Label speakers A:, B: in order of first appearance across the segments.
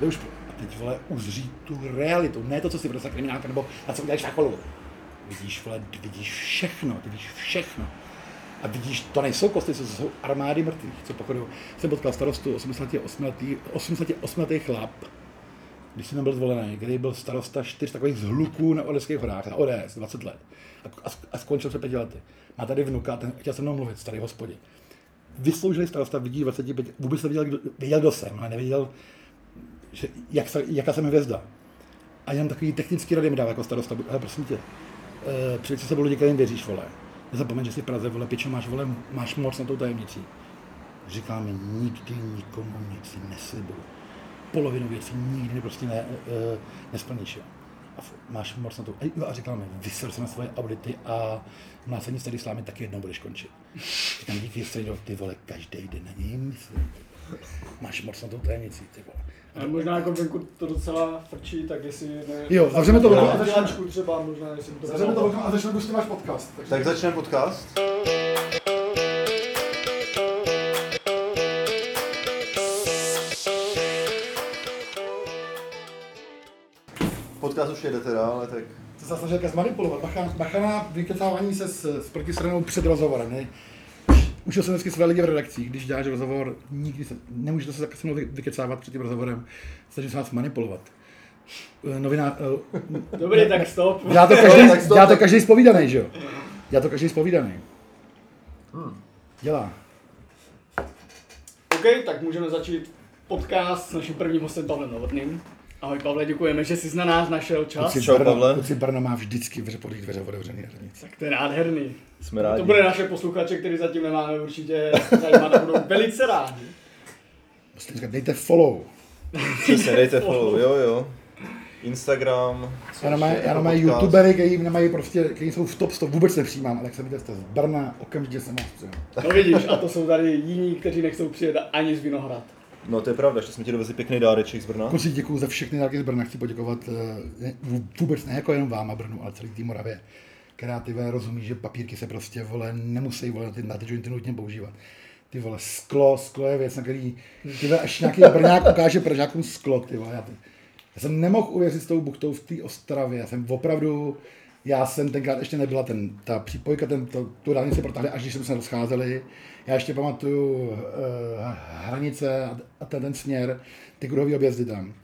A: Jde už, a teď vole, uzří tu realitu, ne to, co si prostě kriminálka, nebo na co uděláš šakolu. Vidíš, vole, vidíš všechno, vidíš všechno. A vidíš, to nejsou kosty, to jsou armády mrtvých, co pochodu. Jsem potkal starostu 88 letý, 88 letý chlap, když jsem byl zvolený, kdy byl starosta čtyř takových zhluků na Odeských horách, na ODS, 20 let. A, a, skončil před pěti lety. Má tady vnuka, ten chtěl se mnou mluvit, starý hospodě. Vysloužilý starosta vidí 25, vůbec nevěděl, kdo, věděl, kdo jsem, ale nevěděl, že, jak jaká jsem hvězda. A jenom takový technický rady mi dává jako starosta, ale prosím tě, přijď se sebou lidi, kterým věříš, vole. Nezapomeň, že jsi v Praze, vole, pičo, máš, vole, máš moc na tou tajemnicí. Říká mi, nikdy nikomu nic neslibuju. Polovinu věcí nikdy prostě ne, uh, nesplníš. Jo. A f- máš moc na to. A, a říkal mi, vyser se na svoje audity a mlácení starý slámy taky jednou budeš končit. Říkám, díky, středo, ty vole, každý den na něj myslím. Máš moc na tou tajemnicí, ty vole.
B: Ale možná jako venku to docela frčí, tak jestli ne...
A: Jo, zavřeme to okno a začneme.
B: třeba možná, jestli to
A: Zavřeme to okno a začneme pustit váš podcast. Takže...
C: Tak začneme podcast. Podcast už jede teda, ale tak
A: To se snažil zmanipulovat. Bacha, bacha na vykecávání se s, s protistranou před rozhovorem. Ne? Učil jsem vždycky své lidi v redakcích, když děláš rozhovor, nikdy se, nemůžete se tak se mnou vy- vykecávat před tím rozhovorem, snažím se vás manipulovat. Eh, Novina, eh,
B: Dobrý, tak stop.
A: dělá to
C: tak
A: každý,
C: stop.
A: dělá to každý spovídaný, že jo? Dělá to každý spovídaný. Dělá.
B: OK, tak můžeme začít podcast s naším prvním hostem Pavlem Novotným. Ahoj Pavle, děkujeme, že jsi na nás našel čas.
C: Čau,
A: Brno,
C: Pavle.
A: kluci Brno má vždycky v podých dveře otevřený hranice.
B: Tak to je nádherný.
C: jsme rádi.
B: To bude naše posluchače, který zatím nemáme určitě zajímat a budou velice rádi.
A: Musíte říkat, dejte follow.
C: Přesně, dejte follow, jo jo. Instagram.
A: Já na
C: ještě
A: já na
C: podcast.
A: youtubery, který nemají prostě, který jsou v top 100, vůbec nepřijímám, ale jak se vidíte, jste z Brna, okamžitě jsem vás přijel.
B: No vidíš, a to jsou tady jiní, kteří nechcou přijet ani z Vinohrad.
C: No to je pravda, že jsme ti dovezli pěkný dáreček z Brna.
A: Kluci, děkuji za všechny dárky z Brna, chci poděkovat eh, vůbec ne jako jenom vám a Brnu, ale celý tým Moravě, ty vole rozumí, že papírky se prostě vole nemusí vole ty, na ty jointy nutně používat. Ty vole, sklo, sklo je věc, na který, ty vole, až nějaký Brňák ukáže Pražákům sklo, ty vole, já, to, já jsem nemohl uvěřit s tou buchtou v té Ostravě, já jsem opravdu, já jsem tenkrát ještě nebyla ten, ta přípojka, ten, to, tu dálnici protáhli, až když jsme se rozcházeli. Já ještě pamatuju uh, hranice a, a ten, ten směr, ty kruhový objezdy tam.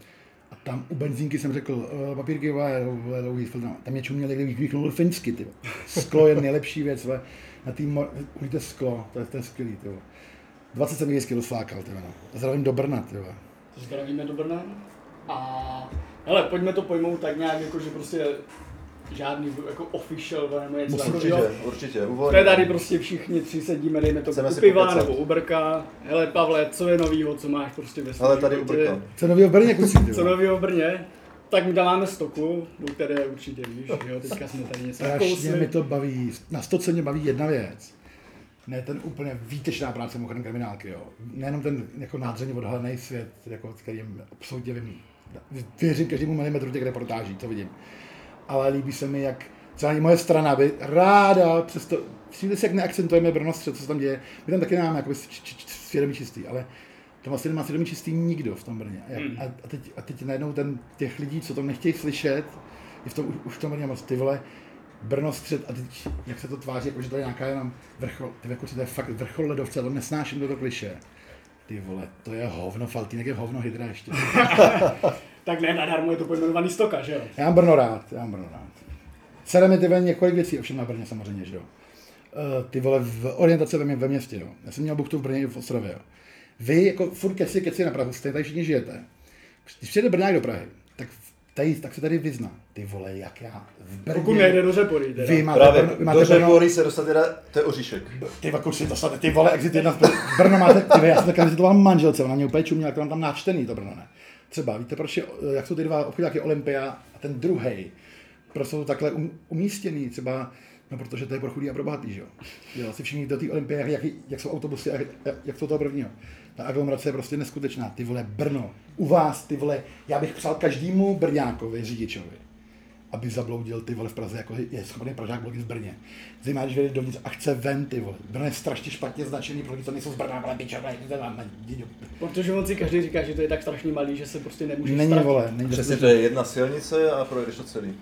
A: A tam u benzínky jsem řekl, uh, papírky, vole, dlouhý filtr, tam mě čuměli, kdybych vychnul finsky, ty. Sklo je nejlepší věc, vole. na tým, uhlíte sklo, to je, to je skvělý, ty. vole. 27 whisky rozflákal, ty. no. Zdravím do Brna, ty.
B: Zdravíme do Brna. A hele, pojďme to pojmout tak nějak, jako že prostě žádný jako official nebo něco
A: Musím
C: Určitě,
B: takového.
C: určitě,
B: To
C: uvolně.
B: je tady prostě všichni tři sedíme, dejme to
C: Chceme
B: u
C: si
B: piva nebo u brka. Hele Pavle, co je novýho, co máš prostě ve svém
C: Ale tady u? Brka.
A: Co nového v Brně, ty.
B: Co novýho v Brně? Tak my tam máme stoku, o které určitě víš, jo, teďka jsme tady něco
A: Strašně mi to baví, na stoce mě baví jedna věc. Ne ten úplně výtečná práce mimochodem kriminálky, jo. Nejenom ten jako nádherně odhalený svět, jako, s kterým absolutně. Věřím každému milimetru těch reportáží, co vidím. Ale líbí se mi, jak třeba i moje strana by ráda, přesto, si, jak neakcentujeme Brno střed, co se tam děje. My tam taky máme jako svědomí čistý, ale to vlastně nemá svědomí čistý nikdo v tom Brně. A,
B: Hmm.
A: a, a, teď, a teď najednou ten, těch lidí, co to nechtějí slyšet, je v tom, už- už v tom Brně moc, ty vole, Brno střed a teď, jak se to tváří, jako že to je nějaká jenom vrchol, ty jako, to je fakt vrchol ledovce, ale nesnáším toto kliše. Ty vole, to je hovno, Faltýnek je hovno, Hydra ještě.
B: Tak ne, nadarmo je to pojmenovaný stoka, že jo?
A: Já mám Brno rád, já mám Brno rád. Sere mi ty vole několik věcí, ovšem na Brně samozřejmě, že jo. Uh, ty vole, v orientace ve, mě, ve městě, jo. Já jsem měl buchtu v Brně i v Ostravě, jo. Vy jako furt keci, keci na Prahu, jste tady všichni žijete. Když přijde Brňák do Prahy, tak, tady, tak se tady vyzná. Ty vole, jak já v Brně...
B: Pokud nejde do Řepory, teda.
A: Vy máte,
C: Právě,
A: Brno, máte
C: do
A: Brno,
C: Řepory se dostat teda, to je oříšek.
A: ty vole, si dostat, ty vole, exit jedna, Brno máte, ty vole, já jsem takhle vizitoval manželce, ona mě úplně čuměla, jak to mám tam načtený, to Brno, ne. Třeba, víte, proč je, jak jsou ty dva obchodáky Olympia a ten druhý, proč jsou takhle um, umístěný, třeba, no protože to je pro chudý a pro bohatý, že jo. Jo, si všimni do té Olympie, jak, jak, jsou autobusy jak, jak jsou toho prvního. Ta aglomerace je prostě neskutečná, ty vole, Brno, u vás, ty vole, já bych přál každému Brňákovi, řidičovi, aby zabloudil ty vole v Praze, jako je schopný Pražák bloudit v Brně. Zajímá, když vejde dovnitř a chce ven ty vole. Brno je strašně špatně značený pro lidi, co nejsou z Brna, ale piče, jak to.
B: Protože on si každý říká, že to je tak strašně malý, že se prostě nemůže
A: Není
B: ztratit.
A: vole, není
C: Přesně to je jedna silnice a projedeš to celý.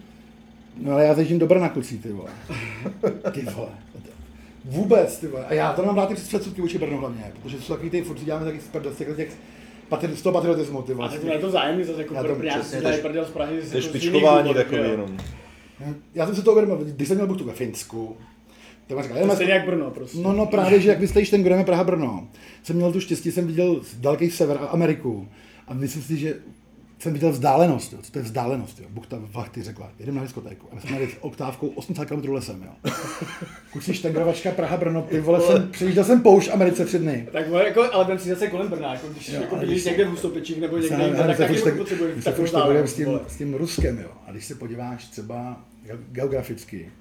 A: No ale já zajíždím do Brna kluci, ty vole. Ty vole. Vůbec, ty vole. A já to mám rád ty předsudky vůči Brnu hlavně, protože jsou takový ty, furt si děláme taky z těch patri, z toho patriotismu, ty
B: A
A: vole.
B: tak je to vzájemný zase jako
A: Já to
B: pro Brňáci
C: to je
B: dají prdel z Prahy.
C: To je
B: z
C: špičkování takový jenom.
A: Já jsem si to uvědomil, když jsem měl buchtu ve Finsku, tak jsem říkal,
B: To je stejně jak Brno prostě.
A: No, no právě, že jak vy stojíš ten Grojeme Praha Brno, jsem měl tu štěstí, jsem viděl daleký sever a Ameriku a myslím si, že jsem viděl vzdálenost, jo. co to je vzdálenost, jo. Buchta Vachty řekla, jedeme na diskotéku a my jsme měli oktávkou 80 km lesem, jo. Kucí štengrovačka Praha Brno, ty vole, jsem, přejížděl jsem poušť v Americe tři dny.
B: Tak vole, jako, ale ten si zase kolem Brna, jako když
A: Jo,
B: jako
A: když-
B: někde v Ústopečích nebo někde jinde, tak
A: furt tak-
B: potřebuješ
A: tak budeme s tím,
B: vole.
A: s tím Ruskem, jo. A když se podíváš třeba ge- geograficky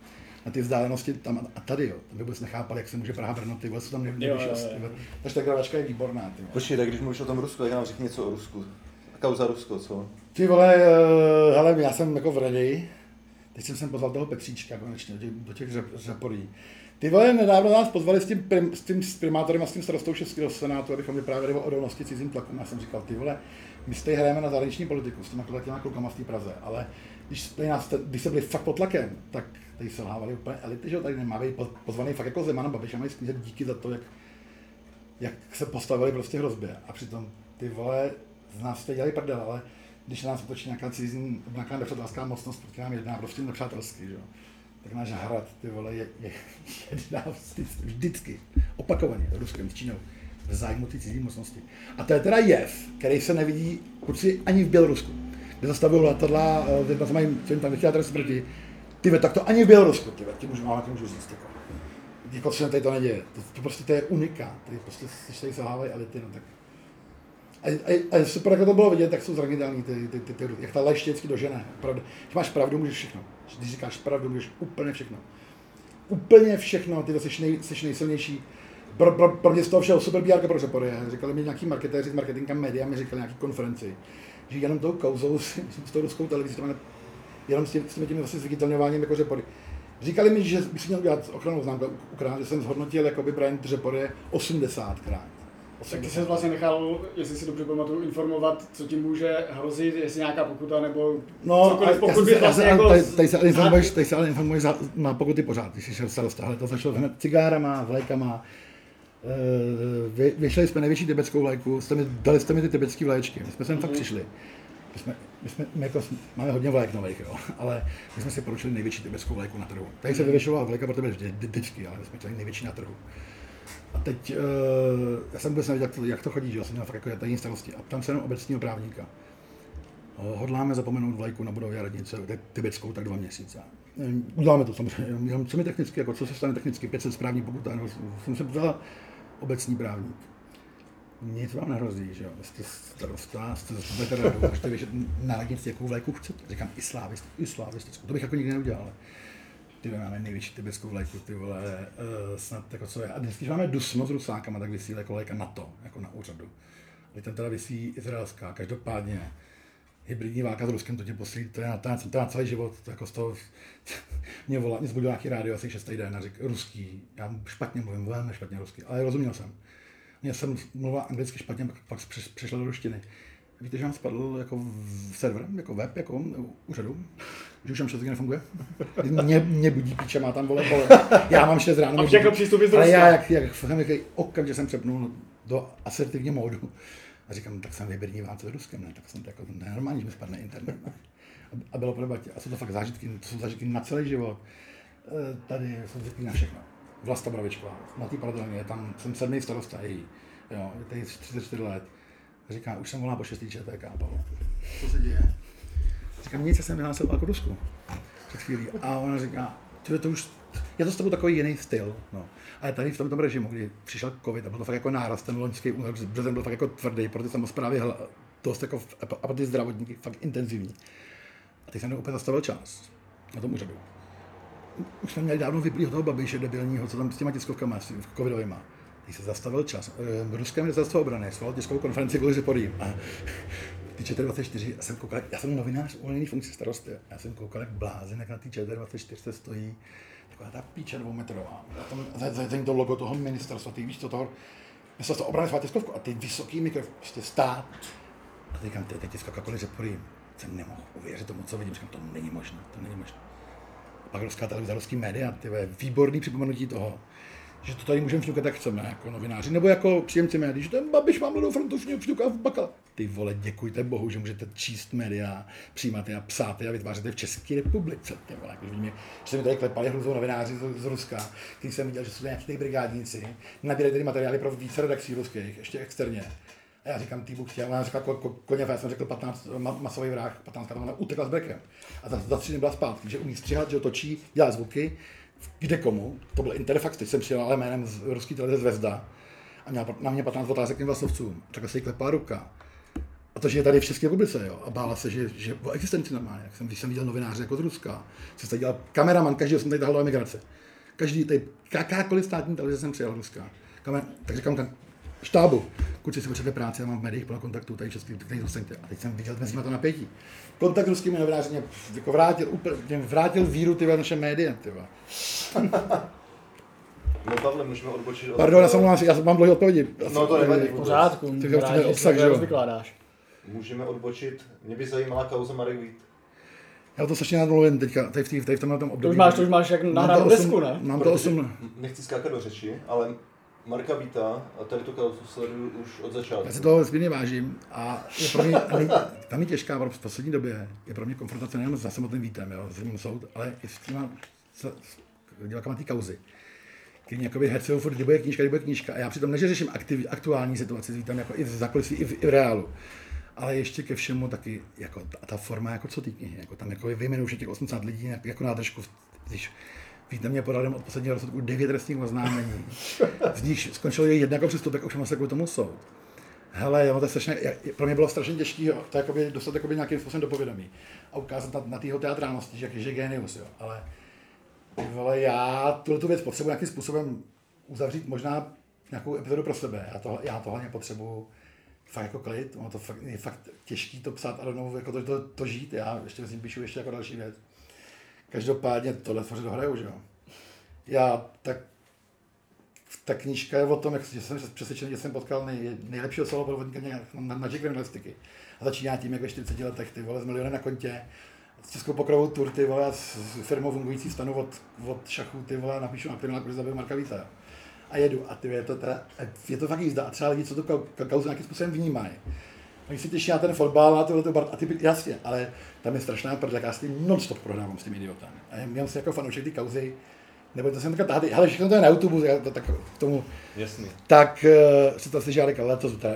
A: na ty vzdálenosti tam a tady, jo, tam by vůbec nechápal, jak se může Praha Brno, ty vole, co tam nevíš,
B: jo, jo.
A: ta štengrovačka je výborná, ty.
C: Počkej, tak když mluvíš o tom Rusku, tak nám řekni něco o Rusku. Kauza Rusko, co?
A: Ty vole, uh, hele, já jsem jako v ready. Teď jsem sem pozval toho Petříčka konečně do těch, do. Ty vole, nedávno nás pozvali s tím, prim, s tím s primátorem a s tím starostou Českého senátu, abychom vyprávěli o odolnosti cizím tlakům. Já jsem říkal, ty vole, my stej hrajeme na zahraniční politiku s těma, těma klukama v té Praze, ale když, nás, když se byli fakt pod tlakem, tak tady selhávali úplně elity, že tady nemá být po- pozvaný fakt jako Zeman a Babiš a mají sklízet díky za to, jak, jak se postavili prostě hrozbě. A přitom ty vole, z nás jste dělali prdel, ale když nás otočí nějaká cizí, nějaká nepřátelská mocnost, proti nám jedná prostě nepřátelsky, že. Tak náš hrad, ty vole, je, je jedná vždy- vždycky, opakovaně, Ruskem, s Čínou, v zájmu té cizí mocnosti. A to je teda jev, který se nevidí kluci ani v Bělorusku, kde zastavují letadla, eh, kde tam mají, co jim tam vychýlá trest proti. Ty tak to ani v Bělorusku, ty ti můžu, málo můžu říct, jako. Jako se tady to neděje. To, to prostě to je unika. Tady prostě, když tady selhávají elity, no tak a, a, a super, jak to bylo vidět, tak jsou zranitelní ty, ty, ty, ty, ty jak ta lež vždycky dožene. Pravda. Když máš pravdu, můžeš všechno. Když říkáš pravdu, můžeš úplně všechno. Úplně všechno, ty jsi, nej, jsi nejsilnější. Pro, pro, pro mě z toho všeho super PR pro Řepory. Říkali mi nějaký marketéři z marketinga média, mi říkali nějaký konferenci, že jenom tou kouzou s, s tou ruskou televizí, to jenom s, tím, s tím, zase zviditelňováním jako Řepory. Říkali mi, že bych si měl udělat ochranou známku, ukrát, že jsem zhodnotil jakoby brand Řepory 80krát.
B: Tak ty jsi vlastně nechal, jestli si dobře pamatuju, informovat, co ti může hrozit, jestli nějaká pokuta nebo
A: No,
B: cokoliv, pokud
A: se, já
B: vlastně jako...
A: tady, tady, se ale informuješ,
B: zná-
A: tady se ale informuješ za, na pokuty pořád, když jsi šel starosta, ale to začalo hned cigárama, vlajkama, Eh, vy, vyšli jsme největší tibetskou vlajku, jste mi, dali jste mi ty tibetské vlaječky, my jsme sem fakt přišli. My, jsme, my, jsme, my jako, máme hodně vlajek nových, jo, ale my jsme si poručili největší tibetskou vlajku na trhu. Tady se vyvěšovala vlajka pro tebe vždy, vždycky, ale my jsme chtěli největší na trhu. A teď, uh, já jsem vůbec nevěděl, jak to, jak to chodí, že jsem měl fakt jako tajní starosti. A tam se jenom obecního právníka. Eh, Hodláme zapomenout vlajku na budově radnice, tibetskou, tak dva měsíce. Uděláme to samozřejmě, co mi technicky, jako co se stane technicky, 500 správní pokuta, nebo jsem se ptal obecní právník. Nic vám nehrozí, že jo, jste starosta, jste zastupitelé radu, můžete věšet na radnici, jakou vlajku chcete. Říkám, islávist, islavistickou, to bych jako nikdy neudělal, ty máme největší tibetskou vlajku, ty vole, uh, snad jako co je. A vždycky, když máme dusno s rusákama, tak vysí jako vlajka NATO, jako na úřadu. Ale tam teda vysí izraelská, každopádně hybridní válka s Ruskem, to tě posílí, to je na, to na, celý život, to jako z toho, mě volá, mě zbudil nějaký rádio asi šestý den a řekl, ruský, já špatně mluvím, velmi špatně rusky, ale rozuměl jsem. Já jsem mluvil anglicky špatně, pak, pak přešel do ruštiny. Víte, že vám spadl jako server, jako web, jako úřadu? Že už tam všechno nefunguje? Mě, mě budí píče, má tam vole, vole. Já mám 6 ráno.
B: A všechno
A: budí.
B: přístupy z
A: Ale
B: Ruska.
A: já, jak, jak jsem jaký okamžitě jsem přepnul do asertivního módu. A říkám, tak jsem v hybridní válce s Ruskem, ne? Tak jsem to jako nenormální, že mi spadne internet. Ne? A, bylo po debatě. A jsou to fakt zážitky, to jsou zážitky na celý život. E, Tady jsou zvyklí na všechno. Vlasta Bravičková, na té paralelně, tam jsem sedmý starosta její. Jo, je tady 34 let. Říká, už jsem volá po šestý ČTK, Pavel. Co se děje? Říkám, nic, já jsem vyhlásil jako Rusku. Před chvílí. A ona říká, tyhle, to už, je to s tebou takový jiný styl. No. Ale tady v tomto režimu, kdy přišel covid a byl to fakt jako náraz, ten loňský únor, březen byl fakt jako tvrdý, pro ty samosprávy hla- dost jako, a pro ty zdravotníky fakt intenzivní. A teď jsem opět zastavil čas na tom úřadu. Už jsme měli dávno vyplýho toho babiše debilního, co tam s těma tiskovkama, s covidovýma. Teď se zastavil čas. Eh, Ruské ministerstvo obrany svolalo tiskovou konferenci kvůli Řeporím. A ty ČT24, já jsem koukal, já jsem novinář uvolněný funkci starosty, já jsem koukal jak blázen, jak na té ČT24 se stojí taková ta píče dvoumetrová. Za, za, za to logo toho ministerstva, ty víš, co toho, ministerstvo obrany svá tiskovku a ty vysoký mikro, prostě stát. A teď říkám, ty, teď tiska Coca-Cola Řepory, jsem nemohl uvěřit tomu, co vidím, říkám, to není možné, to není možné. Pak ruská televize, ruský média, ty výborný připomenutí toho, že to tady můžeme vnukat, jak chceme, jako novináři, nebo jako příjemci médií, že ten Babiš vám do frontu vnuká v bakala. Ty vole, děkujte Bohu, že můžete číst média, přijímat je a psát je a vytvářet je v České republice. Ty vole, jako, mě, že se mi tady klepali hruzou novináři z, z Ruska, když jsem viděl, že jsou nějaký brigádníci, nabírají tady materiály pro více redakcí ruských, ještě externě. A já říkám, ty Bůh, já mám říkal ko, ko, koně, já jsem řekl 15 ma, masový vrah, 15 katamana, utekla s brekem. A za, za tři byla zpátky, že umí stříhat, že točí, dělá zvuky, kde komu, to byl Interfax, teď jsem přijel ale jménem z ruský televize Zvezda a měl na mě 15 otázek k vlastnovcům, takhle se jí klepá ruka. A to, že je tady v České republice, jo, a bála se, že, že o existenci normálně, jak jsem, když jsem viděl novináře jako z Ruska, se tady dělal kameraman, každý jsem tady dal do emigrace. Každý, tady, jakákoliv státní televize jsem přijel Ruska. Kamer, tak říkám, štábu, kluci si potřebuje práci, já mám v médiích plno kontaktů, tady český, tady zůstaňte. A teď jsem viděl mezi to napětí. Kontakt s ruskými novináři mě jako vrátil, úplně, mě vrátil víru ty naše média. Ty
C: No Pavle, můžeme odbočit od...
A: Pardon, já jsem já jsem mám dlouhé odpovědi.
C: No to nevadí
B: V pořádku,
A: Tak
B: rád,
A: to je
B: že
A: obsah, že jo?
B: to vykládáš.
C: Můžeme odbočit, mě by zajímala kauza Marek Vít.
A: Já to strašně nadmluvím teďka, tady v, tý, tady v tomhle tom
B: To
A: období.
B: už máš, to už máš jak
A: Mám to osm-
B: desku, ne?
A: Mám to 8,
C: Nechci skákat do řeči, ale Marka Víta a tady tu kauzu sleduju už od začátku.
A: já si toho nesmírně vážím a je pro mě, tam je těžká v poslední době, je pro mě konfrontace nejen s samotným Vítem, jo, s soud, ale i s těma dělakama té kauzy. Kdy jakoby hercujou furt, kdy knížka, kdy knížka. A já přitom než řeším aktiv, aktuální situaci s Vítem, jako i v zákulisí, i v, i v reálu. Ale ještě ke všemu taky, jako ta, ta forma, jako co ty knihy, jako tam jako vyjmenuju těch 80 lidí jak- jako nádržku, když Mě podal od posledního rozsudku devět trestních oznámení. Z nich skončilo je jedna jako přestupek, už se kvůli tomu soud. Hele, jo, to je strašně, pro mě bylo strašně těžké to jakoby dostat jakoby nějakým způsobem do povědomí a ukázat na, na tého teatrálnosti, že, že je genius, jo. Ale vole, já tuhle tu věc potřebuji nějakým způsobem uzavřít možná nějakou epizodu pro sebe. Já to, já to hlavně potřebuji fakt jako klid, ono to fakt, je fakt těžký to psát a rovnou jako to, to, to, žít. Já ještě s ním píšu ještě jako další věc. Každopádně tohle tvořit dohraju, že jo. Já tak ta knížka je o tom, jak že jsem přesvědčený, že jsem potkal nej, nejlepšího soloprovodníka na, na kriminalistiky. A začíná tím, jak ve 40 letech, ty vole, s milionem na kontě, s českou pokrovou tur, ty vole, s, s firmou fungující stanu od, od šachu, ty vole, napíšu na kriminálku, že zabiju Marka Víta. A jedu. A ty je to, teda, je to fakt jízda. A třeba lidi, co kau- kauzu nějakým způsobem vnímají. Oni si těší na ten fotbal, na tohle, to, a ty, jasně, ale tam je strašná prdel, já s tím non-stop prohrávám s tím idiotem. A já jsem jako fanoušek ty kauzy, nebo to jsem taková tady, hele, všechno to je na YouTube, já to tak k tomu,
C: Jasný.
A: tak uh, si to si ale letos, teda,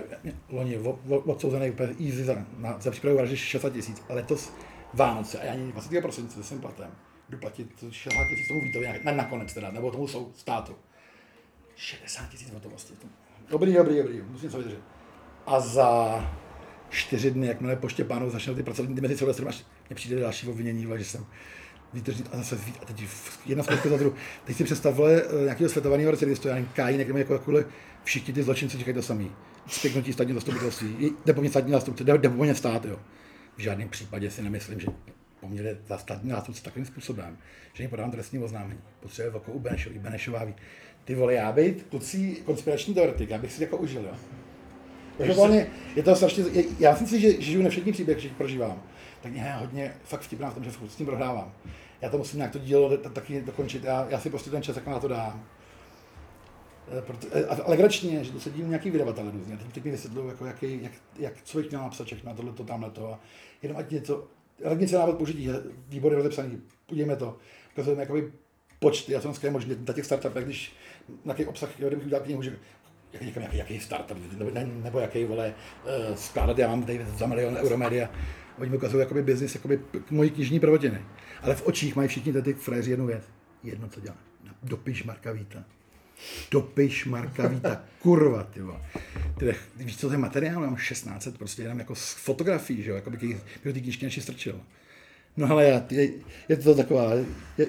A: loni, o- o- odsouzený úplně easy za, na, za přípravu vraždy 60 tisíc, a letos Vánoce, a já ani 20. prosince jsem platem, jdu platit 60 tisíc tomu Vítovi, na, nakonec teda, nebo tomu sou, státu. 60 tisíc hotovosti. To- Dobrý, dobrý, dobrý, musím se vydržet. A za čtyři dny, jakmile po Štěpánu začnou ty pracovní mezi Silvestrem, až mě přijde další obvinění, že jsem výtržný a zase víc, a teď jedna zkouška za druhou. Teď si představ, vole, eh, nějakého světovaného recidivistu, já nevím, Kajín, jak jako, jako, všichni ty zločinci říkají to samý. Spěknutí státního zastupitelství, po mě státní jde po mě stát, jo. V žádném případě si nemyslím, že po mně jde za státní zástupce takovým způsobem, že jim podám trestní oznámení. Potřebuje oku u Benešový, Benešová ví. Ty vole, já být klucí konspirační teoretik, já bych si jako užil, jo. Každopádně je to strašně, je- já si myslím, že, že žiju na všechny příběh, že prožívám. Tak mě je hodně fakt vtipná v tom, že furt s tím prohrávám. Já to musím nějak to dílo taky dokončit, já, já si prostě ten čas jako na to dám. Eh, proto- eh, A legračně, že to sedí nějaký vydavatel různě. Teď, teď mi vysvětlují, jako jaký, jak, jak člověk měl napsat všechno, tohle, to, tamhle to. A jenom ať něco, ale něco návod použití, je výbor je rozepsaný, podívejme to. Ukazujeme jakoby počty, a co dneska je možné na těch startupech, když na těch obsah, jo, kdybych udělal knihu, že jak, jaký, jaký, jaký startup, nebo, ne, nebo jaký, vole, uh, skládat, já mám tady za milion euro média. Oni mi ukazují jakoby business, jakoby mojí knižní prvotiny. Ale v očích mají všichni ty frajeři jednu věc. Jedno, co dělá. Dopiš Marka Víta. Dopiš Marka Víta. Kurva, ty vole. Ty, víš, co to je materiál? Mám 1600, prostě jenom jako z fotografií, že jo, jako by ty knížky naši strčil. No ale já, je, je, to taková, je,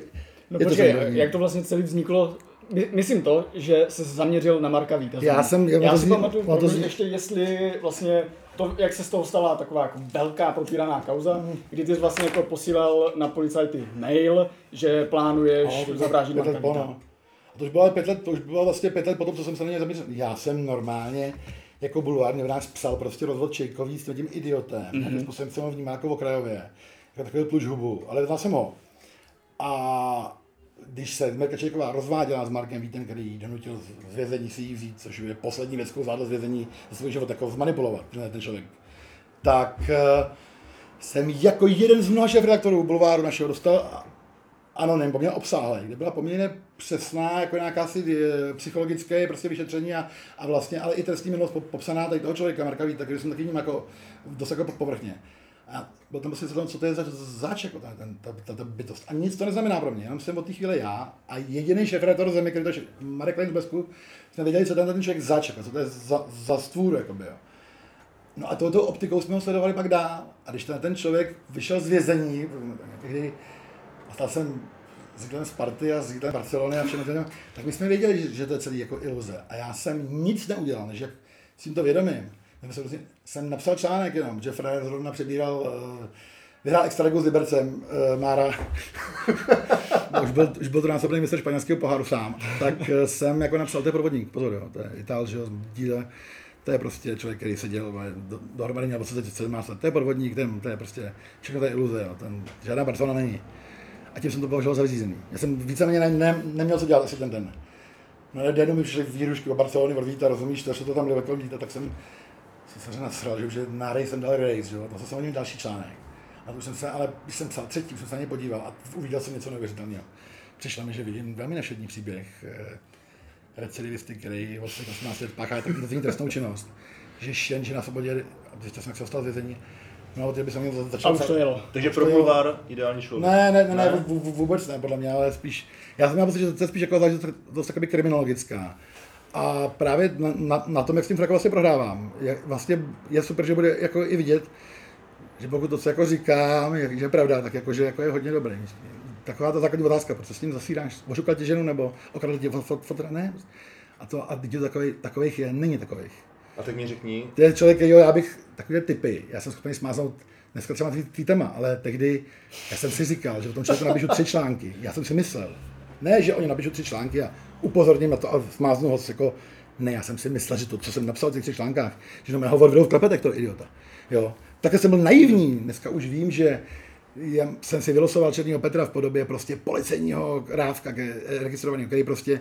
B: No
A: je to
B: počkej,
A: zajímavý.
B: jak to vlastně celý vzniklo My, myslím to, že se zaměřil na Marka Víta.
A: Já jsem- já
B: já
A: to
B: si pamatuju,
A: to zní-
B: ještě jestli vlastně to, jak se z toho stala taková jako velká propíraná kauza,
A: Mhm.
B: kdy ty jsi vlastně jako posílal na policajty mail, že plánuješ
A: No, let
B: Marka Víta.
A: no. A to už bylo pět let, to už bylo vlastně pět let potom, co jsem se na něj zaměřil. Já jsem normálně jako bulvární novinář psal prostě rozvod Čejkový s tím idiotem. Mm-hmm. Způsobem jsem ho vnímal jako okrajově. Jako takový tluč hubu, ale znal jsem ho. A když se Mirka Čejková rozváděla s Markem Vítem, který ji donutil z vězení si ji vzít, což je poslední věc, kterou zvládl z vězení za svůj život jako zmanipulovat, ten člověk, tak eh, jsem jako jeden z mnoha šéf-redaktorů Bulváru našeho dostal anonym, poměrně obsáhlý, kde byla poměrně přesná, jako nějaká si eh, psychologické prostě vyšetření a, a vlastně, ale i trestní minulost pop- popsaná tady toho člověka, Marka Víta, který jsem taky ním jako dost jako povrchně. A byl tam prostě co, to je za záč, jako ta, ta, ta, ta, bytost. A nic to neznamená pro mě, jenom jsem od té chvíle já a jediný šéf redaktor zemi, který to je Marek z Besku, jsme věděli, co ten, ten člověk zač, jako, co to je za, za stvůr, jakoby, jo. No a touto optikou jsme ho sledovali pak dál. A když ten, ten člověk vyšel z vězení, kdy stal jsem ředitelem Sparty a ředitelem Barcelony a všechno tak my jsme věděli, že, že to je celý jako iluze. A já jsem nic neudělal, než jak s tímto vědomím. Jsem, se jsem napsal článek jenom, že Frajer zrovna přebíral, uh, vyhrál extraligu s Libercem, uh, Mára, už byl, už byl to násobný mistr španělského poháru sám, tak uh, jsem jako napsal, to je provodník, pozor, jo, to je Itál, že jo, díle, to je prostě člověk, který seděl do, dohromady měl 17 let, to je podvodník, ten, to je prostě, všechno to je iluze, jo, ten, žádná persona není. A tím jsem to považoval za vyřízený. Já jsem víceméně ne, ne, neměl co dělat asi ten den. No jednou mi přišly výrušky o Barcelony od Víta, rozumíš, to, že to tam bylo tak jsem si se nasral, že už je na race jsem dal race, že jo, to jsem o něm další článek. A to už jsem se, ale když jsem psal třetí, už jsem se na ně podíval a uviděl jsem něco neuvěřitelného. Přišlo mi, že vidím velmi našední příběh eh, recidivisty, který od svých 18 let páchá tak trestnou činnost, že šen, že na svobodě, a zjistil jsem, jak se dostal z vězení, no a té by se měl
B: A
A: začal
B: už to jelo.
C: Takže pro bulvár ideální člověk.
A: ne, ne, ne, ne,
C: Ne?
A: vů- vů- vůbec ne, podle mě, ale spíš, já jsem měl pocit, že to je spíš jako záležitost dost kriminologická. A právě na, na, na tom, jak s tím Frakem vlastně prohrávám, je, vlastně je super, že bude jako i vidět, že pokud to, co jako říkám, je, že je pravda, tak jako, že jako je hodně dobrý. Taková ta základní otázka, proč se s tím zasíráš? Ošukal tě ženu nebo okradl tě fot, fot, fot, ne? A to a teď takových, takových je, není takových.
C: A tak mi řekni,
A: To je člověk, jo, já bych takové typy, já jsem schopný smáznout dneska třeba ty téma, ale tehdy já jsem si říkal, že o tom člověku napíšu tři články. Já jsem si myslel, ne, že oni napíšu tři články a upozorním na to a smáznu ho jako, ne, já jsem si myslel, že to, co jsem napsal v těch článkách, že to mě hovor vedou v klepetech, to idiota. Jo. Také jsem byl naivní, dneska už vím, že já jsem si vylosoval Černýho Petra v podobě prostě policejního rávka ke- registrovaného, který prostě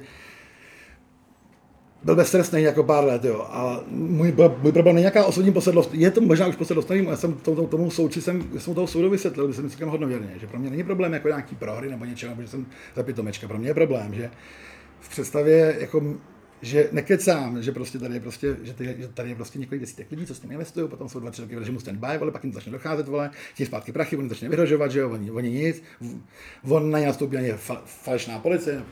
A: byl beztrestný jako pár let, jo. A můj, můj problém není nějaká osobní posedlost, je to možná už posedlost, nevím, já jsem tomu, tomu souči, jsem, jsem toho soudu vysvětlil, když jsem říkal hodnověrně, že pro mě není problém jako nějaký prohry nebo něčeho, nebo že jsem za pitomečka, pro mě je problém, že v představě jako že nekecám, že prostě tady je prostě, že tady, že tady je prostě několik desítek lidí, co s tím investují, potom jsou dva, tři roky v režimu stand by, vole, pak jim začne docházet, vole, chtějí zpátky prachy, oni začne vyhrožovat, že jo, oni, oni nic, on na ně nastoupí na ně fa, falešná policie,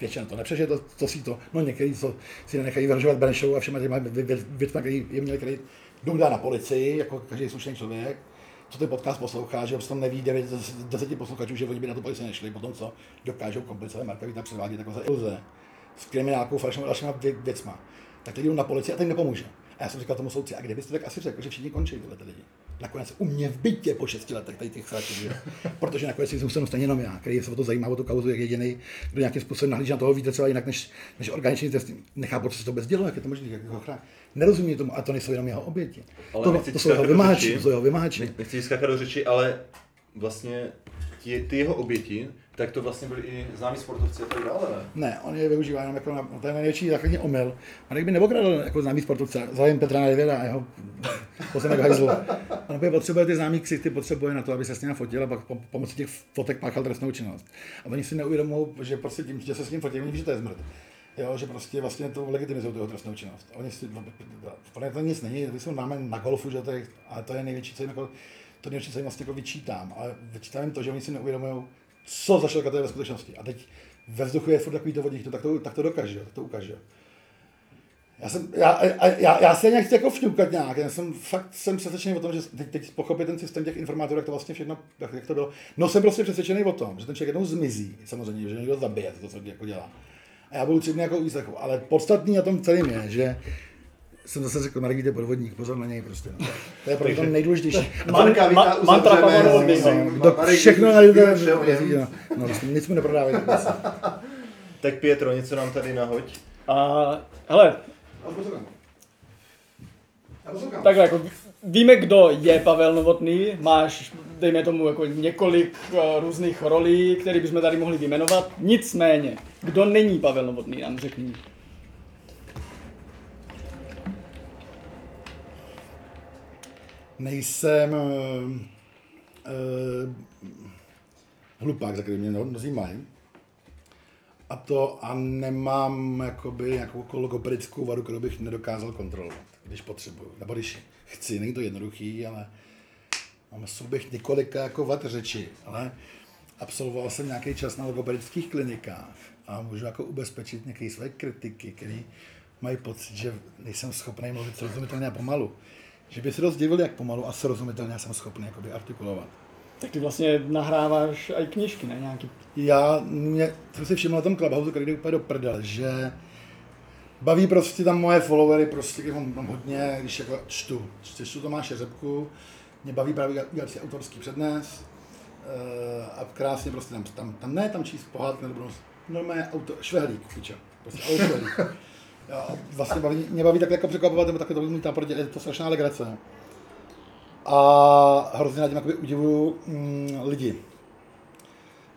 A: většina to nepřežije, to, to si to, no některý, co si nenechají vyhrožovat Benešou a všema těma vě- vě- věcmi, který je měli jdou dát na policii, jako každý slušný člověk, co ten podcast poslouchá, že prostě neví 9 z 10 posluchačů, že oni by na tu policii nešli, potom co dokážou komplicové Marka Víta předvádět takové iluze s kriminálkou, falešnou a dalšíma vě- věcma. Tak teď jdou na policii a teď nepomůže. A já jsem říkal tomu soudci, a kdybyste tak asi řekl, že všichni končí tyhle ty lidi. Nakonec u mě v bytě po 6 letech tady těch sraček, že? protože nakonec si zůstanu stejně jenom já, který se o to zajímá, o tu kauzu, jak jediný, kdo nějakým způsobem nahlíží na toho víte třeba jinak než, než organiční test. Nechápu, co se to vůbec dělo, jak je to možné, jak ho chrání. Nerozumí tomu, a to nejsou jenom jeho oběti.
C: Ale
A: to, to jsou jeho vymáči, jsou jeho vymáči.
C: nechci skákat do řeči, ale vlastně ti, ty jeho oběti, tak to vlastně byli i známí sportovci a tak dále, ne?
A: Ne, on je využívá jenom jako na, to je největší základní omyl. Marek by neokradl jako známý sportovce, zájem Petra Nedvěda a jeho pozemek hajzlu. On by potřebuje ty známý ksichty, potřebuje na to, aby se s ním fotil a pak po, pomocí těch fotek páchal trestnou činnost. A oni si neuvědomují, že prostě tím, že se s ním fotí, oni ví, že to je zmrt. Jo, že prostě vlastně to legitimizují tu trestnou činnost. Oni si, ně to nic není, my jsme máme na golfu, že to je, ale to je největší, co jim jako, to největší, co jim vlastně jako vyčítám. Ale vyčítám jim to, že oni si neuvědomují, co za člověka to je ve skutečnosti. A teď ve vzduchu je furt takový to vodík, no, tak to, tak to dokáže, to ukáže. Já, jsem, já, já, já se nechci jako vňukat nějak, já jsem fakt jsem přesvědčený o tom, že teď, teď pochopit ten systém těch informátorů, jak to vlastně všechno, jak, jak to bylo. No jsem prostě přesvědčený o tom, že ten člověk jednou zmizí, samozřejmě, že někdo zabije, to, co jako dělá. A já budu tři dny jako výslechu. Ale podstatný na tom celém je, že jsem zase řekl, Margit je podvodník, pozor na něj prostě. No. To je pro mě to nejdůležitější.
C: Marka,
B: Ma-
C: vítá,
B: mantra. Pavla
C: Marek,
A: všechno
C: o něm.
A: no, no, prostě nic mu neprodávají.
C: Tak Pietro, něco nám tady nahoď.
B: A hele, takhle jako víme, kdo je Pavel Novotný, máš, dejme tomu, jako několik uh, různých rolí, které bychom tady mohli vyjmenovat. Nicméně, kdo není Pavel Novotný, nám řekni.
A: nejsem uh, uh, hlupák, za který mě no- mnozí mají. A to a nemám jakoby nějakou logopedickou vadu, kterou bych nedokázal kontrolovat, když potřebuju. Nebo když chci, není to jednoduchý, ale mám souběh několika jako vad řeči, ale absolvoval jsem nějaký čas na logopedických klinikách a můžu jako ubezpečit nějaké své kritiky, který mají pocit, že nejsem schopný mluvit srozumitelně a pomalu. Že by se dost divili, jak pomalu a srozumitelně jsem schopný jakoby artikulovat.
B: Tak ty vlastně nahráváš i knížky, ne? Nějaký.
A: Já mě, jsem si všiml na tom Clubhouse, který jde úplně do prdele, že baví prostě tam moje followery, prostě když mám, mám hodně, když jako čtu, čtu Tomáše Řepku, mě baví právě dělat si autorský přednes eh, a krásně prostě tam, tam, tam ne tam číst pohádky nebo normálně auto, švehlík, pičo, prostě auto švehlík. A vlastně baví, mě baví takhle jako překvapovat, nebo takhle to mít tam, protože je to strašná legrace. no. A hrozně na tím udivuju mm, lidi.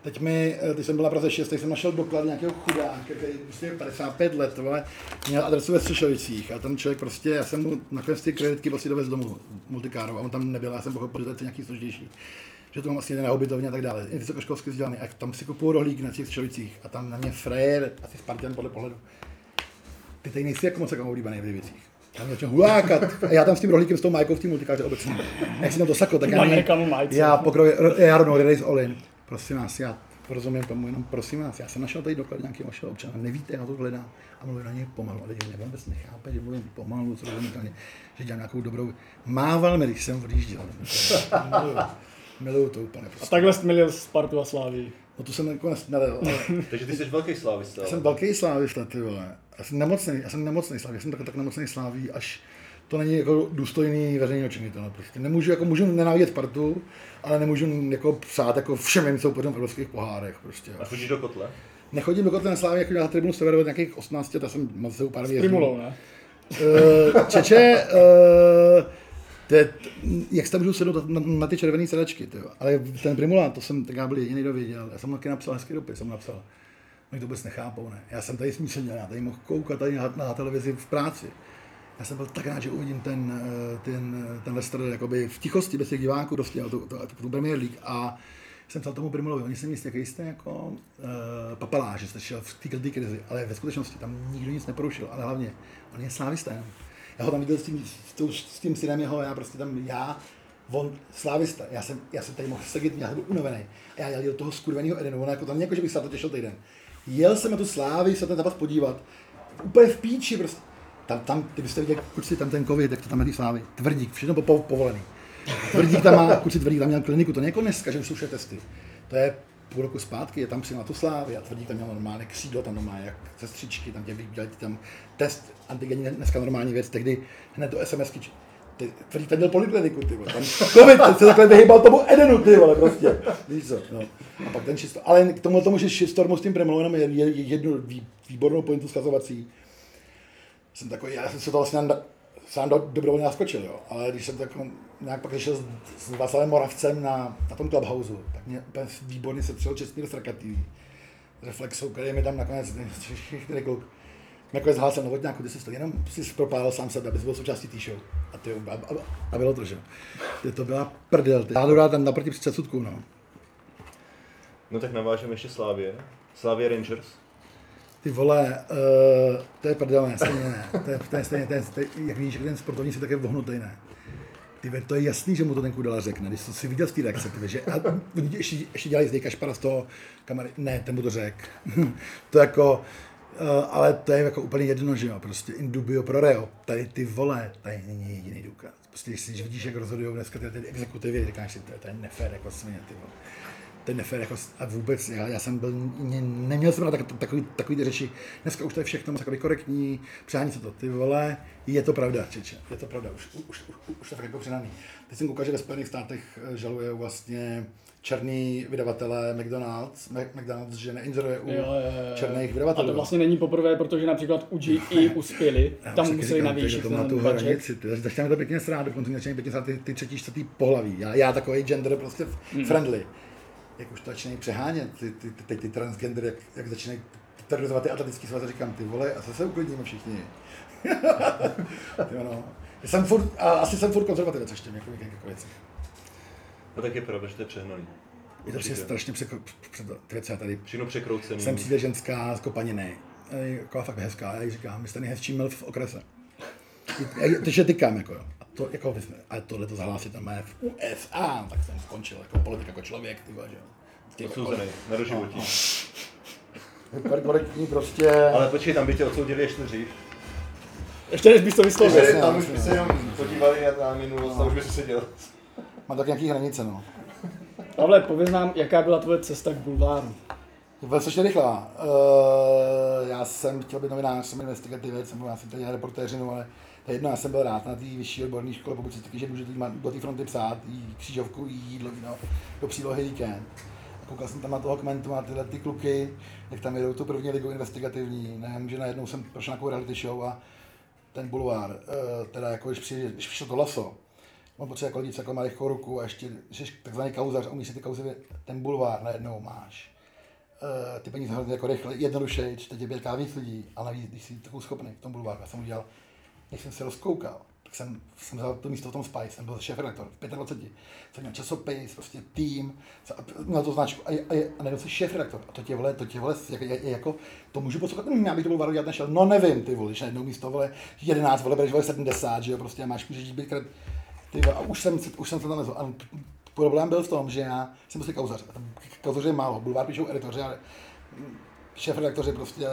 A: Teď mi, eh, když jsem byl na Praze 6, tak jsem našel doklad nějakého chudáka, který prostě 55 let, vole, měl adresu ve Střešovicích a ten člověk prostě, já jsem mu nakonec ty kreditky prostě dovez domů multikáru a on tam nebyl, já jsem pochopil, že to je nějaký složitější že to mám asi na hobbytovně a tak dále. Je vysokoškolsky vzdělaný. A tam si kupuju rohlík na těch Střešovicích a tam na mě frajer, asi Spartan podle pohledu. Ty tady nejsi jako moc jako oblíbený v věcích. Tam začal hulákat. A já tam s tím rohlíkem s tou majkou v té multikáře obecně. Jak si tam to sako, tak já, já pokroj, já rovnou Race All In. Prosím vás, já rozumím tomu, jenom prosím vás, já jsem našel tady doklad nějakého vašeho občana, nevíte, já to hledám a mluvím na něj pomalu, ale lidi vůbec nechápe, že mluvím pomalu, srozumitelně, že dělám nějakou dobrou, mával mi, když jsem odjížděl. Miluju, to úplně.
B: A
A: Prostě.
B: takhle jsi milil Spartu a Slávii.
A: No to jsem nakonec nedal.
C: Takže ty jsi velký slávista.
A: Já jsem velký slávista, ty vole. Já jsem nemocný, já jsem nemocný slávy, já jsem tak, tak nemocný sláví, až to není jako důstojný veřejného činitele. Prostě nemůžu, jako můžu nenávidět Spartu, ale nemůžu jako přát jako všem mým soupeřům v evropských pohárech. Prostě.
C: A chodíš do kotle?
A: Nechodím do Kotle na Slávy, jako na tribunu Severu od nějakých 18 let, já jsem moc se pár
B: S
A: věcí.
B: Primulou, ne?
A: Eh, Čeče, te, jak se tam můžu sednout na, na, ty červené sedačky, tyjo. ale ten Primula, to jsem, tak já byl jediný, kdo věděl, já jsem taky napsal hezký dopis, jsem napsal, oni to vůbec nechápou, ne, já jsem tady smíšeně, já tady mohl koukat tady na, na televizi v práci, já jsem byl tak rád, že uvidím ten, eh, ten, ten Leicester jakoby v tichosti, bez těch diváků, prostě, to, to, to, Premier League a jsem psal tomu Primulovi, oni mi jistě, jaký jste jako uh, papaláš, že jste šel v té krizi, ale ve skutečnosti tam nikdo nic neporušil, ale hlavně, on je slávista. Já ho tam viděl s tím, s, tím synem jeho, já prostě tam, já, on slávista, já jsem, já jsem tady mohl sedět, já byl unavený. A já jel do toho skurveného Edenu, ono jako tam jako, že bych se to těšil týden. Jel jsem na tu slávy se ten zápas podívat, úplně v píči prostě. Tam, tam, ty byste viděli, kluci, tam ten covid, jak to tam té slávy. Tvrdík, všechno po, po, povolený. Tvrdík tam má, kluci tvrdík tam měl kliniku, to není jako dneska, že už jsou vše testy. To je půl roku zpátky, je tam přijel na tu slávy a tvrdík tam měl normálně křídlo, tam normálně jak sestřičky, tam tě vydělali tam test antigenní, dneska normální věc, tehdy hned do SMSky, ty, tvrdík tam měl polikliniku, ty vole, tam covid, teď se takhle vyhýbal tomu Edenu, ty vole, prostě, víš co, no. A pak ten šisto, ale k tomu tomu, že Šistormu s tím je, je, jednu vý- výbornou pointu zkazovací, jsem takový, já jsem se to vlastně na- sám do, dobrovolně naskočil, jo. ale když jsem tak nějak pak šel s, s Václavem Moravcem na, na tom Clubhouse, tak mě úplně výborně se přijel Čestmír Srakatý, Reflexou, který mi tam nakonec, který kluk, nakonec hlásil Novotňáku, ty jsi to jenom si propálil sám sebe, abys byl součástí té show. A, ty, a, a, a, bylo to, že? Ty, to byla prdel. Ty. Já tam naproti před sudku, no.
C: No tak navážeme ještě Slávě. Slávě Rangers.
A: Ty vole, uh, to je prdel, ne, stejně ne. To je, to je stejně, je, jak víš, ten sportovní svět tak je vohnutý, ne. Ty ve, to je jasný, že mu to ten Kudela řekne, když jsi si viděl z té reakce, ty, ve, že a oni ještě, ještě dělají z Kašpara z toho kamery, ne, ten mu to řek. to jako, uh, ale to je jako úplně jedno, že jo, prostě in dubio pro reo, tady ty vole, tady není jediný důkaz. Prostě když, když vidíš, jak rozhodují dneska ty, ty exekutivy, říkáš si, to je, to je nefér jako svině, ty vole. To je nefér, jako, a vůbec, já, já jsem byl, ne, neměl jsem na tak, takový, takový ty řeči, dneska už to je všechno moc takový korektní, přání se to, ty vole, je to pravda, čeče, je to pravda, už, už, už, už to je fakt jako přenaný. Teď jsem koukal, že ve Spojených státech eh, žaluje vlastně černý vydavatele McDonald's, McDonald's, že neinzeruje u
B: Jo, jo, jo.
A: černých
B: A
A: vydavatelů.
B: to vlastně není poprvé, protože například u GE uspěli,
A: Já
B: tam museli navýšit
A: to na tu hranici, ty, začne mi to pěkně srát, dokonce mě začínají pěkně srát ty, ty třetí, čtvrtý pohlaví. Já, já takový gender prostě
B: Hmm.
A: friendly. Jak už to začínají přehánět, ty, ty, ty, ty, transgender, jak, jak začínají terorizovat ty atletický svazy, říkám, ty vole, asi se uklidníme všichni. jo, no. Jsem furt, a asi jsem furt konzervativec ještě v několik věcech.
C: No tak je pravda, že to je přehnaný.
A: Je to
C: Určitě.
A: strašně před, já tady
C: Všechno překroucený.
A: Sem přijde ženská z kopaniny, jako fakt hezká, já jí říkám, vy jste nejhezčí milf v okrese. Je tykám, jako jo. A to, jako, ale tohle to zahlásit tam je v USA, tak jsem skončil jako politik, jako člověk, ty vole, že jo.
C: Odsouzený na doživotí.
A: kore- Korektní prostě,
C: Ale počkej, tam by tě odsoudili ještě dřív.
B: Ještě než bys to vyslovil.
C: Tam už by se jenom podívali na minulost a už by se seděl.
A: má tak nějaký hranice, no.
B: Pavle, pověz nám, jaká byla tvoje cesta k bulváru.
A: Byla strašně rychlá. Uh, já jsem chtěl být novinář, jsem investigativec, jsem, já jsem tady reportéřinu, ale je jedno, já jsem byl rád na té vyšší odborné škole, pokud si taky, že můžete jít do té fronty psát, jí křížovku, jí jídlo, víno, do přílohy víkend. A koukal jsem tam na toho kmentu, na tyhle ty kluky, jak tam jedou tu první ligu investigativní, ne, že najednou jsem prošel na takovou reality show a ten bulvár, uh, teda jako když, přijde, když přišlo to laso, on potřebuje jako lidi, jako má lehkou ruku a ještě, že takzvaný kauzař, a umíš si ty kauzy, ten bulvár najednou máš. Eh, ty peníze hrozně jako rychle, jednoduše, teď je běrká víc lidí, ale navíc, když jsi takovou schopný v tom bulváru, já jsem udělal, když jsem se rozkoukal, tak jsem, jsem vzal to místo v tom Spice, jsem byl šéf redaktor v 25, jsem měl časopis, prostě tým, a měl to značku a, a, a najednou jsi šéf redaktor. A to tě vole, to tě vole, jak, je, jako, to můžu poslouchat, hm, já bych to bulváru dělat nešel, no nevím, ty vole, když najednou místo vole 11, vole, bereš vole 70, že jo, prostě máš, můžeš být krát, ty vole, a už jsem, se- už jsem se tam nezval. A problém byl v tom, že já jsem prostě kauzař. A tam je málo. Bulvár píšou editoři, ale šéf redaktoři prostě,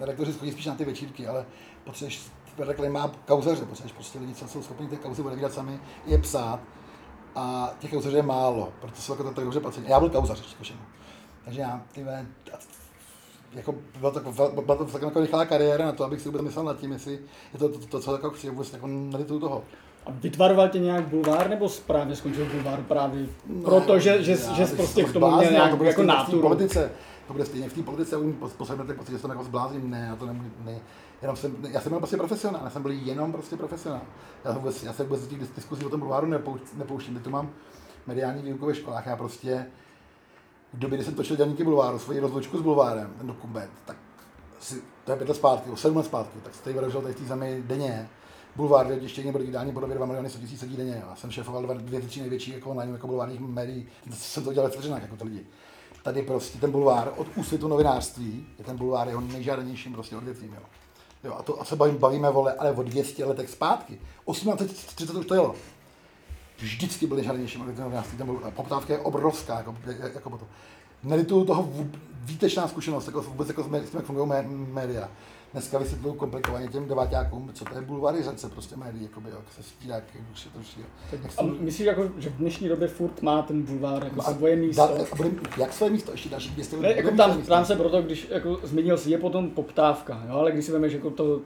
A: redaktoři chodí spíš na ty večírky, ale potřebuješ, redaktor má kauzaře, potřebuješ prostě lidi, co jsou schopni ty kauzy odevírat sami, je psát. A těch kauzařů je málo, proto jsou jako tak dobře placení. Já byl kauzař všemu. Takže já, ty jako byla to, byla to taková jako rychlá kariéra na to, abych si vůbec myslel nad tím, jestli je to, to, to, to co jako chci vůbec jako nalitu toho.
B: A vytvaroval tě nějak bulvár, nebo právě skončil bulvár právě proto, že, že,
A: Já
B: že
A: bych
B: prostě k tomu měl nějak
A: to
B: jako
A: politice, to bude stejně v té politice, u poslední tak pocit, že jsem jako zblázním, ne, já to nemůžu, ne. Jenom jsem, já jsem byl prostě profesionál, já jsem byl jenom prostě profesionál. Já, vůbec, já se vůbec do těch dis- diskusí o tom bulváru nepouš, nepouštím, tu mám mediální výuku ve školách, já prostě v době, kdy jsem točil dělníky bulváru, svoji rozlučku s bulvárem, ten dokument, tak si, to je pět let zpátky, o sedm let zpátky, tak jste vyražil tady v té zemi denně. Bulvár, kde ještě někdo digitální podobě 2 miliony 100 tisíc lidí denně. Já jsem šéfoval dvě tři největší jako online jako bulvárních médií, jsem to dělal ve jako ty lidi. Tady prostě ten bulvár od úsvitu novinářství je ten bulvár jeho nejžádanějším prostě odvětvím. Jo. Jo, a, to, a se bavíme, bavíme, vole, ale o 200 letech zpátky. 1830 už to jelo vždycky byly žádnější novinářství, tam byla poptávka je obrovská, jako, jako potom. Nelituju toho výtečná zkušenost, jako vůbec jako s tím, jak fungují mé, média. Dneska vysvětluju komplikovaně těm deváťákům, co to je bulvarizace prostě médií, jakoby, jak se stírá, jak už je to
B: A
A: se,
B: myslíš, jako, že v dnešní době furt má ten bulvár jako
A: a-
B: svoje místo?
A: dá- a bude, jak své místo, ještě další 200 let?
B: Ne, jako tam, tam se proto, když jako zmínil si, je potom poptávka, jo, ale když si vemeš jako to,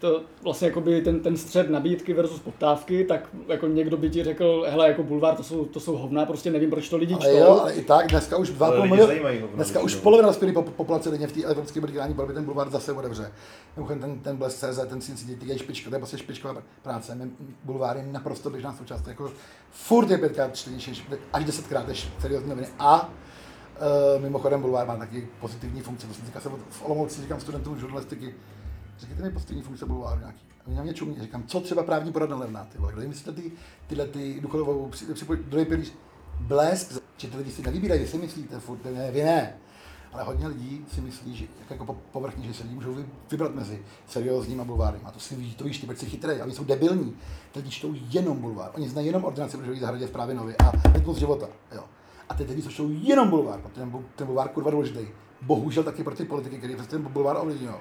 B: to vlastně jakoby ten, ten střed nabídky versus poptávky, tak jako někdo by ti řekl, hele, jako bulvár, to jsou, to jsou hovna, prostě nevím, proč to lidi
A: Ale
B: čtou.
A: jo, ale i tak, dneska už 2,5
C: Ale lidi
A: milionu, dneska už polovina dospělé po- populace denně v té evropské mediální barvě ten bulvár zase otevře. Mimochodem ten, ten Blesk CZ, ten si ty je špička, to je prostě špičková práce. Bulvár je naprosto běžná součást, jako furt je pětkrát čtenější, až desetkrát než seriózní noviny. A Uh, mimochodem Bulvár má taky pozitivní funkce, to jsem říkal, jsem v Olomouci říkám studentům žurnalistiky, řekněte mi pozitivní funkce Bulváru nějaký. A oni na mě čumí, říkám, co třeba právní poradna levná, ty vole, kdo jim myslíte ty, tyhle ty důchodovou, při, druhý pilíř, blesk, že ty lidi si nevybírají, si myslíte, furt, ne, vy ne. Ale hodně lidí si myslí, že jako po- povrchně, že se lidi můžou vy- vybrat mezi seriózním a bulvárem. A to si ví, to víš, ty proč si chytrý, a oni jsou debilní. Ty lidi čtou jenom bulvár. Oni znají jenom ordinaci v růžové zahradě v právě nově a rytmus života. Jo. A ty lidi, co čtou jenom bulvár, protože ten, bu- ten bulvár kurva důležitý. Bohužel taky pro ty politiky, který prostě ten bulvár ovlivňují.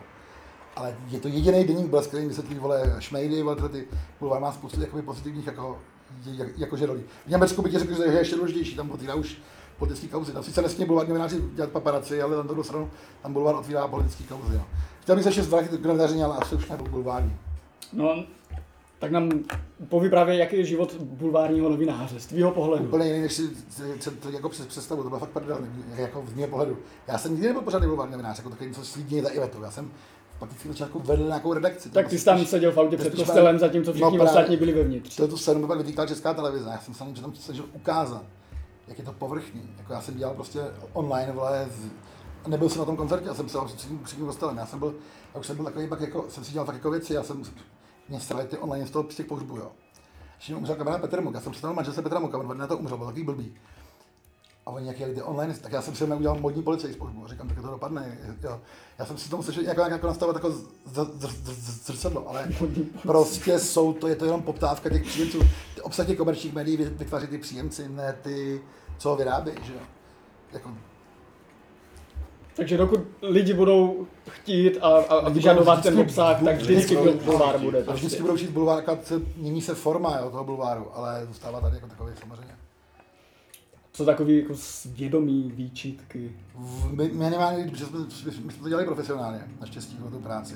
A: Ale je to jediný denník blesk, který vysvětlí, vole, šmejdy, vole, tyhle ty bulvár má spoustu jakoby pozitivních, jako, jak, jakože rolí. V Německu by ti řekl, že je ještě důležitější, tam otírá už politické kauzy. Tam sice nesmí bulvární novináři dělat paparaci, ale na druhou stranu tam bulvár otvírá politické kauzy. Jo. Chtěl bych se ještě zvrátit k novinářině, ale asi už nebudu bulvární.
B: No, tak nám povyprávěj, jaký je život bulvárního novináře z tvýho pohledu.
A: Úplně jiný, než si, to jako přes představu, to bylo fakt prdel, jako z mého pohledu. Já jsem nikdy nebyl pořádný bulvární novinář, jako takový něco slídně za Ivetou. Já jsem pak vždycky začátku vedl nějakou redakci.
B: Tak ty jsi tam seděl v autě před kostelem, zatímco všichni
A: No,
B: ostatní byli vevnitř.
A: To tu scénu mi pak vytýkala česká televize. Já jsem se tam snažil ukázat, jak je to povrchní. Jako já jsem dělal prostě online, vole, z... nebyl jsem na tom koncertě, já jsem se před tím, kostelem. Já jsem byl, já už jsem byl takový, pak jako, jsem si dělal tak jako věci, já jsem mě strali ty online z toho z těch pohřbů, jo. Ještě umřel kamarád Petr Muk, já jsem představil manželce Petra Muka, on na to umřel, byl takový blbý. A oni jak jeli ty online, tak já jsem si udělal modní pohřbu. A říkám, tak to dopadne. Jo. Já jsem si tomu slyšel jako, jako nastavovat jako zrcadlo, ale prostě jsou to, je to jenom poptávka těch příjemců. Ty obsah těch komerčních médií vy- vytváří ty příjemci, ne ty, co ho vyrábějí, že jo. Jako,
B: Takže dokud lidi budou chtít a, a, a
A: Lidi
B: vyžadovat ten obsah, tak vždycky bulvár bude.
A: a vždycky
B: Prostě.
A: budou šít bulvár, se mění se forma jo, toho bulváru, ale zůstává tady jako takový samozřejmě.
B: Co takový jako svědomí výčitky.
A: My, minimálně, protože jsme, my jsme to dělali profesionálně, naštěstí o tu práci.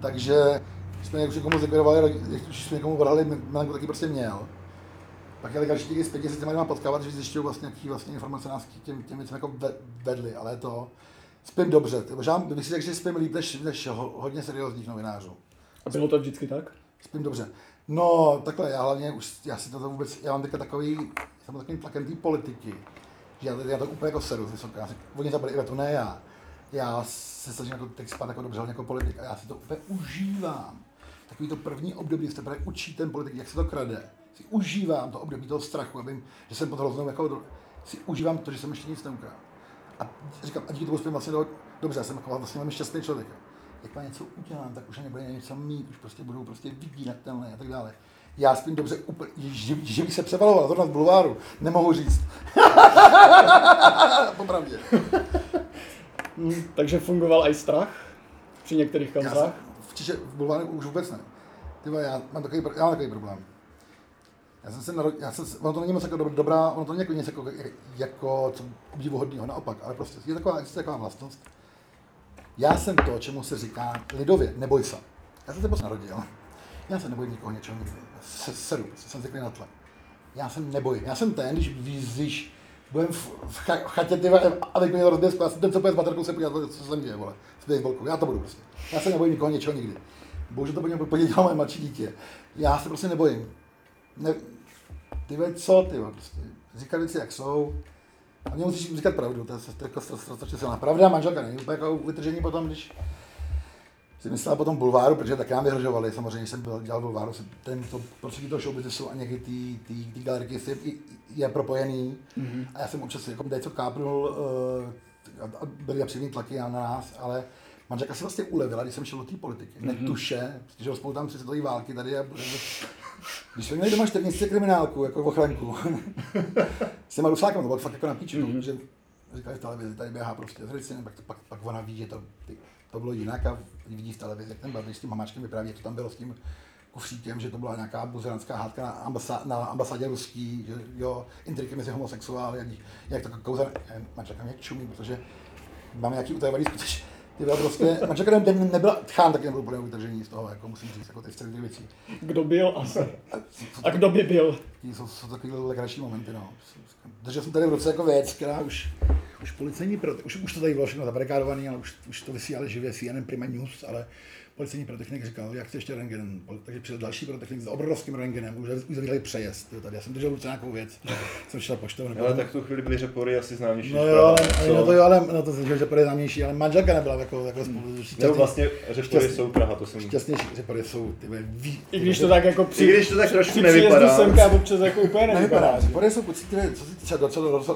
A: Takže jsme už někomu zlikvidovali, už jsme někomu vrhali, Milanku taky prostě měl. Pak jeli další lidi zpětně se s těma lidma potkávat, že zjišťují vlastně, jaký vlastně informace nás k těm, těm věcem jako ve- vedly, ale to spím dobře. Možná bych si řekl, že spím líp než, než ho, hodně seriózních novinářů.
B: A bylo to vždycky tak?
A: Spím dobře. No, takhle, já hlavně už, já si to vůbec, já mám teďka takový, jsem takovým tlakem té politiky, že já, já to úplně jako seru vysoká. Já si, oni zabili i to ne já. Já se snažím jako teď spát jako dobře, jako politik a já si to úplně užívám. Takový to první období, kdy se teprve učí ten politik, jak se to krade. Si užívám to období toho strachu, abym, že jsem pod hroznou jako, si užívám to, že jsem ještě nic neukradl. A říkám, a díky tomu spím vlastně do, dobře, já jsem jako vlastně velmi šťastný člověk. Jak má něco udělám, tak už nebude něco mít, už prostě budou prostě vydíratelné a tak dále. Já spím dobře úplně, že, že bych se převaloval zrovna z bulváru, nemohu říct. Popravdě.
B: Takže fungoval i strach při některých kauzách.
A: v, Čiže v bulváru už vůbec ne. Ty vole, já mám takový, já mám takový problém. Já jsem se narodil, já jsem, se- ono to není moc jako dob- dobrá, ono to není jako něco jako, jako co obdivuhodného, naopak, ale prostě je taková, je taková vlastnost. Já jsem to, čemu se říká lidově, neboj se. Já jsem se prostě narodil. Já se nebojím nikoho něčeho nikdy. Se, seru, prostě jsem zvyklý na tlak. Já jsem nebojím. Já jsem ten, když víš, budem v, v, cha, v chatě, ty a teď mě to rozběsku, já jsem ten, co bude s baterkou se podívat, co se děje, vole, s baseballkou. Já to budu prostě. Já se nebojím nikoho něčeho nikdy. Bohužel to po něm podělalo moje mladší dítě. Já se prostě nebojím. Ne, ty vole, co, ty prostě. Říkat věci, jak jsou. A mě musíš říkat pravdu, to je, jako strašně silná. Pravda, manželka není úplně jako vytržení potom, když si myslela potom bulváru, protože tak nám vyhrožovali, samozřejmě, jsem byl, dělal bulváru, ten, to prostředí toho showbiznesu a někdy ty, ty, ty galerky je, je propojený. Mm-hmm. A já jsem občas jako něco kápnul uh, a, a byly přímý tlaky na nás, ale manželka se vlastně ulevila, když jsem šel do té politiky. Mm-hmm. Netuše, že spolu tam třicetové války tady a když jsme měli doma 4 měsíce kriminálku, jako ochranku, s těma rusákama, to bylo fakt jako na píči, mm-hmm. že říkali v televizi, tady běhá prostě z Ricin, pak, pak, pak ona ví, že to, ty, to bylo jinak a vidí v televizi, jak ten Babiš s tím mamáčkem vypráví, jak to tam bylo s tím kufříkem, že to byla nějaká buzeranská hádka na, ambasá, na ambasádě ruský, že jo, intriky mezi homosexuály, jak, jak to kouza, manželka mě čumí, protože máme nějaký utajovaný skutečně, ty byla prostě, manželka ne, nebyla, Chán taky nebyl úplně utržení z toho, jako musím říct, jako ty střední věcí.
B: Kdo byl asi?
A: A,
B: A kdo by byl?
A: jsou, jsou takové legrační momenty, no. Držel jsem tady v ruce jako věc, která už, už policejní, už, už to tady bylo všechno zabarikádovaný, ale už, už to vysílali živě CNN Prima News, ale policejní pyrotechnik říkal, jak chce ještě rengen, takže přišel další pyrotechnik s obrovským rengenem, už, už zavírali přejezd, jo, tady já jsem držel ruce nějakou věc, jsem šel poštou, nebo
C: Ale tak v tu chvíli byly řepory asi známější.
A: No jo, ale,
C: co?
A: no to jo, ale no to že Řepory známější, ale manželka nebyla jako, jako spolu,
C: Nebo vlastně řepory
A: šťastný-
C: jsou Praha, to jsem...
A: šťastnější Řepory jsou, ty ví,
B: I když to tak jako při,
C: I když to tak trošku
B: při
C: nevypadá.
B: semka občas jako úplně
A: Nevypadá. Řepory jsou poctivé, co se týče do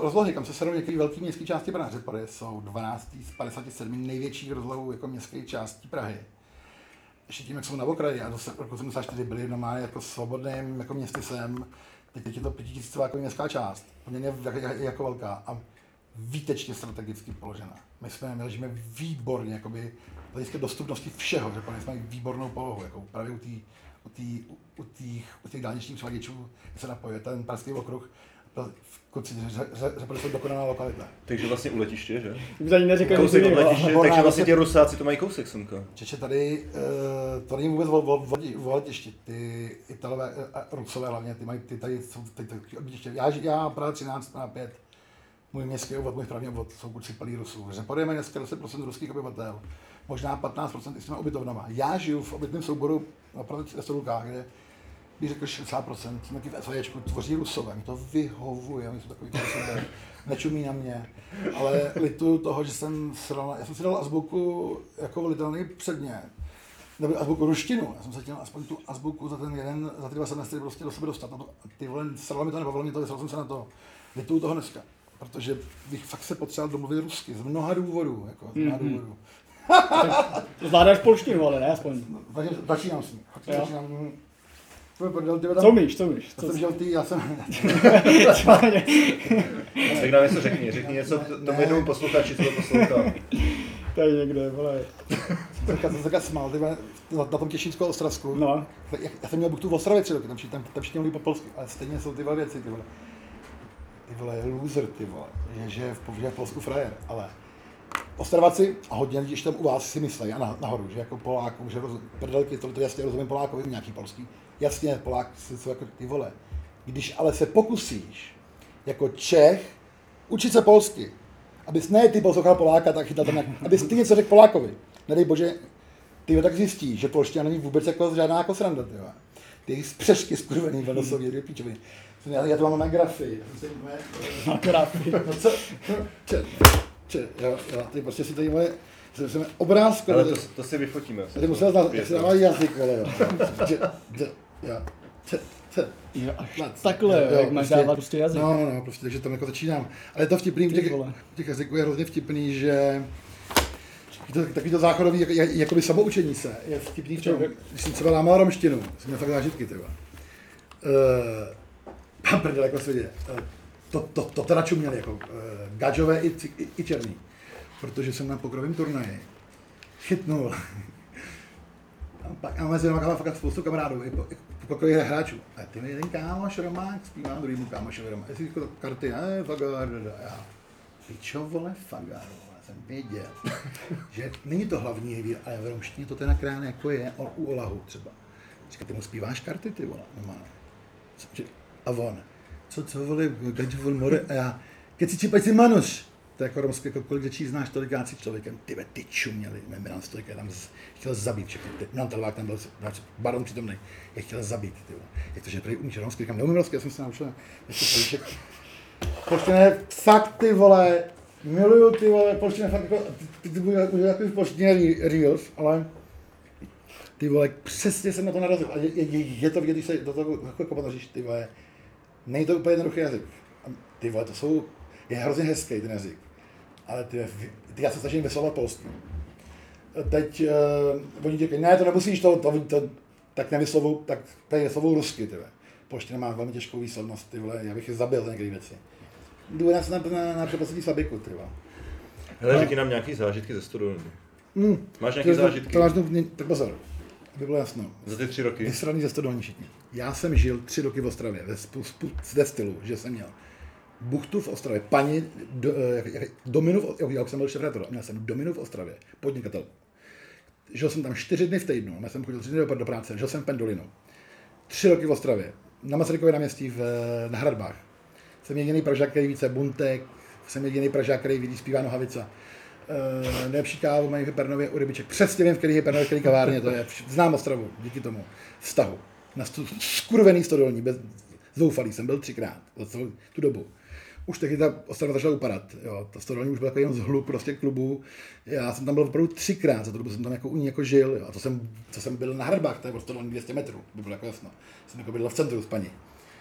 A: rozlohy, kam se serou některé velké městské části Prahy. Řepory jsou 12 z 57 největších rozlohou jako městské části Prahy. Ještě tím, jak jsou na okraji, a do se- roku 74 byli normálně jako svobodným jako městysem, teď, je to pětitisícová jako městská část, poměrně jak- jak- jako velká a výtečně strategicky položená. My jsme my ležíme výborně, jakoby, hlediska dostupnosti všeho, že jsme mají výbornou polohu, jako právě u té u, tý, u, těch, u těch dálničních převaděčů se napojuje ten pražský okruh, Kluci, Řepady jsou dokonalá lokalita.
C: Takže vlastně u letiště, že?
B: Už ani neříkal nic
C: Kousek od letiště,
A: Horná
C: takže vlastně
A: Rusi-
C: ti Rusáci to mají kousek semka.
A: Čeče tady, uh, to není vůbec o, o, o, o letišti, ty Italové, uh, Rusové hlavně, ty mají, ty tady jsou ty, ty, ty letiště. Já, já Praha 13, Praha 5, můj městský obvod, můj správní obvod, jsou kluci plný Rusů. Mají dneska 10% ruských obyvatel, možná 15% i s těmi ubytovnama. Já žiju v obytném souboru na Praze ve Stolukách, kde bych řekl 60%, taky v SVJčku tvoří Rusové, mi to vyhovuje, oni jsou takový super, nečumí na mě, ale lituju toho, že jsem si dal, já jsem si dal azbuku jako volitelný předmět, nebo azbuku ruštinu, já jsem se chtěl aspoň tu azbuku za ten jeden, za ty dva semestry prostě do sebe dostat, no to, ty vole, sralo mi to, nebavilo mě to, vysral jsem se na to, lituju toho dneska, protože bych fakt se potřeboval domluvit rusky, z mnoha důvodů, jako, z mnoha
B: Mhm.
A: důvodů.
B: Zvládáš polštinu, ale ne aspoň.
A: Takže začínám s ní, začínám, hm. Tvoj prdel, ty tam,
B: Co umíš, co
A: já
B: Co,
A: jsem žil ty, já jsem,
C: Tak nám něco řekni, řekni něco tomu jednomu posluchači, co to poslouchá.
B: tady někde, vole.
A: jsem se takhle smál, ty vole, na, na tom Těšínsko ostravsku.
B: No,
A: Já, já jsem měl buchtu v Ostravě tři roky, tam, všichni- tam, tam všichni mluví po polsku, ale stejně jsou ty věci, ty vole. Ty vole, loser, ty vole, že, že, v Polsku frajer, ale Ostravaci a hodně lidí ještě tam u vás si myslí a na, nahoru, že jako Poláků, že roz, prdelky, to, to jasně rozumím Polákovi, nějaký polský. Jasně, Polák si jsou jako ty vole. Když ale se pokusíš jako Čech učit se polsky, abys ne ty poslouchal Poláka, tak chytal tam nějak, abys ty něco řekl Polákovi. Nedej bože, ty tak zjistíš, že polština není vůbec jako žádná jako sranda, ty vole. Ty spřešky skurvený, jsou dvě píčoviny. Já, já to mám na grafy.
B: akorát.
A: No co? Če, jo, jo, ty prostě si tady moje, jsem, jsem obrázko,
C: Ale to, to si vyfotíme.
A: tady musel znát, jak se dává jazyk, ale jo. Če, če, jo, če, če.
B: Jo, až takhle,
A: Jo,
B: jak máš dávat prostě jazyk.
A: No, no, no, prostě, takže tam jako začínám. Ale je to vtipný, těch, těch jazyků je hrozně vtipný, že to, takový to záchodový, jak, jak, jakoby samoučení se, je vtipný v tom, když jsem třeba lámal romštinu, jsem měl fakt zážitky, ty vole. Uh, pan prdel, jako se vidět. Uh, to, to, to teda čuměli, jako uh, gadžové i, i, i černý. Protože jsem na pokrovém turnaji chytnul a pak a mezi náma fakt spoustu kamarádů, i, po, pokrojí hráčů. A ty mi jeden kámoš Romák zpívá druhýmu kámošovi Romák. Jestli jako karty, ne, Fagar, a já. Pičo, vole, Fagar, vole, jsem věděl, že není to hlavní jeví, ale v romštině to ten krán jako je u Olahu třeba. Říká, ty mu zpíváš karty, ty vole, normálně. A on, co, co vole, gaďu vol more, a já, keď si čipaj si manuš, to je jako romské, jako kolik řečí znáš, tolikát si člověkem, ty ve, ty čuměli, Stolik, já tam z, chtěl zabít všechny, ty, Milan Telvák tam byl baron přítomný, je chtěl zabít, ty vole. Jak to, že prý umíš romsky, říkám, neumím romsky, já jsem se naučil, ještě políček. Polština je fakt, ty vole, miluju ty vole, polština je fakt jako, ty, ty, ty takový polštině re- reels, ale ty vole, přesně jsem na to narazil. A je, je, je, je to vidět, když se do toho jako, jako ponoříš, ty vole, není to úplně jednoduchý jazyk. Ty vole, to jsou, je hrozně hezký ten jazyk. Ale ty, ty já se snažím vyslovovat polsky. Teď uh, oni říkají, ne, to nemusíš, to, to, to tak nevyslovu, tak tady vyslovu rusky, ty vole. Polština má velmi těžkou výslovnost, ty vole, já bych je zabil za některé věci. Jdu na, na, na, na přeposlední slabiku, ty vole.
C: Hele, řekni nám nějaký zážitky ze studiu.
A: Mm.
C: Máš nějaký
A: To-
C: zážitky
A: To máš, tak pozor, aby bylo jasno.
C: za ty tři roky?
A: Vysraný ze stodolní všichni. Já jsem žil tři roky v Ostravě, ve, ve stylu, že jsem měl buchtu v Ostravě, paní do, eh, Dominu, v, jak jsem byl šéf měl jsem Dominu v Ostravě, podnikatel. Žil jsem tam čtyři dny v týdnu, já jsem chodil tři dny do, práce, žil jsem v Pendolinu. Tři roky v Ostravě, na Masarykově náměstí v, na Hradbách. Jsem jediný Pražák, který více buntek, jsem jediný Pražák, který vidí zpívá Nohavica. Uh, nejlepší kávu mají v Hypernově u rybiček. Přesně vím, v který Hypernově, v který kavárně to je. Znám Ostravu, díky tomu vztahu. Na stu, skurvený stodolní, bez, zoufalý jsem byl třikrát celou tu dobu. Už tehdy ta Ostrava začala upadat. Jo. Ta stodolní už byl takový jenom zhluk prostě klubů. Já jsem tam byl opravdu třikrát, za tu dobu jsem tam jako u ní jako žil. Jo. A to jsem, to jsem byl na Hradbách, to je prostě 200 metrů, by bylo jako jasno. Jsem jako byl v centru s paní.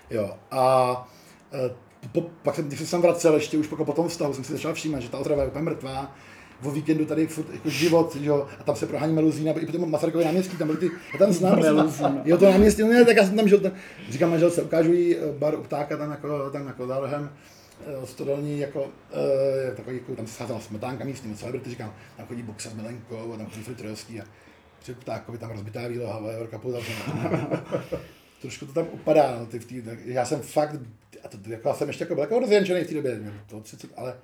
A: Jo. A eh, po, pak jsem, když jsem vracel, ještě už po, po tom vztahu, jsem si začal všímat, že ta Ostrava je úplně mrtvá. O víkendu tady furt jako život, že jo, a tam se prohání Meluzína, i potom Masarykově náměstí, tam byly ty, já tam znám,
B: Meluzína.
A: jo, to náměstí, no ne, tak já jsem tam žil, tam, říkám manželce, ukážu jí eh, bar u ptáka tam jako, tam jako za rohem, eh, stodolní, jako, uh, takový, jako, tam se scházela smetánka místní, celebrity, říkám, tam chodí Boxa s Milenkou, a tam chodí Fritrojovský a při ptákovi tam rozbitá výloha, Jorka Pouza, trošku to tam upadá, no, ty, v tý, já jsem fakt, a to, jako já jsem ještě jako byl jako rozjenčený v té době, měl to 30, ale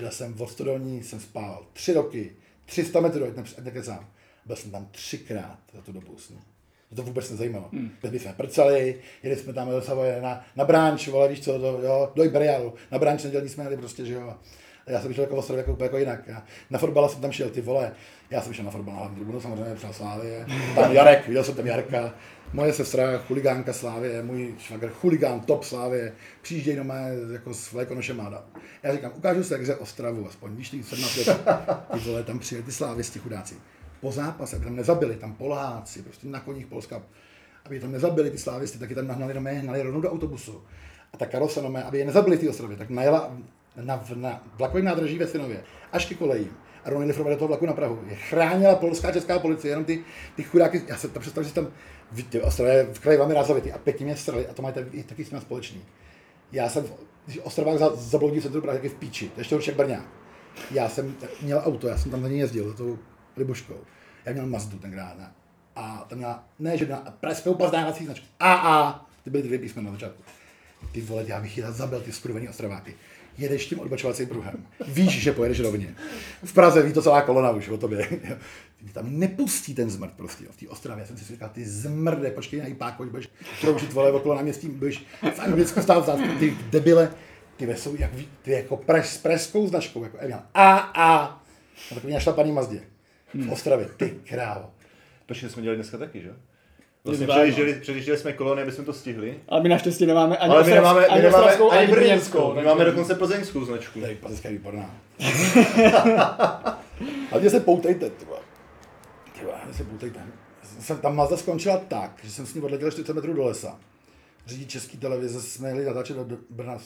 A: byl jsem v Ostodolní, jsem spál tři roky, 300 metrů, ať ne- ať nekecám. Byl jsem tam třikrát za tu dobu s. Mě to vůbec nezajímalo. Hmm. My jsme prcali, jeli jsme tam do Savoje na, na bránč, vole, víš co, do, jo, do Imperialu. Na bránč nedělní jsme jeli prostě, že jo. A já jsem šel jako v Ostrově jako, úplně jako jinak. Já, na fotbale jsem tam šel, ty vole. Já jsem šel na fotbal na hlavní tribunu, samozřejmě přál Slávě. Tam Jarek, viděl jsem tam Jarka. Moje sestra, chuligánka Slávě, můj švagr, chuligán, top Slávě, přijíždějí doma jako s vlajkonošem a Já říkám, ukážu se, jak hře Ostravu, aspoň víš, ty 17 let, ty vole, tam přijeli ty Slávisti chudáci. Po zápase, aby tam nezabili, tam Poláci, prostě na koních Polska, aby tam nezabili ty Slávisty, tak je tam nahnali, doma, hnali rovnou do autobusu. A ta karosa, doma, aby je nezabili v té Ostravě, tak najela na, na vlakovém nádraží ve Synově, až ke kolejím. A rovnou nefrovali do toho vlaku na Prahu. Je chránila polská česká policie, jenom ty, ty chudáky, já se tam představuji, že tam v ty Ostravě v kraji velmi rázovitý a pěkně mě strali a to mají taky, taky s společný. Já jsem, když Ostravák za, zabloudil centru Prahy, tak je v píči, to ještě jak Brňák. Já jsem měl auto, já jsem tam na ní jezdil, za tou Libuškou. Já měl Mazdu tenkrát, ne? A tam měla, ne, že měla Pražskou poznávací značku. AA, ty byly dvě písmena na začátku. Ty vole, já bych je zabil, ty skurvený Ostraváky. Jedeš tím odbočovacím pruhem. Víš, že pojedeš rovně. V Praze ví to celá kolona už o tobě. Ty tam nepustí ten zmrt prostě. V té Ostravě jsem si říkal, ty zmrde, počkej na Ipáku, až budeš kroužit vole okolo na městí, budeš v Anglicku stát vzát, ty debile, ty jsou jak, ty jako praž, s pražskou značkou, jako Evian. A, a, na takový našlapaný Mazdě. V Ostravě, ty krávo.
C: Počkej, jsme dělali dneska taky, že? Vlastně předjížděli, předjížděli jsme kolony, aby jsme to stihli.
B: Ale my naštěstí nemáme ani,
C: Ale my nemáme, my
B: ani
C: nemáme
B: ostravskou,
C: ani brněnskou,
B: brněnskou.
C: my
B: takže-
C: máme dokonce plzeňskou značku.
A: Tady plzeňská je výborná. A mě se poutejte, ty vole. Ty vole, mě se poutejte. Jsem, tam Mazda skončila tak, že jsem s ní odletěl 40 metrů do lesa. Řidič český televize jsme jeli natáčet do, Brna.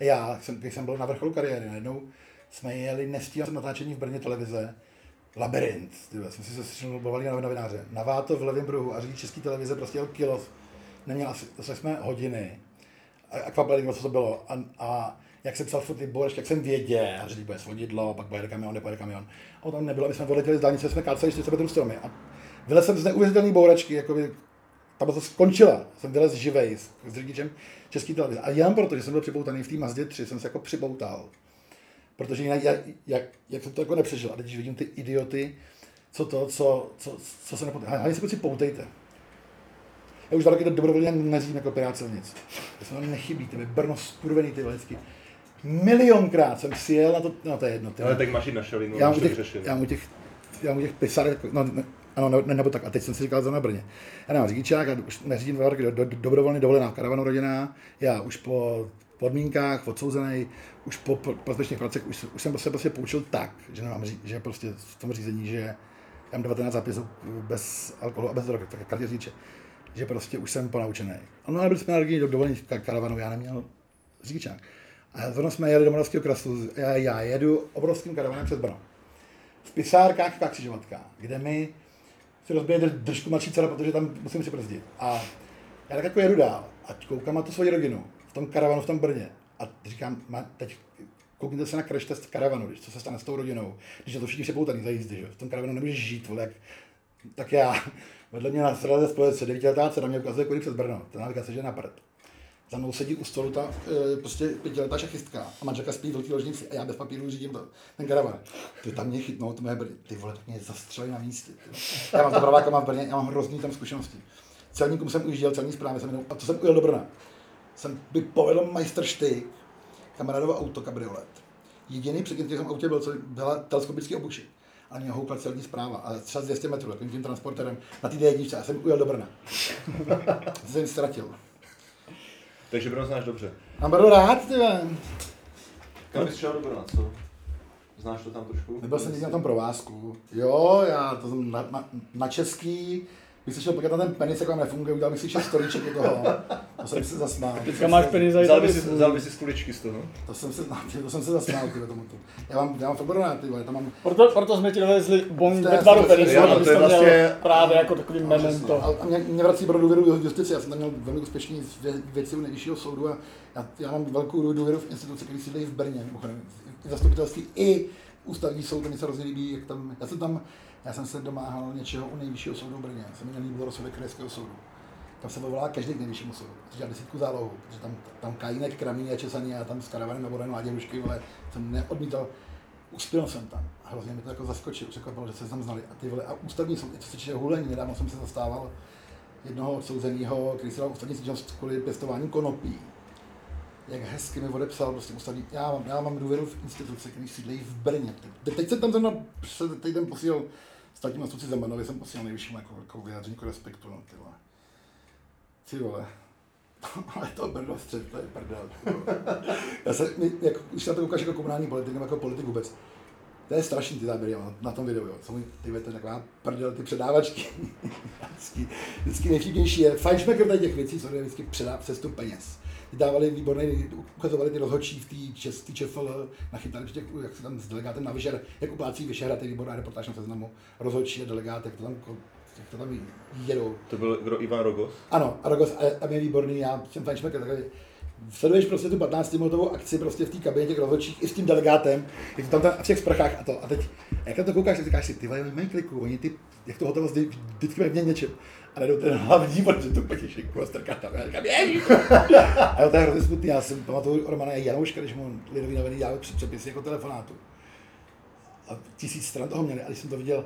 A: A já, jsem, když jsem byl na vrcholu kariéry, najednou jsme jeli, nestíhal jsem natáčení v Brně televize, Labyrint, ty jsme si se střelnou bavili na novináře. Na Váto v levém pruhu a řidič český televize prostě jel kilo, neměl asi, jsme hodiny, a- akvaplaning, co to bylo. A, a jak jsem psal furt ty borečky, jak jsem věděl, že bude svodidlo, pak pojede kamion, nepojede kamion. A tam nebylo, my jsme odletěli z dálnice, jsme káceli 40 metrů stromy. A vylez jsem z neuvěřitelné bouračky, jako by, ta to skončila. Jsem vylez živej s, s řidičem český televize. A jen proto, že jsem byl připoutaný v té Mazdě 3, jsem se jako připoutal. Protože jinak, jak, jak, jak jsem to jako nepřežil. A teď, když vidím ty idioty, co to, co, co, co se nepoutejte. Hlavně se kluci poutejte. Já už dva roky dobrovolně neřídím jako pirát silnic. To se nám nechybí, ty Brno skurvený ty vždycky. Milionkrát jsem si jel na to, no to je jedno. Ty,
C: Ale tak máš jít na šalinu,
A: já
C: já
A: mám u
C: to
A: těch, já mám u těch, já mám u těch pisarek, no, ne, ano, ne, ne, nebo tak, a teď jsem si říkal za na Brně. Já nemám řidičák, já už neřídím dva roky do, do, dobrovolně dovolená karavanu rodina, já už po podmínkách, odsouzený, už po, zbytečných pracech, už, už, jsem se prostě poučil tak, že nemám, že prostě v tom řízení, že já mám 19 zápisů bez alkoholu a bez drogy, tak kartě řidiče, že prostě už jsem ponaučený. No ale byli jsme na rodinní do dovolení karavanu, já neměl řidičák. A zrovna jsme jeli do Moravského krasu, já, já jedu obrovským karavanem přes Brno v pisárkách v křižovatka, kde mi si rozbije drž- držku mladší dcera, protože tam musím přibrzdit. A já tak jako jedu dál a koukám na tu svoji rodinu tom karavanu v tom Brně a říkám, má, teď koukněte se na crash test karavanu, když co se stane s tou rodinou, když je to všichni přepoutaný za jízdy, že? v tom karavanu nemůžeš žít, vole, jak, tak já, vedle mě na srade společce, devítiletá dcera mě ukazuje kudy přes Brno, to navigace, že je na prd. Za mnou sedí u stolu ta e, prostě pětiletá šachistka a manželka spí v velký ložnici a já bez papíru řídím to, ten karavan. Ty tam mě chytnou, to moje brdy. Ty vole, tak mě zastřelili na místě. Ty. Já mám to praváka mám v Brně, já mám hrozný tam zkušenosti. Celníkům jsem ujížděl, celní správě jsem jenom, a to jsem ujel do Brna. Jsem by povedl majstrštyk, kamarádovo auto, kabriolet. Jediný předtím, který jsem autě byl, co byla teleskopický obušek. A mě houpla celní zpráva, ale třeba z 200 metrů, takovým tím transporterem na té D1, já jsem ujel do Brna. jsem ztratil.
C: Takže Brno znáš dobře.
A: Mám Brno rád, ty vole.
C: Kam bys šel do Brna, co? Znáš to tam trošku?
A: Nebyl jsem nikdy na tom provázku. Jo, já to jsem na, na, na český, bych se šel podívat na ten penis, jak vám nefunguje, udělal bych si šest storíček do toho. To jsem se zasmál.
B: Teďka máš peníze
C: Vzal by si, vzal by si z kuličky z toho.
A: To jsem se, to jsem se zasmál, ty tomu. Já mám, já mám fakt rád, ty vole, tam mám,
B: Proto, proto jsme ti dovezli bon
A: To
B: ve tvaru
A: to
B: penisu,
C: to
B: abys to měl
C: vlastně-
B: právě jako takový memento.
A: a, a mě, mě vrací pro důvěru v justici, já jsem tam měl velmi úspěšný vě- věci u nejvyššího soudu a já, já mám velkou důvěru v instituce, které sídlí v Brně, mimochodem, i zastupitelství, i ústavní soud, to mi se hrozně líbí, jak tam, já jsem tam, já jsem se domáhal něčeho u nejvyššího soudu v Brně, se mi nelíbilo rozsudek krajského soudu. kam se volá každý k nejvyššímu soudu. Dělat desítku zálohu, protože tam, tam Kajínek, Kramín a Česaný a tam s Karavanem na Boren Ládě Rušky, vole, jsem neodmítal. Uspěl jsem tam. A hrozně mi to jako zaskočilo, překvapilo, že se tam znali. A ty vole, a ústavní soud, co se týče hulení, nedávno jsem se zastával jednoho odsouzeného, který se dal ústavní stížnost kvůli pěstování konopí. Jak hezky mi odepsal prostě ústavní, já mám, já mám důvěru v instituce, který sídlí v Brně. Teď, teď jsem tam zrovna před týden posílal státním nástupci Zemanovi, jsem posílal nejvyššímu jako, jako vyjádření jako respektu, no ty vole. Ty vole. Ale to Brno střed, to je prdel. Já se, my, jako, když na to koukáš jako komunální politik, nebo jako politik vůbec, to je strašný ty záběry na tom videu, jo. Jsou ty to je taková prdel, ty předávačky. vždycky, vždycky nejvtipnější je Fajnšmekr tady těch věcí, co vždycky předá tu peněz. Dávali výborné, ukazovali ty rozhodčí v té čes, ČFL, nachytali těch, jak se tam s delegátem na Vyšer, jak uplácí Vyšehra, ty výborná reportáž na seznamu, rozhodčí a delegát, jak to tam jak to tam jedou.
C: To byl kdo, Ivan Rogos?
A: Ano, a Rogos a tam je výborný, já jsem Fajnšmekr, takový sleduješ prostě tu 15 minutovou akci prostě v té kabině těch rozhodčích i s tím delegátem, jak to tam v těch sprchách a to. A teď, jak na to koukáš, tak říkáš si, ty vole, mají kliku, oni ty, jak to hotovost vždycky ve něčem. A najednou ten hlavní, protože to petěšinku a strká tam. A říkám, A jo, to je hrozně smutný. Já jsem pamatuju Romana Janouška, když mu lidový noviny dělali přepisy jako telefonátu. A tisíc stran toho měli, a když jsem to viděl,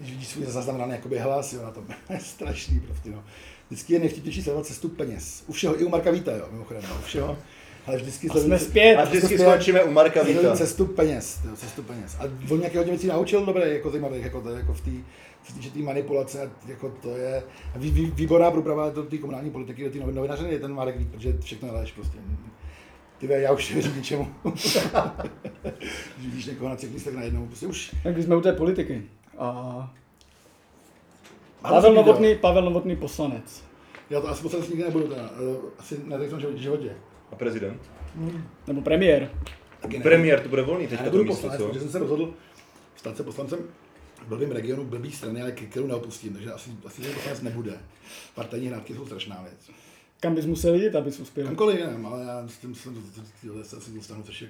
A: když vidíš svůj zaznamenaný jakoby hlas, jo, na tom, je strašný prostě, no. Vždycky je nejvtipnější sledovat cestu peněz. U všeho, i u Marka Víta, jo, mimochodem, no, u všeho. Ale vždycky
B: a jsme zpět.
C: A vždycky skončíme u Marka Víta.
A: Cestu peněz, jo, cestu peněz. A on nějaké hodně věcí naučil dobré, jako zajímavé, jako, jako v té se týče té manipulace, jako to je vý, vý, výborná průprava do té komunální politiky, do té novinaře je ten Marek Vít, protože všechno nedáš prostě. Ty já už nevěřím ničemu. Vidíš někoho na těch místech najednou, prostě už.
B: Tak když jsme u té politiky. A Pavel Novotný, Pavel Novotný poslanec.
A: Já to asi poslanec nikdy nebudu, teda. Eh, asi na v životě.
C: A prezident?
B: Hmm. Nebo premiér.
C: Premiér, to bude volný
A: teďka to místo, poslanec, co? protože jsem se rozhodl stát se poslancem blbým regionu blbý strany, ale kterou neopustím, takže asi, asi ten poslanec nebude. Partajní hrátky jsou strašná věc.
B: Kam bys musel jít, abys uspěl?
A: Kamkoliv jinam, ale já s tím se asi dostanu, což je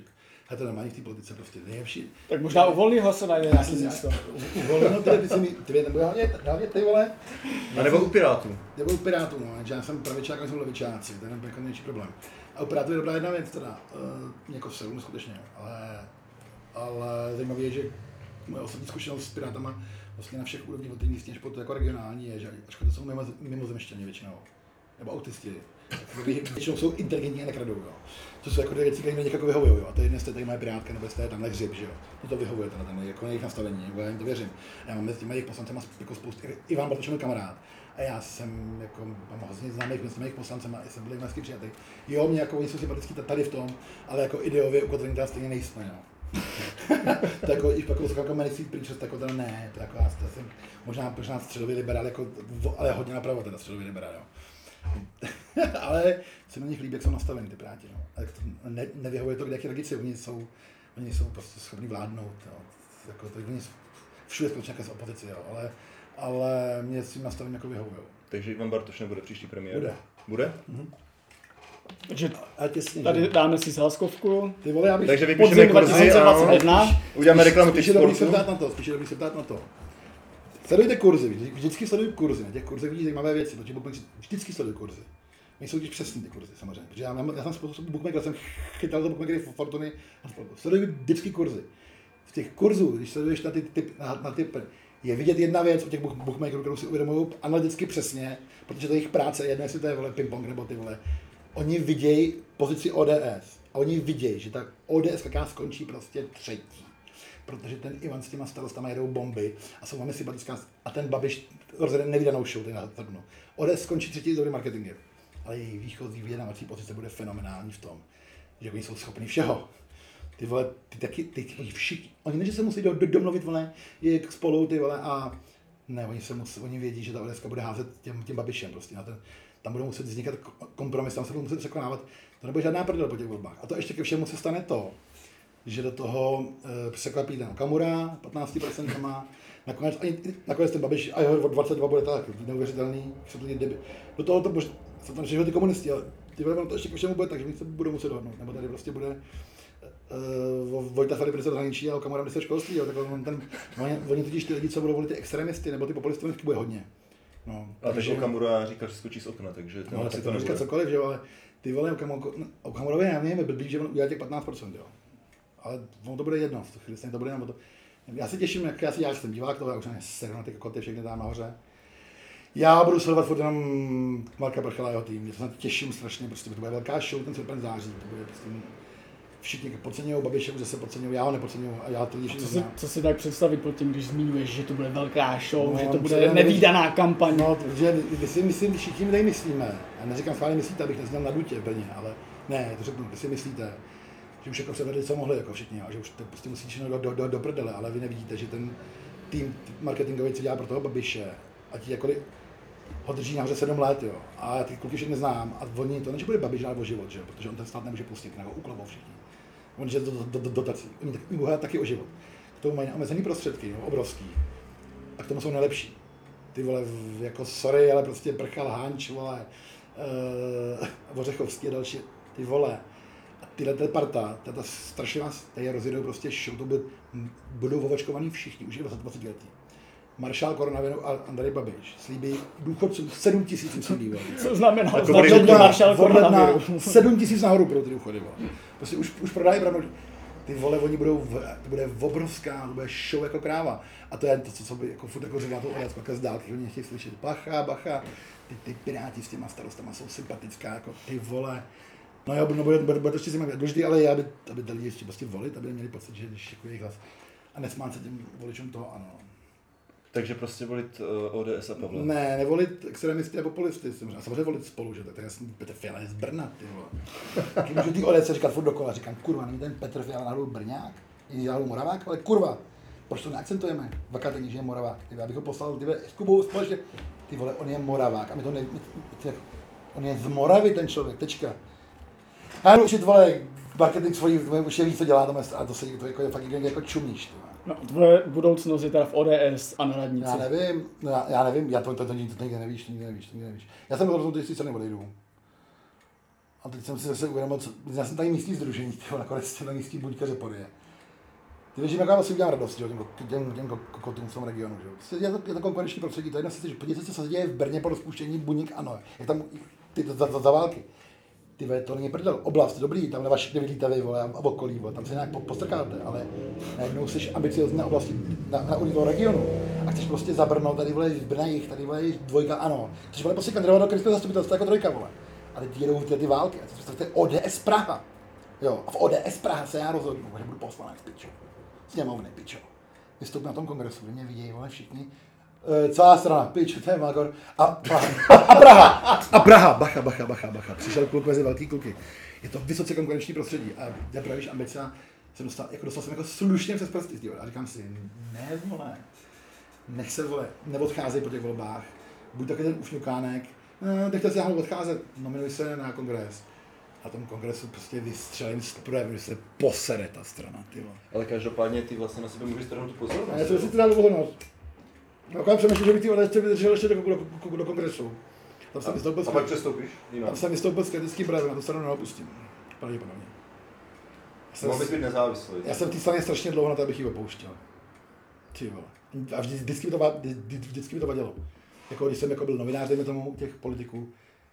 A: a to v té politice prostě nejlepší.
B: Tak možná u volný hlasování
A: já si místo. U volného ty, ty, si mi, ty, nebo hlavně, hlavně ty vole.
C: A nebo u Pirátů.
A: Nebo u Pirátů, no, já jsem pravičák a jsem levičáci, to je jako největší problém. A u Pirátů je dobrá jedna věc teda, uh, jako se skutečně, ale, ale zajímavé je, že moje osobní zkušenost s Pirátama vlastně na všech úrovních od místní až po to jako regionální je, že to jsou mimo, mimozemštěni většinou, nebo autisti, většinou jsou inteligentní a nekradou, jo. To jsou jako dvě věci, které mě někako vyhovují, jo. A to je jestli tady má pirátka, nebo jestli je tamhle hřib, že jo. No to vyhovuje, tenhle, ten, jako jejich nastavení, jako já jim to věřím. Já mám mezi těmi jejich poslancema jako spoustu, Ivan Bartoš můj kamarád, a já jsem jako, mám hodně známých mezi mých poslancema, jsem byl hezky přijatý. Jo, mě jako oni jsou sympatický tady v tom, ale jako ideově ukotvení teda stejně nejsme, jo. to jako, i pak jako Manic Preachers, tak teda ne, to jako já, to jsem možná, možná středový liberál, jako, ale hodně napravo teda středový liberál, jo. ale se na nich líbí, jak jsou nastaveny ty práti. No. A to ne, nevyhovuje to, kde jak rodiče, oni jsou, oni jsou prostě schopni vládnout. Jo. Jako to, oni všude společně z opozici, jo. Ale, ale mě s tím nastavením jako vyhovují.
C: Takže Ivan Bartoš nebude příští premiér?
A: Bude.
C: Bude? Mhm.
B: Takže a těsně, tady dáme si sáskovku.
A: Ty vole, já bych
C: Takže vypíšeme kurzy a uděláme reklamu
A: Spíše dobrý se ptát na to, spíše dobrý se ptát na to. Sledujte kurzy, vždycky sleduju kurzy, na těch kurzech vidíte zajímavé věci, protože vždycky sleduju kurzy. Nejsou když přesný ty kurzy, samozřejmě. Protože já, mám, já jsem způsob bookmaker, jsem chytal za bookmakery Fortuny a Sleduju vždycky kurzy. V těch kurzů, když sleduješ na ty, typ, na, na ty je vidět jedna věc u těch bookmakerů, kterou si uvědomují analyticky přesně, protože to je jejich práce, jedno jestli to je vole ping-pong nebo ty vole. Oni vidějí pozici ODS a oni vidějí, že ta ODS jaká skončí prostě třetí. Protože ten Ivan s těma starostama jedou bomby a jsou velmi sympatická a ten Babiš rozjede nevydanou show, na ODS skončí třetí s dobrým marketingem. Ale její výchozí vyjednávací pozice bude fenomenální v tom, že oni jsou schopni všeho. Ty vole, ty taky, ty, ty všichni, oni ne, že se musí do, do, domluvit, vole, je spolu, ty vole, a ne, oni se musí, oni vědí, že ta ODS bude házet těm, těm babišem prostě na ten, tam budou muset vznikat kompromis, tam se budou muset překonávat, to nebude žádná prdel po těch volbách. A to ještě ke všemu se stane to, že do toho e, překvapí ten Kamura 15% nakonec, ani, nakonec ten Babiš a jeho 22 bude tak neuvěřitelný, do toho to jsou tam všechny ty komunisti, ale ty vole, to ještě k všemu bude tak, že my se budou muset dohodnout, nebo tady prostě bude uh, Vojta Filip minister zahraničí a Okamura minister školství, jo, tak on ten, oni, oni totiž ty lidi, co budou volit ty extremisty nebo ty populisty, bude hodně. No,
C: A takže Okamura říká, že skočí z okna, takže ten
A: No,
C: asi
A: tak
C: to nebude.
A: cokoliv, že jo, ale ty vole, Okamurovi, já nevím, blbý, že on udělá těch 15%, jo. Ale on to bude jedno, v tu chvíli to bude jenom to. Já se těším, jak já si já jsem divák toho, já už jsem seru na ty kokoty všechny tam nahoře. Já budu sledovat furt jenom Marka Prchala a jeho tým, já se na to těším strašně, prostě to bude velká show, ten srpen září, to bude prostě všichni podceňují, Babiše už zase podceňují, já ho nepodceňuju a já to lidi
B: Co si, co si tak představit pod tím, když zmiňuješ, že to bude velká show,
A: No,
B: že to bude nevýdaná kampaň.
A: No, protože my si myslím, všichni my tady myslíme, já neříkám schválně myslíte, abych nezněl na dutě v Brně, ale ne, to řeknu, vy si myslíte, že už jako předvedli, co mohli, jako všichni, a že už to prostě musí všechno do, do, do, do prdele, ale vy nevidíte, že ten tým marketingový, co dělá pro toho Babiše, a ti jako ho drží nahoře 7 let, jo. A já ty kluky všechny znám a oni to ne, že bude Babiš žádný o život, že protože on ten stát nemůže pustit, nebo uklobou všichni. On že do, do, do, dotací. Oni tak, můžou taky o život. K tomu mají neomezený prostředky, jo, obrovský. A k tomu jsou nejlepší. Ty vole, jako sorry, ale prostě Prchal, Hanč, vole, uh, Ořechovský a další, ty vole. A tyhle ta parta, ta, ta strašně vás, tady rozjedou prostě show, to budou ovočkovaný všichni, už je 20, 20 letý. Maršál koronaviru a Andrej Babiš slíbí důchodcům 7 tisíc slíbí, vole.
B: Co znamená
C: bude-
B: maršal
A: Od ledna
B: koronaviru?
A: 7 tisíc nahoru pro ty důchody, vole. Prostě už, už prodají pravdu. Ty vole, oni budou, v, to bude obrovská, to bude show jako kráva. A to je to, co, co by jako furt jako říká to jako z dálky, oni nechtějí slyšet. Bacha, bacha, ty, ty piráti s těma starostama jsou sympatická, jako ty vole. No jo, no, bude, bude, bude to ještě zajímavé. Důležité, ale je, aby, aby dali ještě prostě volit, aby měli pocit, že když jako jejich hlas. A nesmát se těm voličům toho, ano.
C: Takže prostě volit uh, ODS a Pavla.
A: Ne, nevolit extremisty a populisty, samozřejmě. A samozřejmě volit spolu, že tak jasný, Petr Fiala je z Brna, ty vole. Můžu ty ODS říkat furt dokola, říkám, kurva, není ten Petr Fiala náhodou Brňák, je náhodou Moravák, ale kurva, proč to neakcentujeme? Vakatení, že je Moravák, ty vole, abych ho poslal, ty vole, s Kubou společně, ty vole, on je Moravák, a my to ne, ty, on je z Moravy ten člověk, tečka. A já učit, vole, marketing svojí, už je ví, co dělá, a to se to jako, fakt jako čumíš, ty.
B: No, tvoje budoucnost je teda v ODS a na radnici.
A: Já nevím, no já, já nevím, já to, to, to, to, nikdy nevíš, nikdy nevíš, nikdy nevíš. Já jsem byl rozhodnutý, jestli se neodejdu. A teď jsem si zase uvědomil, co, já jsem tady místní združení, tyho, nakonec těm místní buďkaře poryje. Ty víš, že jaká vlastně udělám radost, že, jo, těm, těm, těm kokotům v tom regionu. Že? Prostě Je, to, je to konkurenční prostředí, to je jedna si, že podívejte se, co se děje v Brně po rozpuštění buník, ano, jak tam ty za, za, za války. Ty vole, to není prdel. Oblast, dobrý, tam vaši nevydlíte vy, vole, a okolí, vole, tam se nějak po- postrkáte, ale najednou jsi ambiciozní na oblasti, na, na úrovni toho regionu. A chceš prostě za Brno, tady vole, v Brně jich, tady vole, dvojka, ano. Chceš vole, prostě kandidovat do krajského zastupitelstva jako trojka, vole. Ale ty jedou ty, ty války, a to je ODS Praha. Jo, a v ODS Praha se já rozhodnu, že budu poslanec, pičo. Sněmovny, pičo. Vystoupím na tom kongresu, kde mě vidějí, vole, všichni. E, celá strana, pič, to je Magor. A, Praha. a Praha, a Praha, bacha, bacha, bacha, bacha. Přišel kluk mezi velký kluky. Je to vysoce konkurenční prostředí a jde právě, že ambice jsem dostal, jako dostal jsem jako slušně přes prsty, a říkám si, ne vole, nech se vole, neodcházej po těch volbách, buď taky ten ušňukánek, no, nechte si náhodou odcházet, nominuj se na kongres. A tom kongresu prostě vystřelím z projevu, se posere ta strana, ty vole.
C: Ale každopádně ty vlastně na sebe můžeš strhnout tu pozornost.
A: A já jsem si teda pozornost. No, kam přemýšlím, že bych ty ODS vydržel ještě do, do, do, do kongresu. Tam jsem vystoupil,
C: A pak přestoupíš? Jinam.
A: tam jsem vystoupil s kritickým projevem, na tu stranu neopustím. Pravděpodobně. Já jsem,
C: Mohl bys být nezávislý.
A: já jsem v té straně strašně dlouho na to, abych ji opouštěl. Ty vole. A vždy, vždycky, mi to, vždy, vždy- vždycky mi to vadilo. Jako když jsem jako byl novinář, dejme tomu, těch politiků,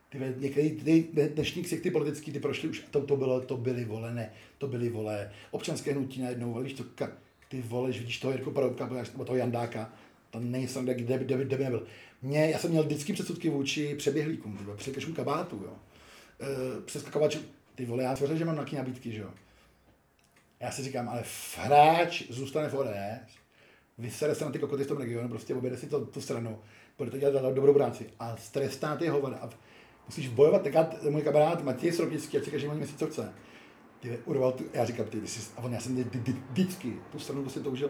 A: ty některý ty dnešní ksichty politický, ty prošly už, to, to, bylo, to byly vole, ne, to byly vole, občanské hnutí najednou, víš to, ka, ty vole, že vidíš toho Jirku Paroubka, nebo toho Jandáka, to nejsem, kde, kde, kde, kde by nebyl. Mě, já jsem měl vždycky předsudky vůči přeběhlíkům, ty vole, překešům kabátu, jo. E, přeskakovačům, ty vole, já tvořil, že mám nějaký nabídky, že jo. Já si říkám, ale hráč zůstane v ODS, vysere se na ty kokoty v tom regionu, prostě objede si to, tu stranu, bude to dělat do- dobrou práci a strestá ty hovada. A musíš bojovat, tak můj kamarád Matěj Sropnický, ať si každý měsíc co chce. Ty urval tu, já říkám, ty, jsi, a on, já jsem vždy- vždy- vždycky tu stranu prostě toužil,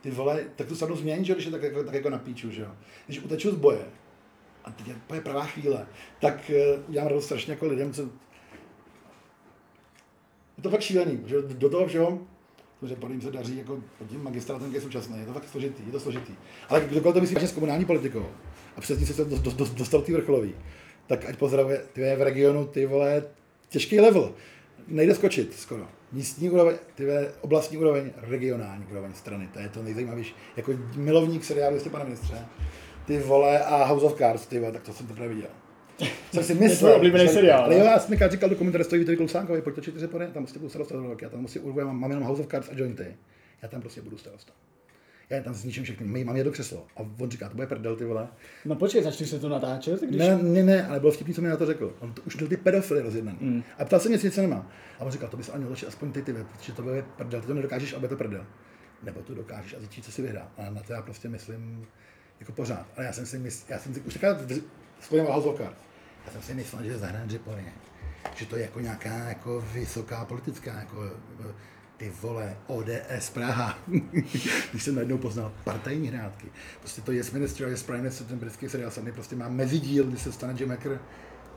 A: ty vole, tak tu stranu změň, že když je tak, jako, tak jako na píču, že jo. Když uteču z boje, a teď je pravá chvíle, tak uh, udělám radost strašně jako lidem, co... Je to fakt šílený, že do toho všeho, podle jim se daří jako pod tím magistrátem, je současný, je to fakt složitý, je to složitý. Ale kdokoliv to myslí vážně s komunální politikou a přes ní se do, do, do, dostal ty vrcholový, tak ať pozdravuje, ty je v regionu, ty vole, těžký level. Nejde skočit skoro. Místní úroveň, ty vole, oblastní úroveň, regionální úroveň strany. To je to nejzajímavější. Jako milovník seriálu, jestli pane ministře, ty vole, a House of Cards, ty vole, tak to jsem teprve viděl. Jsem si myslel.
B: oblíbený
A: že-
B: seriál,
A: Ale jo, já jsem říkal, říkal dokumentary stojí Vítej Klusánkovi, pojďte čtyři pony, tam prostě budu starosta dva roky, já tam prostě urvuji, mám, mám jenom House of Cards a jointy. Já tam prostě budu starosta. Já tam zničím všechny, Mej- mám je do křeslo. A on říká, to bude prdel, ty vole.
B: No počkej, začni se to natáčet, když...
A: Ne, ne, ne, ale bylo vtipný, co mi na to řekl. On to už měl ty pedofily rozjednaný. Mm. A ptal se mě, jestli něco nemá. A on říkal, to bys ani začít aspoň ty, ty, protože to bude prdel, ty to nedokážeš, aby to prdel. Nebo to dokážeš a zjistíš, co si vyhrál. A na to já prostě myslím jako pořád. Ale já jsem si myslel, já jsem si už of Cards. Já jsem si myslel, že Řepovi, že to je jako nějaká jako vysoká politická, jako eh, ty vole, ODS Praha, když jsem najednou poznal partajní hrádky. Prostě to Yes Minister a Yes Prime Minister, ten britský seriál samý prostě má mezidíl, kdy se stane Jim Hacker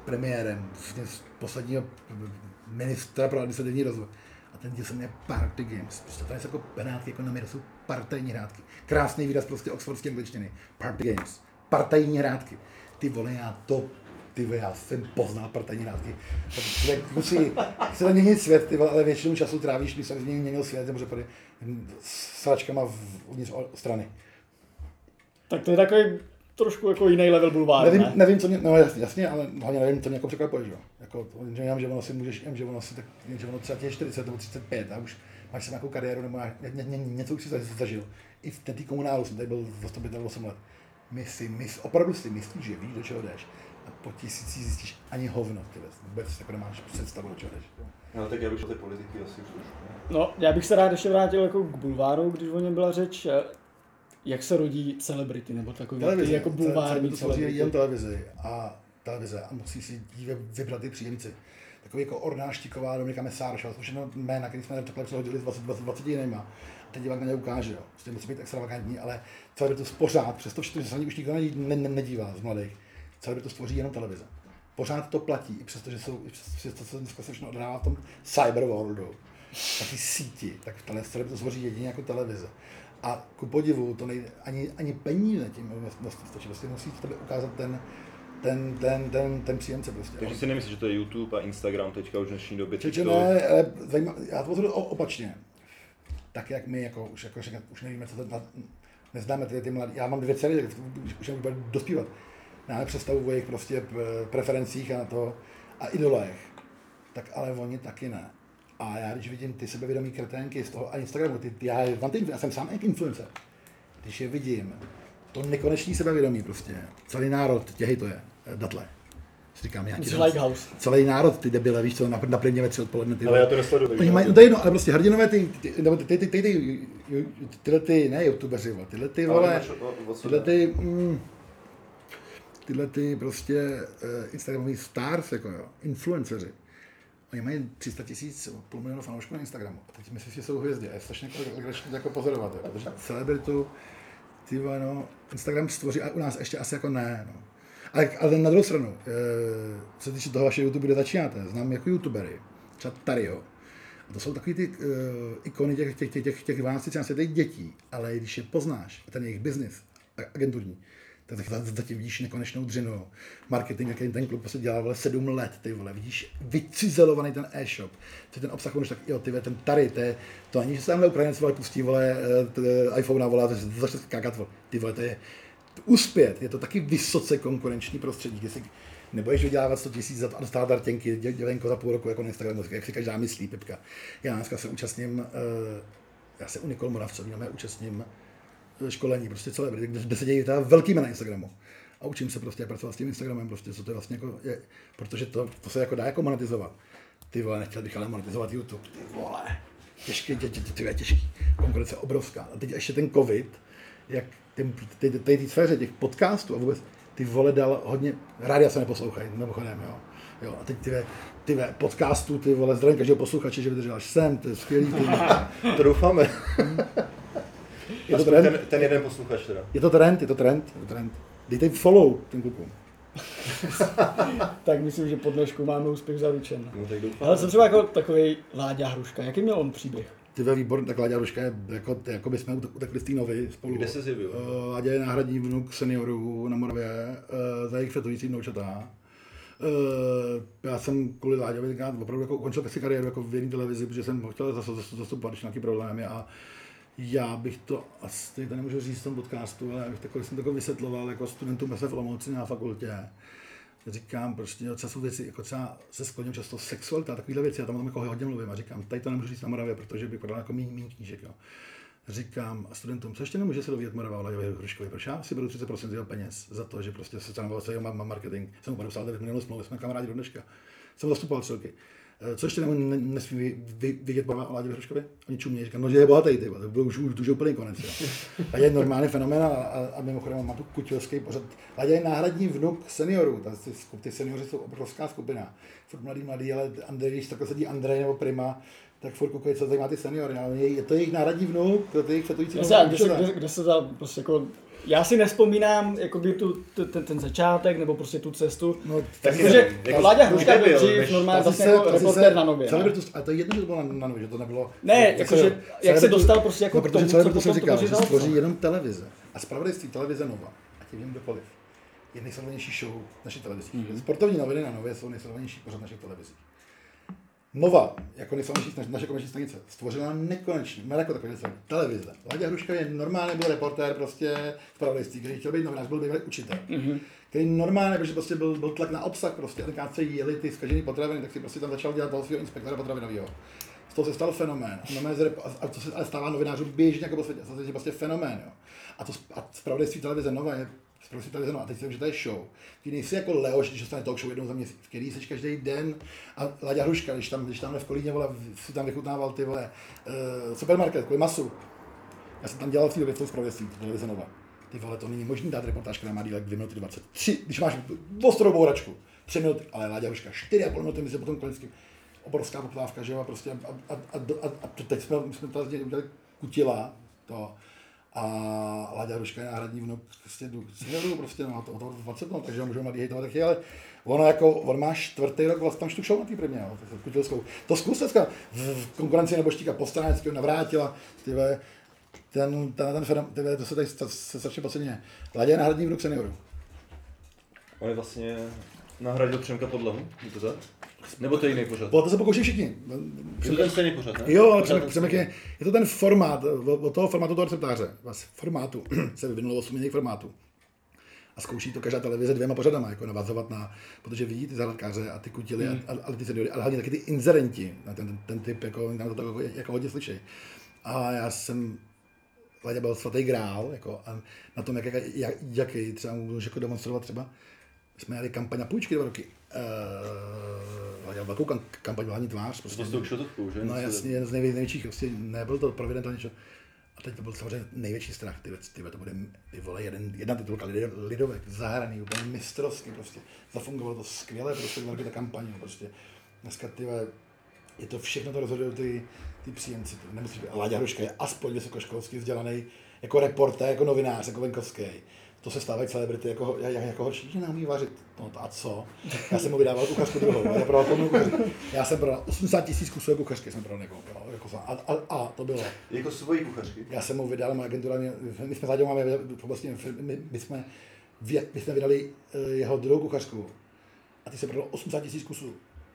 A: premiérem vlastně z posledního ministra pro administrativní rozvoj. A ten díl se jmenuje Party Games. Prostě to je jako hrádky ekonomie, to jsou partajní hrádky. Krásný výraz prostě oxfordské angličtiny. Party Games. Partajní hrádky. Ty vole, já to ty já jsem poznal partajní hrádky. Tak Člověk musí se tam měnit svět, ty ale většinu času trávíš, když se měnil svět, nebo že pady s sračkama uvnitř strany.
B: Tak to je takový trošku jako jiný level bulváru,
A: Nevím,
B: ne?
A: nevím, co mě, no jasně, jasně, ale hlavně nevím, co mě jako překvapuje, že jo. Jako, že jenom, že ono si můžeš, jenom, že ono si tak, že ono třeba těch 40 nebo 35 a už máš si nějakou kariéru nebo ně, ně, ně, něco už si za- zažil. I v té komunálu jsem tady byl zastupitel 8 let. My si, my, opravdu si myslíš, že víš, do čeho jdeš. A po tisíci zjistíš ani hovno, ty vůbec jako nemáš představu, do čeho jdeš.
C: No tak já bych šel té politiky asi už trošku.
B: No, já bych se rád ještě vrátil jako k bulváru, když o něm byla řeč, eh, jak se rodí celebrity, nebo takový
A: Televize,
B: ty jako bulvární
A: to tvoří jen
B: celebrity.
A: televizi a televize a musí si vybrat ty příjemci. Takový jako Orná Štiková, Dominika Mesárošová, to všechno jména, který jsme takhle přehodili s 20, 20, 20 jinýma. A teď divák na ně ukáže, jo. Prostě musí být extravagantní, ale celebritus pořád, přesto všechno, že se na ní už nikdo ne, ne, ne, nedívá z mladých, celebritus tvoří jenom televize. Pořád to platí, i přesto, že jsou, i přes, to, co dneska se všechno odhrává v tom cyberworldu, na ty síti, tak tohle celebritus tvoří jedině jako televize. A ku podivu, to nejde, ani, ani peníze tím vlastně stačí, prostě musí tebe ukázat ten, ten, ten, ten, ten příjemce prostě.
C: Takže si nemyslíš, že to je YouTube a Instagram teďka už v dnešní době?
A: Čiže
C: TikTok?
A: ne, ale zajímá, já to pozor opačně. Tak jak my, jako, už, jako, říkám, už nevíme, co to, na, neznáme ty, ty mladí, já mám dvě dcery, tak už, bude dospívat. Máme představu o jejich prostě preferencích a na to, a idolech. Tak ale oni taky ne. A já když vidím ty sebevědomí kreténky z toho a Instagramu, ty, ty, já, mám ty, já jsem sám jak influencer. Když je vidím, to nekonečný sebevědomí prostě, celý národ tě hejtuje, eh, datle. Si říkám, já ti
B: Lighthouse.
A: celý národ, ty debile, víš co, na, na plyně ve tři odpoledne. Ty
C: Ale
A: vole.
C: já to nesleduju. takže
A: Oni mají, no to je jedno, ale prostě hrdinové ty, ty, nebo ty, ty, ty, ty, ty, ty, tyhle ty, ne youtubeři, vole, tyhle ty,
C: Ale
A: vole,
C: máš o- o co
A: tyhle
C: jde?
A: ty, mm, tyhle ty prostě uh, Instagramoví stars, jako jo, influenceři. Oni mají 300 tisíc, půl milionu fanoušků na Instagramu. A teď myslíš, že jsou hvězdy. A je strašně jako, legrační jako pozorovat, jo, protože celebritu, ty no, Instagram stvoří, a u nás ještě asi jako ne, no. Ale, ale na druhou stranu, e, co se týče toho vašeho YouTube, kde začínáte, znám jako youtubery, třeba Tario. A to jsou takový ty uh, ikony těch, těch, těch, těch, těch 12, 13 letých dětí, ale když je poznáš, ten jejich biznis, agenturní, tak za- zatím vidíš nekonečnou dřinu. Marketing, jaký ten klub prostě dělal vole, sedm let, ty vole, vidíš vycizelovaný ten e-shop, ty ten obsah tak, jo, ty ten tady, to, je, to ani, že se tamhle Ukrajinec vole, pustí, vole, eh, iPhone, a začne skákat, vole, ty vole, to je, uspět, je to taky vysoce konkurenční prostředí, kde si nebudeš vydělávat 100 tisíc za to a dostávat dartěnky, dě- dělenko za půl roku jako na Instagramu, jak si každá myslí, Pipka. Já dneska se účastním, eh, já se u Nikol Moravcový, já účastním školení, prostě celé, kde, kde se dějí teda velký na Instagramu. A učím se prostě pracovat s tím Instagramem, prostě, co to je vlastně jako, je, protože to, to se jako dá jako monetizovat. Ty vole, nechtěl bych ale monetizovat YouTube, ty vole. Těžký, tě, tě, tě, tě, těžký. Konkurence obrovská. A teď ještě ten covid, jak ty, ty, ty, ty, ty sféře těch podcastů a vůbec ty vole dal hodně, rádia se neposlouchají, mimochodem, jo. Jo, a teď ty, ty podcastů, ty vole, zdravím každého posluchače, že vydržel až sem, to je skvělý. Ty,
C: To doufáme.
A: je, to trend,
C: ten, ten jeden posluchač teda.
A: je to trend, je to trend, je to trend. Dejte follow těm klukům.
B: Tak myslím, že po dnešku máme úspěch zaručen.
C: No tak doufám.
B: Ale jsem třeba jako takový Láďa Hruška. Jaký měl on příběh?
A: Ty ve výbor, tak Láďa Ruška je, jako, jako by jsme utekli z té novy spolu.
C: Kde se zjevil?
A: Uh, Láďa je náhradní vnuk seniorů na Moravě, uh, za jejich fetující vnoučata. Uh, já jsem kvůli Láďovi opravdu jako ukončil si kariéru jako v jedné televizi, protože jsem ho chtěl zas- zas- zastupovat, když nějaký problémy a Já bych to asi to nemůžu říct v tom podcastu, ale takhle jsem to vysvětloval jako studentům se v Olomouci na fakultě. Říkám prostě o času věci, jako třeba se skloním často sexualita, takovéhle věci, já tam o tom jako hodně mluvím a říkám, tady to nemůžu říct na Moravě, protože bych prodal jako méně knížek. Jo. Říkám studentům, co ještě nemůže se dovědět Morava o Laďovi Hruškovi, proč já si beru 30% z jeho peněz za to, že prostě se stanoval se jeho marketing, jsem mu podepsal 9 milionů smlouvy, jsme kamarádi do dneška. Jsem zastupoval roky. Eh, Co ještě ne, nesmí vidět o Láďovi Hruškovi? Oni čumějí, říkají, no že je bohatý, ty, to byl už, už, už úplný konec. Jo. A je normální fenomén a, a, a mimochodem má tu kutilský pořad. Láďa je náhradní vnuk seniorů, ty, ty seniori jsou obrovská skupina. Furt mladý, mladý, ale Andrej, když takhle sedí Andrej nebo Prima, tak furt koukají, co zajímá ty seniory, ale je, je to jejich náhradní vnuk, to je jejich fetující
B: kde, se, kde, kde se dá prostě jako já si nespomínám jakoby tu, ten, ten začátek nebo prostě tu cestu.
A: No,
C: Tak
B: Takže
C: je- jako
B: Láďa Hruška byl dřív normálně vlastně
A: zase-
B: jako
A: to zase-
B: reportér na nově. ne?
A: Celebritu, a to je jedno, že to bylo na, na nově, že to nebylo...
B: Ne,
A: jako
B: jakože, jak se dostal prostě jako
A: no, protože
B: tomu, co
A: celebritu
B: potom
A: jsem říkal, že se
B: Alfa.
A: stvoří jenom televize. A zpravodajství televize Nova, ať je vím kdokoliv, je nejsledovanější show našich televizí. Mm-hmm. Sportovní noviny na Nově jsou nejsledovanější pořad našich televizí. Nova, jako nejsledovanější naše, naše komerční stanice, stvořila nekonečně, má jako takové věci. Televize. Láďa Hruška je normálně byl reportér prostě zpravodajství, který chtěl být novinář, byl bývalý učitel. Mm-hmm. Který normálně, protože prostě byl, byl tlak na obsah, prostě, a se jeli ty zkažené potraviny, tak si prostě tam začal dělat toho svého inspektora potravinového. Z toho se stal fenomén. A, z a to se ale stává novinářům běžně jako po světě. To je prostě fenomén. Jo. A to a zpravodajství televize Nova je zpravodajství televize Nova. A teď vím, že to je show. Ty nejsi jako Leoš, když dostane talk show jednou za měsíc, v který jsi každý den. A Láďa Hruška, když tam, když tam v Kolíně vole, si tam vychutnával ty vole, uh, supermarket, kvůli masu. Já jsem tam dělal v té době zpravodajství televize Nova. Ty vole, to není možné dát reportáž, která má dílek 2 minuty 23, když máš ostrou bouračku, 3 minuty, ale Láďa Hruška 4,5 minuty, my se potom klinicky obrovská poptávka, že jo, a prostě a, a, a, a, a teď jsme, jsme to vlastně udělali kutila, to, a Láďa Hruška je náhradní vnuk prostě jdu, seniorů, prostě no, to, to 20 no, takže ho můžou mladý hejtovat taky, ale ono jako, on má čtvrtý rok vlastně tam tu show na té primě, jo, to, kutilskou. To zkus dneska v, konkurenci nebo štíka Postráneckého navrátila, ty vole, ten, ten, ten fenom, ty vole, to se tady se strašně podceňuje. Láďa je náhradní vnuk seniorů.
C: On je vlastně nahradil Přemka Podlahu, je to tak? Nebo to je jiný pořad?
A: O to se pokouší všichni.
C: Je to ten stejný pořad, ne?
A: Jo, ale Přemek, Přemek je, je to ten formát, od toho formátu toho receptáře, vlastně formátu, se vyvinulo 8 jiných formátů. A zkouší to každá televize dvěma pořadama, jako navazovat na, protože vidí ty zahrádkáře a ty kutily, hmm. a, a, ty seniory, ale hlavně taky ty inzerenti, na ten, ten, ten typ, jako, na to jako, jako hodně slyšej. A já jsem, Láďa byl svatý grál, jako, a na tom, jak, jak, jaký třeba můžu jako demonstrovat třeba, jsme jeli kampaň na půjčky dva roky. Uh, Láďa velkou kam, kampaň hlavní tvář. Prostě,
C: To kšotovkou, že?
A: No jasně, jeden z největší, největších, prostě nebyl to provident ani něco. A teď to byl samozřejmě největší strach, ty, věc, ty, to bude, ty vole, jeden, jedna titulka Lid- Lidovek, zahraný, úplně mistrovsky prostě. Zafungovalo to skvěle, prostě velké ta kampaň, prostě. Dneska, ty je to všechno to rozhodují ty, ty příjemci. Nemusí být. Láďa Hruška je aspoň vysokoškolsky vzdělaný jako reportér, jako novinář, jako venkovský. To se stávají celebrity jako, jako, jako horší, že neumí vařit. No a co? Já jsem mu vydával kuchařku druhou, já, prodal plnou kuchařku. já jsem prodal 80 tisíc kusů kuchařky, jsem prodal někoho. jo, Jako, a, a, a, to bylo.
C: Jako svoji kuchařky.
A: Já jsem mu vydal, moje agentura, mě, my jsme záděl, máme vlastně, my, my, jsme, my jsme vydali eh, jeho druhou kuchařku a ty se prodal 80 tisíc kusů.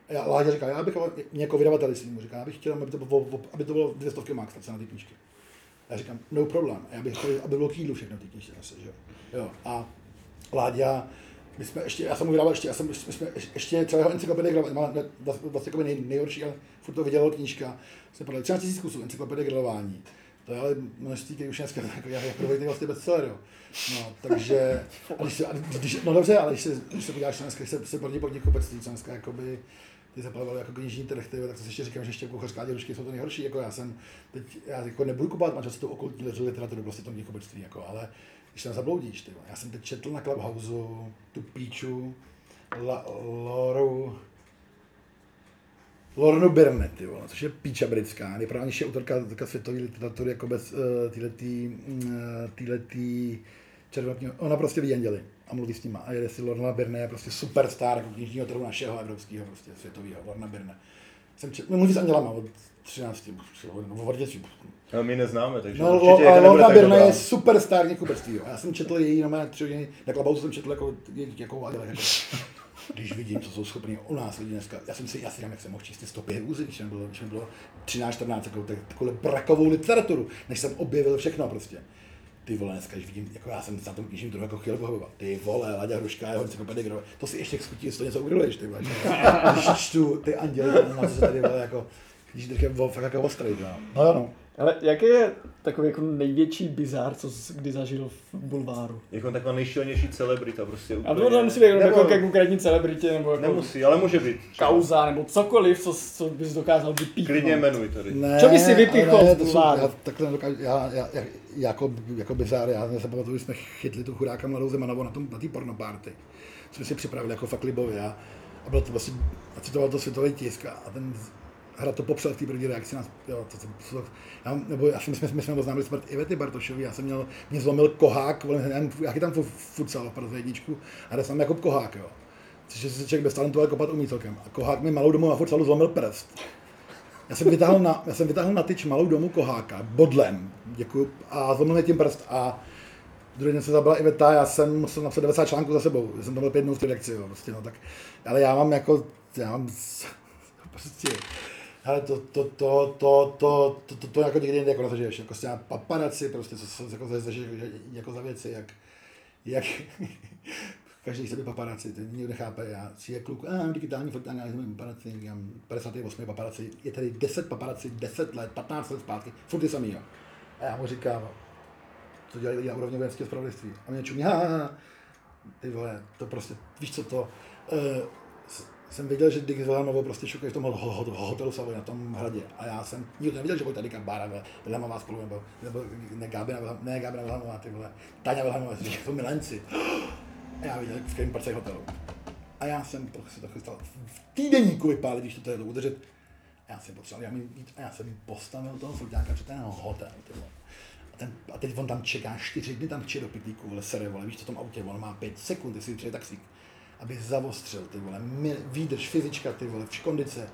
A: A já, Láďa říká, já bych mě jako vydavateli svým říká, já bych chtěl, aby to bylo, aby to bylo dvě stovky max, tak se na ty knížky. Já říkám, no problém. Já bych chtěl, aby bylo k jídlu všechno ty knížky zase, že jo. A Láďa, my jsme ještě, já jsem vydával ještě, já jsem, my jsme ještě, celého encyklopedie grilování, má vlastně, vlastně jako nej, nejhorší, ale furt to vydělalo knížka, jsme podali 13 000 kusů encyklopedie grilování. To je ale množství, který už dneska jako, jak prodej vlastně bestseller, jo. No, takže, a když se, a když, no dobře, ale když se, když se podíváš, dneska, když se, se proti podnikopectví, co dneska jakoby, ty zapalovaly jako knižní trh, ty, tak to si ještě říkám, že ještě kuchařská děrušky jsou to nejhorší, jako já jsem, teď, já jako nebudu kupovat manželství tu okultní literaturu, prostě to knihkupectví, jako, ale když tam zabloudíš, ty, vole. já jsem teď četl na Clubhouse tu píču, La, Loru, Lornu Byrne, ty vole, což je píča britská, nejprávnější autorka, světové literatury, jako bez uh, týhletý, uh, týhletý červenotního, ona prostě ví anděli a mluví s nima a jede si Lorna Byrne, je prostě superstar jako knižního trhu našeho evropského, prostě světového, Lorna Byrne. Jsem no, mluví s andělama od 13, nebo od dětství.
C: A my neznáme, takže
A: No,
C: určitě
A: ale
C: nebude
A: Lorna
C: dobrá.
A: je superstar knihkupectví. jo. Já jsem četl její no, tři hodiny, na Clubhouse jsem četl jako, jako anděle. Jako. když vidím, co jsou schopni u nás lidi dneska, já jsem si, já si říkám, jak jsem mohl číst ty stopy růzy, když mi bylo, když mi bylo 13, 14, takovou, takovou brakovou literaturu, než jsem objevil všechno prostě. Ty vole, dneska, když vidím, jako já jsem na tom knižním trhu jako chvíli pohovoval. Ty vole, Laďa Hruška, jeho encyklopedie, to si ještě skutí, to něco ugriluješ, ty vole. Když čtu ty anděly, na co se tady vole, jako, když je fakt jako ostrý, no. No jo, no.
B: Ale jaký je takový jako největší bizár, co jsi kdy zažil v bulváru?
C: Jako taková nejšilnější celebrita prostě
B: A to nemusí být jenom
C: nebo,
B: jako ke konkrétní celebritě, nebo jako
C: Nemusí, ale může být.
B: kauza, nebo cokoliv, co, co bys dokázal vypíchnout.
C: Klidně jmenuj tady.
A: Ne,
B: Co by si vypíchl
A: ne,
B: z
A: to jsou,
B: bulváru?
A: já takhle nedokážu, já, já, já, jako, jako bizár, já se pamatuju, že jsme chytli tu chudáka mladou Zemanovou na, tom, na té pornoparty. Jsme si připravili jako fakt libově a, a bylo to vlastně, a citoval to světový tisk a, a ten hra to popsal v té první reakci na, jo, to, to, to, já, nebo já jsem, my jsme, my jsme oznámili smrt Ivety Bartošový, já jsem měl, mě zlomil kohák, vole, nevím, jaký tam futsal, v jedničku, a jde jsem jako kohák, jo. Což se člověk bez talentu ale kopat umí celkem. A kohák mi malou domů na futsalu zlomil prst. Já jsem vytáhl na, já jsem vytáhl na tyč malou domu koháka, bodlem, děkuju, a zlomil mi tím prst. A druhý den se zabila Iveta, já jsem musel napsat 90 článků za sebou, já jsem to byl pět dnů v lekci, jo, prostě, no, tak, ale já mám jako, já mám, prostě, ale to, to, to, to, to, to, to, to jako nikdy jako nezažiješ, jako s těma paparaci, prostě, co se jako zažiješ jako za věci, jak, jak, každý chce být paparaci, to nikdo nechápe, já si je kluk, a digitální fotání, já jsem paparaci, říkám 58 paparaci, je tady 10 paparaci, 10 let, 15 let zpátky, furt ty samý, jo. A já mu říkám, to dělají lidi na úrovni vojenského spravodajství. A mě čumí, ty vole, to prostě, víš co to, uh, jsem věděl, že Dick Vilanovo prostě šukuje v tom ho, ho, ho, hotelu Savoy na tom hradě. A já jsem nikdy nevěděl, že bude tady Bára Vilhamová spolu, nebo, nebo ne Gábina, ne Gábina Vilhamová, ty vole, Táňa Vilhamová, že jsou milenci. A já viděl, v kterém parce hotelu. A já jsem prostě to chystal v týdeníku vypálit, když to tady udržet. A já jsem potřeboval, já, mít, a já jsem postavil toho foťáka před ten hotel, ty vole. A, ten, a teď on tam čeká čtyři dny, tam čtyři do pitlíku, vole, sere, vole, víš, co v tom autě, on má pět sekund, jestli přijde taxík aby zavostřil, ty vole, výdrž, fyzička, ty vole, kondice,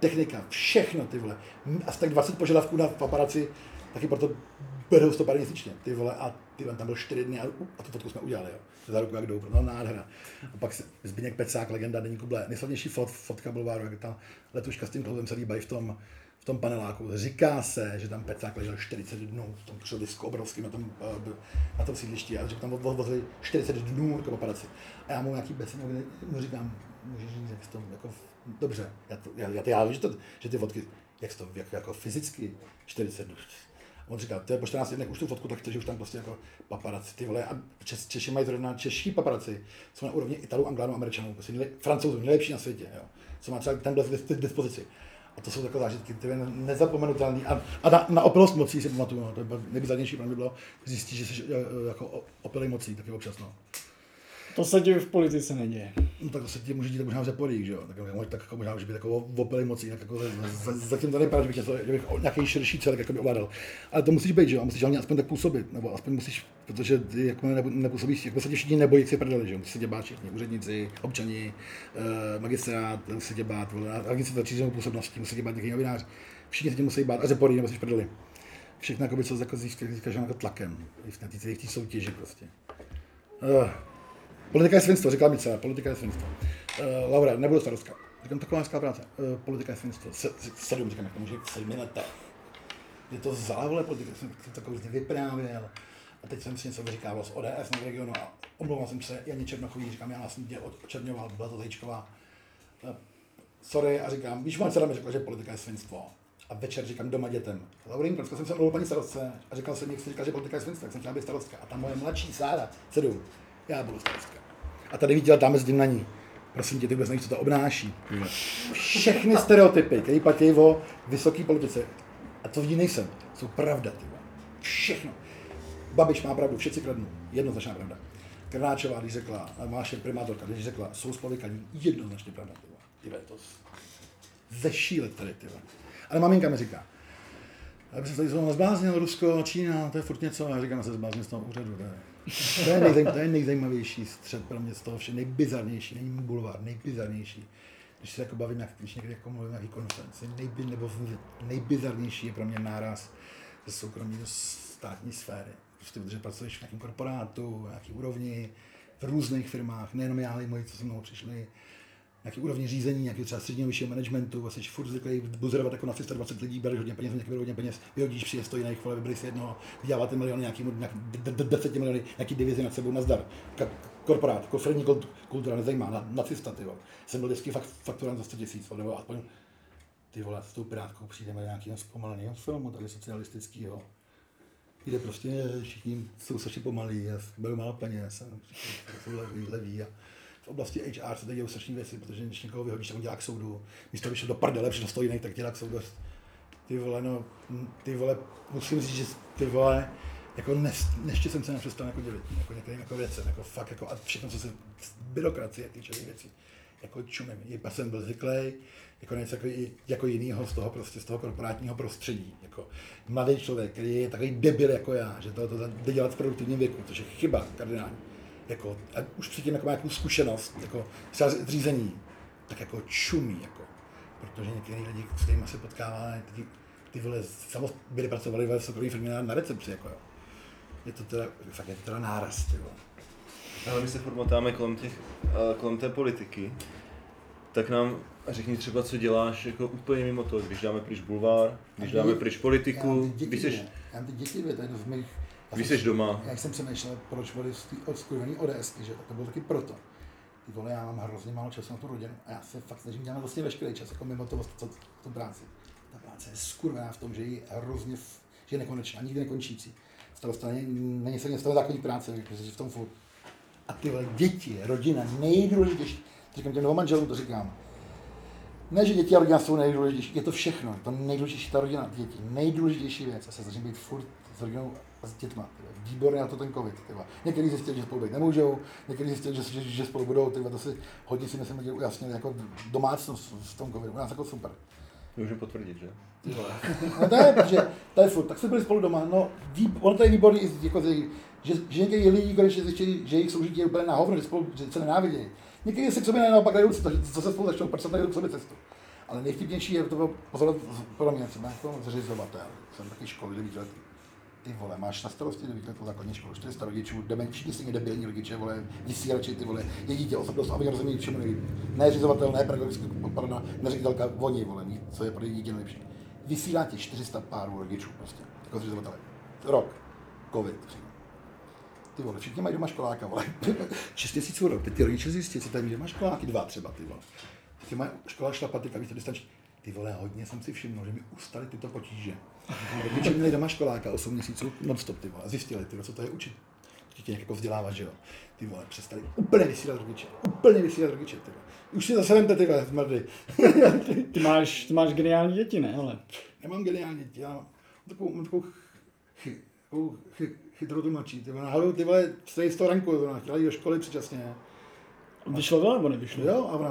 A: technika, všechno, ty vole. Asi tak 20 požadavků na paparaci, taky proto berou 100 měsíčně, ty vole, a ty vole, tam byl 4 dny a, a tu fotku jsme udělali, jo. Za ruku jak jdou, no nádhera. A pak Zbigněk Pecák, legenda Deníku Ble, nejslavnější fot, fotka Bulváru, jak tam letuška s tím klouzem se líbají v tom, v tom paneláku. Říká se, že tam Pecák ležel 40 dnů v tom křovisku obrovským na tom, na tom sídlišti a že tam odvozili 40 dnů jako paparaci. A já mu nějaký besed, mu říkám, můžeš říct, jak to, jako, dobře, já, to, já, já, já vím, že, to, že ty fotky, jak to, jako, jako fyzicky 40 dnů. On říká, to je po 14 dnech už tu fotku, tak chceš už tam prostě jako paparaci, ty vole, a Čes, Češi mají zrovna čeští paparaci, jsou na úrovni Italů, Anglánů, Američanů, prostě nejlep, Francouzů, nejlepší na světě, jo. Co má třeba ten k dispozici. A to jsou takové zážitky, které nezapomenutelné. A, a na, na opilost mocí si pamatuju, no, to nejbizarnější pro mě bylo zjistit, že jsi jako opilý mocí, taky občas. No.
B: To se ti v politice neděje.
A: No tak to se ti může dít možná v Zeporík, že jo? Tak, tak jako možná může být jako opilý mocí, tak jako zatím to nevypadá, že bych, něco, že bych nějaký širší celek jako by ovládal. Ale to musíš být, že jo? Musíš hlavně aspoň tak působit, nebo aspoň musíš, protože ty jako nepůsobíš, jako se tě všichni nebojí, si prdeli, že jo? Musí se tě bát všichni, úředníci, občani, eh, magistrát, musí se tě bát, hlavně se začínou působností, musí tě bát nějaký novinář. Všichni se tě musí bát a Zeporík, nebo jsi prdeli. Všechno, jako by, co jako získáš jako tlakem, v té soutěži prostě. Uh. Politika je svinstvo, říkala mi celá, politika je svinstvo. Uh, Laura, nebudu starostka. Říkám, taková hezká práce. Uh, politika je svinstvo. Se, sedm, říkám, jak to může sedmi letech. Je to zálevole politika, jsem to takový vyprávěl. A teď jsem si něco vyříkával z ODS na regionu a omlouval jsem se Janě Černochový, říkám, já vlastně tě odčerňoval, byla to Zajíčková. Uh, sorry, a říkám, víš, moje dcera mi řekla, že politika je svinstvo. A večer říkám doma dětem. Laurin, proč jsem se omlouval paní starostce a říkal jsem, jak říkal, že politika je svinstvo, tak jsem chtěla být starostka. A tam moje mladší Sára, sedm, já budu starostka. A ta devítiletá mezi na ní. Prosím tě, ty vůbec nevíš, co to obnáší. Všechny stereotypy, které platí o vysoké politice, a to vidí nejsem, jsou pravda. Ty Všechno. Babiš má pravdu, všetci kradnou. Jednoznačná pravda. Krnáčová, když řekla, máš primátorka, když řekla, jsou spolikaní, jednoznačně pravda. Ty to ze šílet tady, ty Ale maminka mi říká, aby se tady zbláznil Rusko, Čína, to je furt něco, a já říkám, se zbláznil z toho úřadu. To je. To je, nejzaj, to je nejzajímavější střed pro mě z toho vše, nejbizarnější, není bulvár, nejbizarnější. Když se jako bavím, jak, když někdy jako mluvím nějaký konferenci, nejby, nebo nejbizarnější je pro mě náraz ze soukromí do státní sféry. Prostě protože pracuješ v nějakém korporátu, nějaký úrovni, v různých firmách, nejenom já, ale i moji, co se mnou přišli, nějaký úrovni řízení, nějaký třeba středního vyššího managementu, vlastně furt zvyklý buzerovat jako na 320 lidí, bereš hodně peněz, nějaký hodně peněz, vyhodíš, přijde stojí na jich, vole, vybrali si jednoho, vyděláváte miliony, nějaký, nějaký 10 miliony, nějaký divizi nad sebou, nazdar. Ka- korporát, firmní kultura nezajímá, na, nacista, ty vole. Jsem byl vždycky fakt, fakturant za 100 tisíc, nebo aspoň ty vole, s tou pirátkou přijdeme do nějakého zpomaleného filmu, tady socialistického, kde prostě všichni jsou strašně pomalí a berou málo peněz a jsou leví, leví a oblasti HR se tady dějí strašné věci, protože když někoho vyhodíš, tak on dělá k soudu. Místo, aby šel do prdele, protože stojí jinak, tak dělá k soudu. Ty vole, no, ty vole, musím říct, že ty vole, jako ne, ještě jsem se nepřestal jako dělit, jako některým jako věcem, jako fakt, jako a všechno, co se byrokracie týče věcí, jako čumím. Já jsem byl zvyklý, jako něco jako, jako jinýho z toho, prostě z toho korporátního prostředí. Jako mladý člověk, který je takový debil jako já, že to, to jde dělat v produktivním věku, což je chyba kardinální. Jako, a už předtím jako má nějakou zkušenost, jako třeba řízení, tak jako čumí, jako, protože některý lidi, s kterými se potkává, ty, ty vole, samozřejmě byli pracovali ve soukromé firmě na, na recepci, jako jo. Je to teda, fakt je to teda náraz, ty vole.
C: Ale my se formotáme kolem, těch, eh, kolem té politiky, tak nám řekni třeba, co děláš jako úplně mimo to, když dáme pryč bulvár, když dáme pryč politiku,
A: když jsi... Já mám ty děti, to je jedno z mých...
C: Když jsi doma.
A: Já jsem přemýšlel, proč vody od skurvený ODSky, že to bylo taky proto. Ty vole, já mám hrozně málo času na tu rodinu a já se fakt snažím dělat vlastně veškerý čas, jako mimo to, co, tu práci. Ta práce je skurvená v tom, že je hrozně, že je nekonečná, nikdy nekončící. Toho straně není se něco takový práce, že v tom furt. A ty vole, děti, rodina, nejdůležitější. Říkám těm manželům, to říkám, ne, že děti a rodina jsou nejdůležitější, je to všechno. To nejdůležitější ta rodina, děti. Nejdůležitější věc. Já se snažím být furt s rodinou a s dětma. Výborně na to ten covid. Tyva. Někteří zjistili, že spolu být nemůžou, někteří zjistili, že, že, že spolu budou. Tyva. To si hodně si myslím, že ujasnili jako domácnost v tom covidu. U nás jako super.
C: Můžu potvrdit, že?
A: No to je, protože to je furt. Tak jsme byli spolu doma. No, ví, ono to je výborný, jako, že, že někteří lidi konečně zjistili, že jejich soužití je úplně na hovno, že, spolu, že se nenávidí. Někteří se k sobě naopak najdou, co se spolu začnou, proč se najdou k sobě cestu. Ale nejvtipnější je to pozorovat pro mě, třeba jako zřizovatel. Jsem taky školy devítiletý. Ty vole, máš na starosti devítiletou základní školu, 400 rodičů, demen, všichni stejně debilní rodiče, vole, vysílači, ty vole, je dítě, osobnost, aby rozumí, čemu neví. Ne zřizovatel, ne pedagogický podporná, ne ředitelka, oni, vole, co je pro dítě nejlepší. Vysílá ti 400 párů rodičů prostě, jako zřizovatele. Rok, covid, přímo ty vole, všichni mají doma školáka, vole. 6 měsíců rok, teď ty rodiče zjistí, co tady doma školáky, dva třeba, ty vole. Ty mají škola šlapatika, víte, distanční. Ty vole, hodně jsem si všiml, že mi ustaly tyto potíže. Rodiče měli doma školáka 8 měsíců non-stop, ty vole, zjistili, ty vole, co to je učit. Dítě nějak jako vzdělávat, že jo. Ty vole, přestali úplně vysílat rodiče, úplně vysílat rodiče, ty vole. Už si zase vemte, ty vole, zmrdy.
B: ty, máš, ty máš geniální děti, ne, ale?
A: Nemám geniální děti, já mám takovou, mám takovou, chy, takovou chy, chytrou tu mladší, ty vole, náhodou, ty vole, z toho ranku, chtěla jít do školy předčasně.
B: Vyšlo to nebo nevyšlo?
A: Jo, a, ona,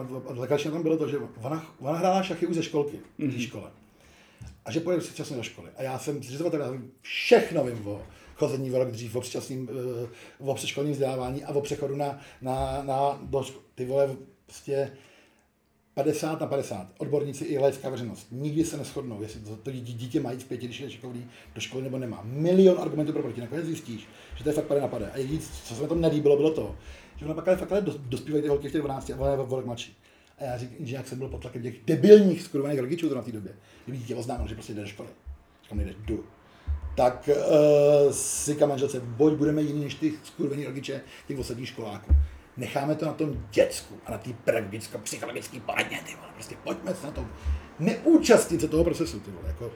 A: a tam bylo to, že ona, ona hrála šachy už ze školky, mm-hmm. v škole. A že pojede předčasně do školy. A já jsem zřizovatel, já všechno vím o chození o rok dřív, o předčasným, o předškolním vzdělávání a o přechodu na, na, na do školy. Ty vole, prostě 50 na 50. Odborníci i laická veřejnost. Nikdy se neschodnou, jestli to, to dítě mají v pěti, když je šikovný do školy nebo nemá. Milion argumentů pro proti. Nakonec zjistíš, že to je fakt pade na pade. A jediné, co se mi tam nelíbilo, bylo to, že ona pak ale fakt ale dospívají ty holky v těch 12 a ona je volek mladší. A já říkám, že jak jsem byl pod tlakem těch debilních skurvených rodičů na té době, kdyby dítě oznámil, že prostě jde do školy. Říkám, nejde, jdu. Tak uh, si manželce, buď budeme jiní než ty skurvený rodiče těch ostatních školáků necháme to na tom děcku a na té pedagogicko-psychologické poradně, ty vole, prostě pojďme se na tom neúčastnit se toho procesu, ty vole, jako,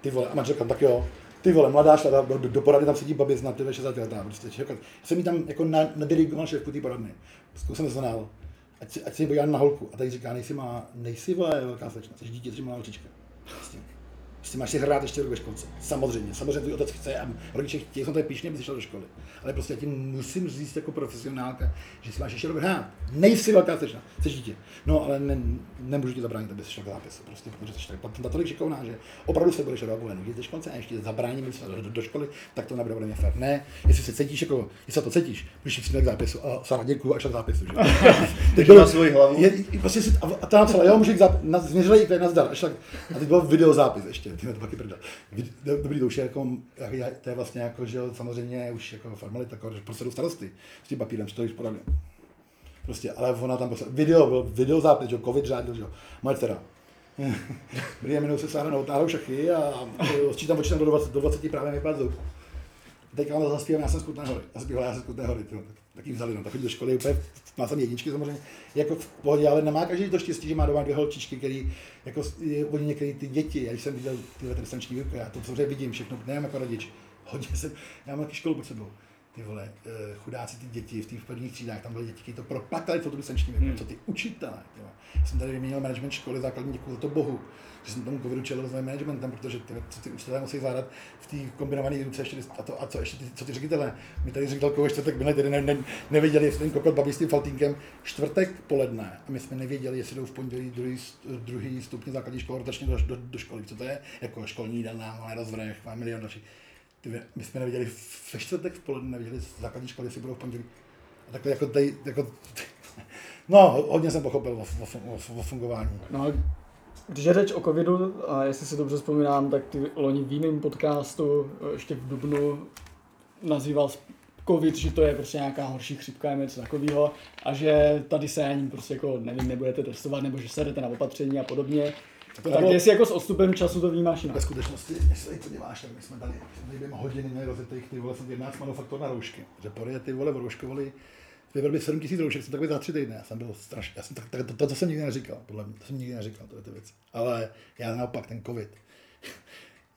A: ty vole, a manželka, tak jo, ty vole, mladá šla do, do, do porady, tam sedí babě na ty 60 letá, prostě, čekat. jsem jí tam jako na, nadirigoval šéfku té poradny, zkusím znal, ať ať si podívám na holku, a tady říká, nejsi má, nejsi vole, velká slečna, jsi dítě, jsi malá holčička. Prostě. Prostě máš si hrát ještě rok ve školce. Samozřejmě, samozřejmě tvůj otec chce a rodiče chtějí, jsem tady píšně, aby šel do školy. Ale prostě já ti musím říct jako profesionálka, že si máš ještě rok hrát. Nejsi velká slečna, jsi dítě. No, ale ne, nemůžu ti zabránit, aby šel k zápisu, prostě, protože jsi tak natolik šikovná, že opravdu se budeš rok jít do školce a ještě zabráním do, do, do, školy, tak to nebude mě fér. Ne, jestli se cítíš jako, jestli to cítíš, můžeš jít k zápisu a Sara, děkuju a šel k zápisu. Že?
C: teď byl, na svoji hlavu.
A: Je, prostě si, a ta napsala, jo, můžu jít změřili i na zdar, a, šla, a teď byl videozápis ještě ty to taky prdel. Dobrý, to už je jako, jak- to je vlastně jako, že samozřejmě už jako formalita, jako, prostě starosty s tím papírem, že to už podávně. Prostě, ale ona tam poslala, video, byl video zápis, že covid řádil, že jo, dcera. Dobrý, minul se sáhne náhodou šachy a odčítám, počítám do 20, do 20 právě vypadl zub. Teďka ona zaspívám, já jsem z Kutné hory. Já jsem z Kutné hory, tyjo, tak, taky vzali, no, tak do školy, úplně, má tam jedničky samozřejmě, jako v pohodě, ale nemá každý to štěstí, že má doma dvě holčičky, který, jako oni některé ty děti, já když jsem viděl tyhle trestnační výuky, já to samozřejmě vidím všechno, nejenom jako rodič, hodně jsem, já mám taky školu pod sebou. Ty vole, eh, chudáci ty děti v těch prvních třídách, tam byly děti, které to proplakali výuku,
B: Hmm.
A: co ty učitelé. Já jsem tady vyměnil management školy základní, děkuji za to bohu, že jsem tomu covidu čelil s managementem, protože ty, co ty učitelé musí zvládat v té kombinované výuce ještě, a, to, a co ještě ty, co ty ředitelé. My tady ředitelkou ve čtvrtek byli, tady ne, ne, nevěděli, jestli ten kokot baví s tím faltínkem čtvrtek poledne a my jsme nevěděli, jestli jdou v pondělí druhý, druhý stupně základní školy rotačně do, do, do, školy. Co to je? Jako školní jídelná, máme rozvrh, máme milion dalších. My jsme nevěděli ve čtvrtek v poledne, nevěděli základní školy, jestli budou v pondělí. A takhle jako tady, jako, no, hodně jsem pochopil o, o, o, o fungování.
B: No, když je řeč o covidu, a jestli si dobře vzpomínám, tak ty loni v jiném podcastu eh, ještě v Dubnu nazýval covid, že to je prostě nějaká horší chřipka nebo něco takového a že tady se ani prostě jako, nevím, nebudete testovat nebo že se jdete na opatření a podobně.
A: To
B: Tak jestli jako s odstupem času to vnímáš jinak.
A: Ve skutečnosti, se tady podíváš, tak my jsme tady, během hodiny měli rozjetých ty vole, jsem 11 manufaktur na roušky. Že pory ty vole rouškovali v výrobě 7 000 roušek, jsem takový za tři týdny, já jsem byl strašný, já jsem tak, tak, to, to, to, jsem nikdy neříkal, podle mě, to jsem nikdy neříkal, tyhle ty věci. Ale já naopak, ten covid.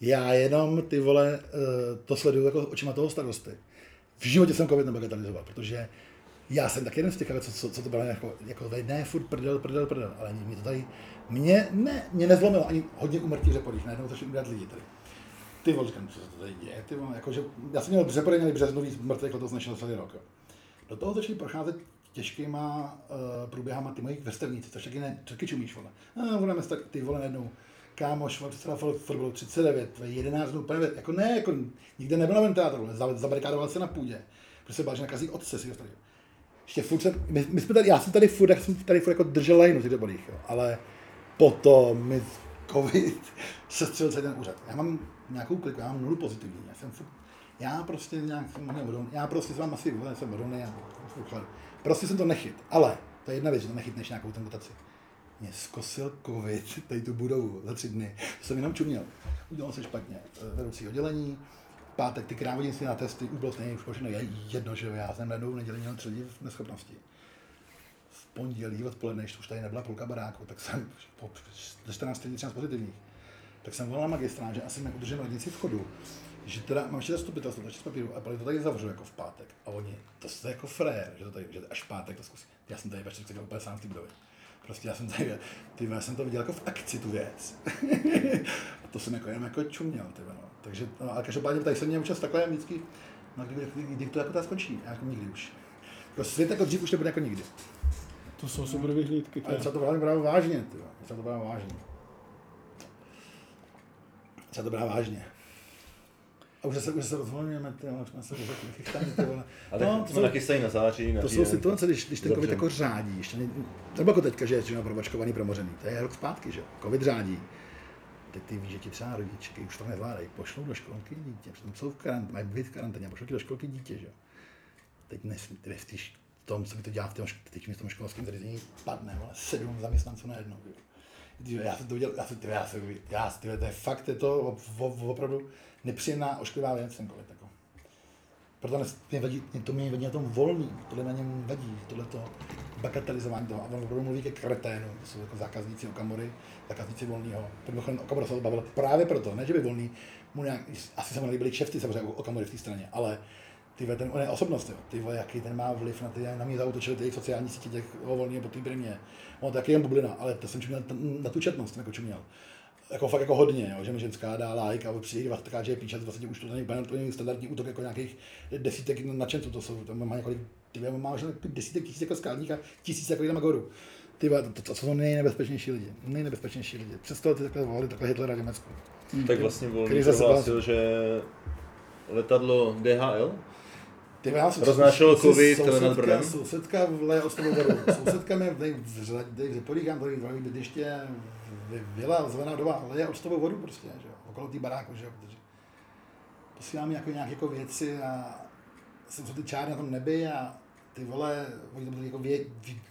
A: Já jenom ty vole, eh, to sleduju jako očima toho starosty. V životě jsem covid nebagatelizoval, protože já jsem tak jeden z těch, co, co, co to bylo jako, jako tady, ne, furt prdel, prdel, prdel, ale mě to tady, mě, ne, mě nezlomilo ani hodně umrtí řeporých, najednou začali umírat lidi tady. Ty vole, říkám, co se to tady děje, ty vole, jakože, já jsem měl řepory, měli březnový mrtvých letos našel celý rok. jo. Do toho začali procházet těžkýma uh, průběhama ty moji vrstevníci, což taky, ne, taky čumíš, vole. A budeme tak, ty vole, najednou, kámoš, fot- fotbalu 39, tvoje 11 dnů, jako ne, jako nikde nebyl na ventilátoru, vole, za- zabarikadoval se na půdě, protože se bál, že nakazí otce si dostali. Ještě furt jsem, my, my, jsme tady, já jsem tady furt, jak jsem tady furt jako držel lejnu těch dobrých, jo, ale potom mi covid se celý ten úřad. Já mám nějakou kliku, já mám nulu pozitivní, já jsem furt, já prostě nějak odolný, já prostě jsem vám asi vole, jsem odolný a. Prostě jsem to nechyt, ale to je jedna věc, že to nechytneš nějakou ten mutaci. Mě zkosil covid, tady tu budovu za tři dny, jsem jenom čuměl. Udělal se špatně, eh, vedoucí oddělení, pátek ty krávodnictví na testy, úblast není už všechno je jedno, že já jsem najednou v neděli měl tři v neschopnosti. V pondělí odpoledne, když už tady nebyla půlka baráku, tak jsem po ze 14 lidí 13 pozitivních. Tak jsem volal magistrát, že asi neudržím radnici v chodu, že teda mám ještě zastupitelstvo, takže papíru, a pak to tady zavřu jako v pátek. A oni, to je jako frér, že to tady, že až v pátek to zkusí. Já jsem tady ve čtvrtek úplně sám v té budově. Prostě já jsem tady, ty, já jsem to viděl jako v akci tu věc. a to jsem jako jenom jako čuměl, ty, no. Takže, no, ale každopádně tady jsem měl čas takhle a vždycky, no kdy, kdy, kdy to jako teda skončí, Já jako nikdy už. Jako svět jako dřív už nebude jako nikdy.
B: To jsou super vyhlídky.
A: Ale třeba to brát brát vážně, ty, třeba to brát vážně. Třeba to brát vážně. A už se, už se rozvolňujeme, ty, vole, už jsme se chychtáni, ty vole.
C: A tak
A: No, to
C: jsme nachystají na září. Na
A: To jsou situace, když, když ten covid jako řádí. Ještě ne, třeba jako teďka, že je třeba provačkovaný, promořený. To je rok zpátky, že. Covid řádí. Teď ty víš, že ti třeba rodičky už to nezvládají. Pošlou do školky dítě, přitom jsou v karanténě, mají být v karanténě, pošlou ti do školky dítě, že jo. Teď nesmí, nesmíš v tom, co mi to dělá v tom, teď mi v tom školském zařízení padne, ale sedm zaměstnanců na jednou. jo. Já jsem to viděl, já jsem, já jsem, já, ty, to je fakt, je to opravdu nepříjemná, ošklivá věc, ten covid. Jako. Proto mě vadí, mě to mě vadí na tom volný, tohle na něm vadí, tohle to bagatelizování toho. A on opravdu mluví ke kreténu, to jsou jako zákazníci Okamory, zákazníci volného. Mimochodem Okamura se o to bavil právě proto, ne že by volný, mu nějak, asi se mu nelíbili kšefty samozřejmě u Okamury v té straně, ale ty ten, on je osobnost, jo. ty jaký ten má vliv na ty, na mě zautočili ty sociální sítě těch volného po té. On taky jen bublina, ale to jsem ten- na tu četnost, jako čuměl jako fakt jako hodně, jo, že mi ženská dá like a přijde taká, že je píče, vlastně už to není úplně to není standardní útok jako nějakých desítek nadšenců, to jsou, tam má několik, ty má možná desítek tisíc jako skálník a tisíc jako na Magoru. Ty to, to, to, jsou nejnebezpečnější lidi, nejnebezpečnější lidi. Představte takhle volili takhle Hitlera v Německu.
C: Tak vlastně volný prohlásil, že letadlo DHL
A: Ty já jsem-
C: Roznášelo
A: si
C: covid
A: sousedka-
C: nad Brnem?
A: Sousedka vleje ostovou vodu. Sousedka mi v, v, řadě- v tady dvojí bydliště, vy- vila zelená doba, leje ostovou vodu prostě, že jo. okolo té baráku, že jo, protože posílám jako nějaké jako věci a jsem jsou ty čáry na tom nebi a ty vole, oni tomu jako vě,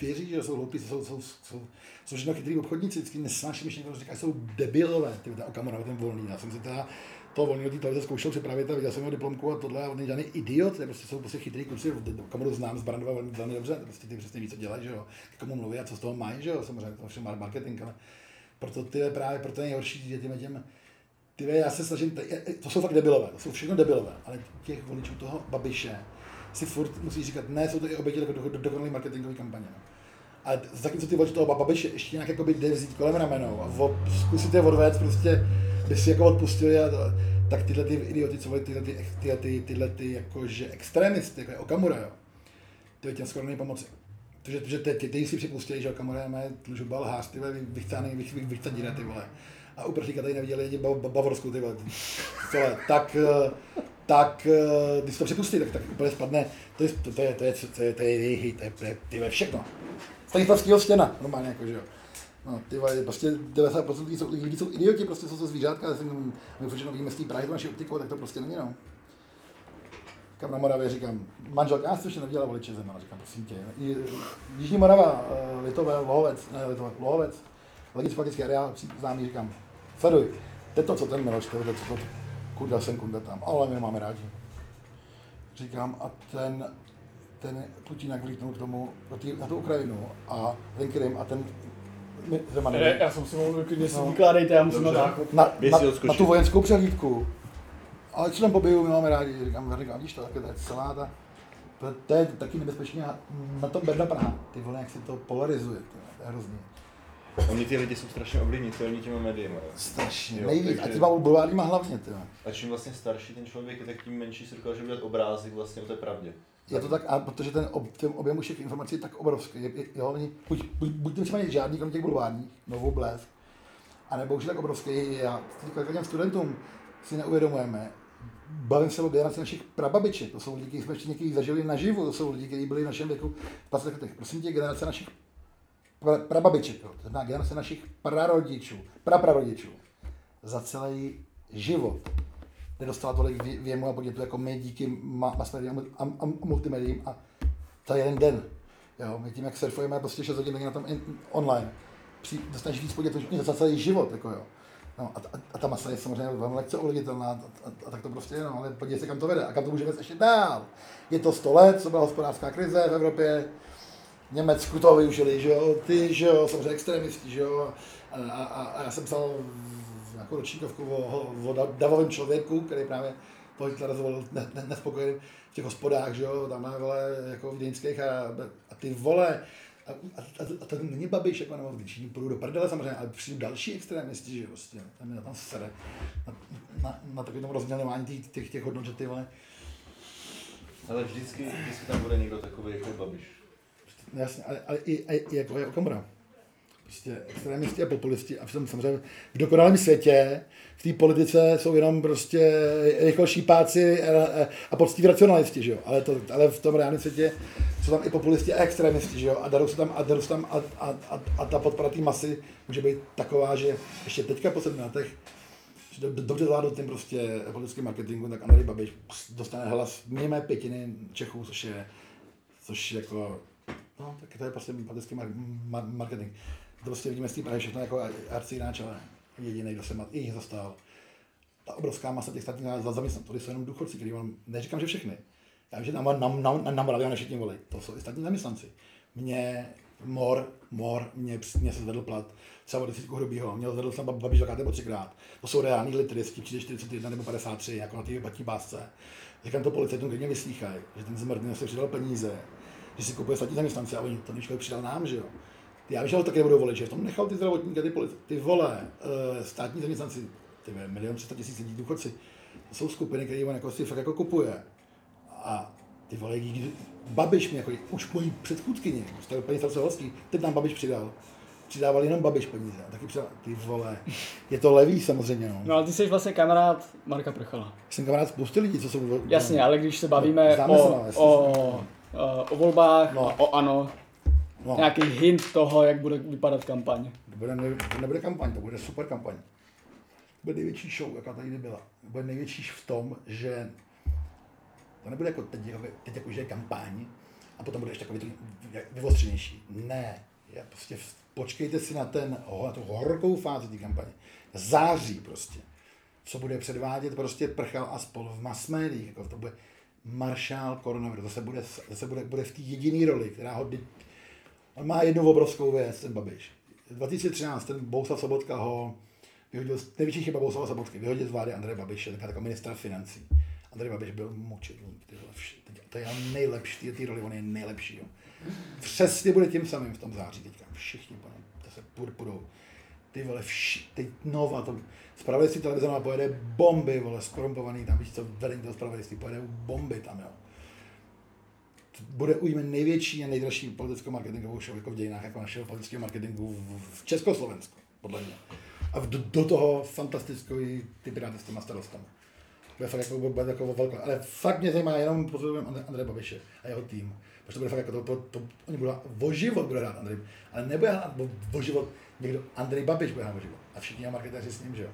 A: věří, že jsou hloupí, jsou, jsou, jsou, jsou všechno chytrý obchodníci, vždycky nesnáším, když někdo říká, jsou debilové, ty ta Okamura, ten volný. Já jsem si teda to volný té televize zkoušel připravit a viděl jsem jeho diplomku a tohle on není žádný idiot, to prostě jsou prostě chytrý kluci, Okamuru znám z Brandova velmi, velmi dobře, prostě ty přesně ví, co dělají, že jo, k komu mluví a co z toho mají, že jo, samozřejmě to všechno marketing, ale proto ty právě proto je nejhorší, že těm, těm ty já se snažím, to jsou fakt debilové, to jsou všechno debilové, ale těch voličů toho Babiše, si furt musí říkat, ne, jsou to i oběti jako dokonalý marketingový kampaně. No. A zatímco ty voliči toho Babiše ještě nějak jako by jde vzít kolem ramenou a vo, zkusit je odvést, prostě by si jako odpustili a to, tak tyhle ty idioti, co volí tyhle, ty, tyhle, ty, tyhle ty jakože extremisty, jako je Okamura, jo, ty těm skoro nepomoci. Protože, protože ty, ty, ty si připustili, že Okamura má tlužoba lhář, ty vole, vychcány, vychcadíra, ty vole. A uprchlíka tady neviděli ani Bavorsku, ty vole. Tak, eh, tak eh, když to připustí, tak, tak úplně spadne, to je, to, to je, to je, to je, to je, to je, to je, to to je všechno. Stanislavského stěna, normálně jako, že jo. No, ty vole, prostě 90% lidí jsou, lidí jsou idioti, prostě jsou to zvířátka, já jsem, my vidíme z té Prahy, naší optikou, tak to prostě není, no. Kam na Moravě říkám, manželka, já jsem ještě neviděla voliče země, říkám, prosím tě. Jižní Morava, eh, Litové, Lohovec, ne, Litové, Lohovec, legislativní areál, známý, říkám, sleduj, to je to, co ten Miloš, to je to, co to, kurda jsem, kurda tam, ale my máme rádi. Říkám, a ten, ten Putin jak vlítnul k tomu, tý, na tu Ukrajinu a ten Krym a ten
B: Zeman. Ne, já jsem si mohl klidně si no. vykládejte, já musím Dobře. na,
A: na, na, na, tu vojenskou přehlídku. Ale tam pobiju, my máme rádi, říkám, říkám, víš to, tak to je celá ta, to, to je taky nebezpečné na tom Berna Praha, ty vole, jak se to polarizuje, to je hrozný.
C: Oni ty lidi jsou strašně ovlivnitelní těma médiima.
A: Strašně, jo, nejvíc. A těma bulvárníma hlavně. Tyjo.
C: A čím vlastně starší ten člověk je, tak tím menší se dokáže udělat obrázek vlastně o té pravdě.
A: Je to tak, a protože ten, ob, ten objem všech informací je tak obrovský. Je, je, jo, není, buď, buď, buď třeba žádný, kromě těch bulvárních, novou blesk, a nebo už je tak obrovský. Já těm studentům si neuvědomujeme, bavím se o generaci našich prababiček, to jsou lidi, kteří jsme ještě někdy zažili naživu, to jsou lidi, kteří byli v našem věku v 20 letech. Prosím tě, generace našich prababiček, to znamená generace našich prarodičů, praprarodičů, za celý život nedostala tolik věmu a podnětu jako my díky mass a, a, a multimediím a za jeden den. Jo, my tím, jak surfujeme prostě 6 hodin na tom in, online, při, dostaneš víc podnětu za celý život. Jako jo. No, a, a, a, ta masa je samozřejmě velmi lehce ovlivnitelná a, a, a, tak to prostě je, no, ale podívej se, kam to vede a kam to můžeme ještě dál. Je to 100 let, co byla hospodářská krize v Evropě, Německu to využili, že jo, ty, že jo, samozřejmě extremisti, že jo, a, a, a já jsem psal nějakou ročníkovku o, o davovém člověku, který právě to Hitlera zvolil ne, ne, nespokojený v těch hospodách, že jo, tam vole, jako v Děňských a, a ty vole, a, a, a, a to není babiš, jako nebo jim půjdu do prdele samozřejmě, ale přijdu další extrémisti, že jo, prostě, tam je tam sere, na, na, na takovém rozdělování těch, těch, těch hodnot, že ty vole.
C: Ale vždycky, vždycky tam bude někdo takový jako babiš.
A: Jasně, ale, ale i, i, i jako je Okamura. Prostě extrémisti a populisti a v tom samozřejmě v dokonalém světě v té politice jsou jenom prostě jako šípáci a, poctiví racionalisti, že jo? Ale, to, ale v tom reálném světě jsou tam i populisti a extrémisti, že jo? A darou se tam, a, darou se tam a, a, a, a, ta podpora té masy může být taková, že ještě teďka po sedmi letech že dobře zvládl tím prostě politickým marketingu, tak Andrej Babiš dostane hlas minimálně pětiny Čechů, což je, což jako No, tak to je prostě politický marketing. Prostě vidíme z té Prahy všechno jako arcináč, ale jediný, kdo se i zastal. Ta obrovská masa těch státních zaměstnanců, to jsou jenom důchodci, který mám, neříkám, že všechny. Já vím, že na, na, na, na Moravě ne všichni volí, to jsou i státní zaměstnanci. Mě, mor, mor, mě, mě se zvedl plat, třeba o 10 hrubýho, měl zvedl jsem babiš dvakrát nebo třikrát. To jsou reální litry, s tím přijde 41 nebo 53, jako na té batí básce. Říkám to policajtům, když mě vyslýchají, že ten zmrdný si přidal peníze, že si kupuje státní zaměstnance a oni to člověk přidal nám, že jo. Já že ho taky nebudou volit, že v tom nechal ty zdravotníky, ty, ty vole, uh, státní zaměstnanci, ty milion 300 tisíc lidí důchodci, to jsou skupiny, které on jako si fakt jako kupuje. A ty vole, Babiš mi jako, už mojí předchůdkyně, jste úplně starcovalský, teď nám Babiš přidal. Přidával jenom Babiš peníze, taky přidal, ty vole, je to levý samozřejmě. No,
B: no ale ty jsi vlastně kamarád Marka Prchala.
A: Jsem kamarád spousty lidí, co jsou...
B: Jasně, ale když se bavíme no, o, se, o uh, o volbách no. a o ano. No. Nějaký hint toho, jak bude vypadat kampaň.
A: To, bude, ne, to nebude kampaň, to bude super kampaň. bude největší show, jaká tady byla. Bude největší v tom, že to nebude jako teď, jako, teď jako, že je kampaň a potom bude ještě takový vyvostřenější. Ne, je prostě počkejte si na, ten, na tu horkou fázi té kampaně. Září prostě. Co bude předvádět prostě prchal a spol v mass médiích. Jako to bude maršál koronaviru. Zase bude, zase bude, bude v té jediné roli, která ho... On má jednu obrovskou věc, ten Babiš. 2013 ten Bohuslav Sobotka ho vyhodil, největší chyba Bohuslava Sobotky, vyhodil z vlády Andreje Babiše, tenkrát jako ministra financí. Andrej Babiš byl mučedník, ty to je nejlepší, ty, ty roli, on je nejlepší. Jo. Přesně bude tím samým v tom září teďka, všichni pane, to se půjdou. Ty vole, vši, teď nova, to spravedlivství televize pojede bomby, vole, skorumpovaný, tam víš co, vedení toho spravedlivství, pojede bomby tam, jo. Bude ujme největší a nejdražší politickou marketingovou show jako v dějinách jako našeho politického marketingu v, Československu, podle mě. A do, do toho fantastický ty piráty s těma starostami. Bude fakt jako, bude jako velké. Ale fakt mě zajímá jenom pozorujeme Andre, Andreje Babiše a jeho tým. Protože to bude fakt jako to, to, to oni budou o život bude hrát Andrej, ale nebude hrát o, život někdo, Andrej Babiš bude hrát o život. A všichni marketéři s ním, že jo.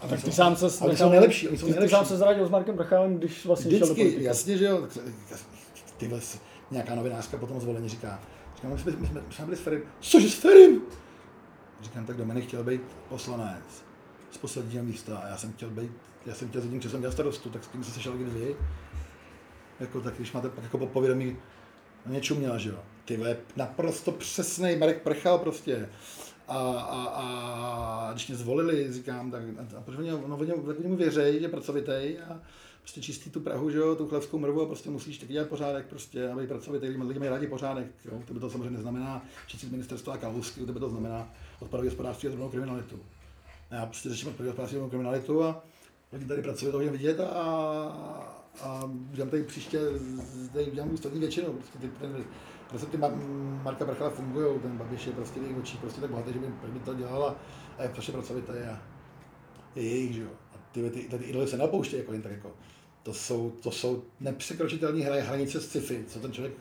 A: A
B: Tak ty sám se
A: nejlepší,
B: ty, ty
A: nejlepší.
B: sám se zradil s Markem Prchálem, když vlastně šel do
A: Vždycky,
B: politiky.
A: jasně, že jo, tak se- ty vole, nějaká novinářka potom zvolení říká, říkám, my jsme, my jsme, my jsme byli s Ferim, cože s Ferim? Říkám, tak Dominik chtěl být poslanec z posledního místa a já jsem chtěl být, já jsem chtěl s jedním křeslem dělat starostu, tak s tím se sešel kdy vy. Jako, tak když máte pak jako povědomí, no něčím měla, že jo. Ty vole, naprosto přesný Marek Prchal prostě. A, a, a, když mě zvolili, říkám, tak a, a proč oni, no, oni, oni mu věřejí, že pracovitej a prostě čistí tu Prahu, že jo, tu chlebskou mrvu a prostě musíš taky dělat pořádek, prostě, aby pracovitý, lidi, lidi mají rádi pořádek, jo. To by to samozřejmě neznamená čistit ministerstva a kalousky, to by to znamená odpadové hospodářství a drobnou kriminalitu. A já prostě řeším odpadové hospodářství a kriminalitu a lidi tady pracují, to vidět a, a udělám tady příště, tady udělám ústavní většinu, prostě ty, ten, prostě ty Ma- Marka Prchala fungují, ten Babiš je prostě v jejich očích prostě tak bohatý, že by, by to dělala a je prostě pracovitý a je jejich, že jo. A ty, ty, ty, ty idoly se napouštějí jako jen tak jako. To jsou, to jsou nepřekročitelné hra, hranice sci-fi, co ten člověk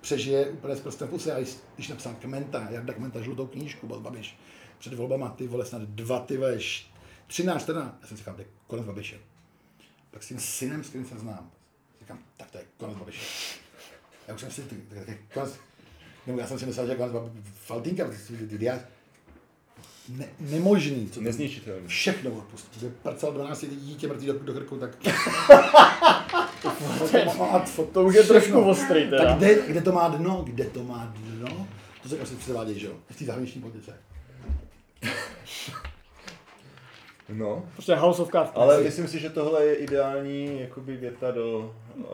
A: přežije úplně s prstem puse. A když, napsal Kmenta, Jarda Kmenta, žlutou knížku, Boz Babiš, před volbama, ty vole, snad dva, ty veš, 13, 14, já jsem říkal, to je konec Babiše. Pak s tím synem, s kterým se znám, říkám, tak to je konec Babiše. Já už jsem si, tak, tak, tak konec, nebo já jsem si myslel, že konec Babiše, Faltínka, protože já, ne, nemožný, co to
C: Nezničitelný.
A: všechno odpustit. Kdyby prcal 12 lidí dítě mrtvý do, do krku, tak...
B: To už je trošku ostrý teda.
A: Tak kde, kde, to má dno? Kde to má dno? To se asi předvádějí, že jo? V té zahraniční politice.
C: No,
B: Prostě House of Cards.
C: ale myslím si, že tohle je ideální jakoby věta do, uh,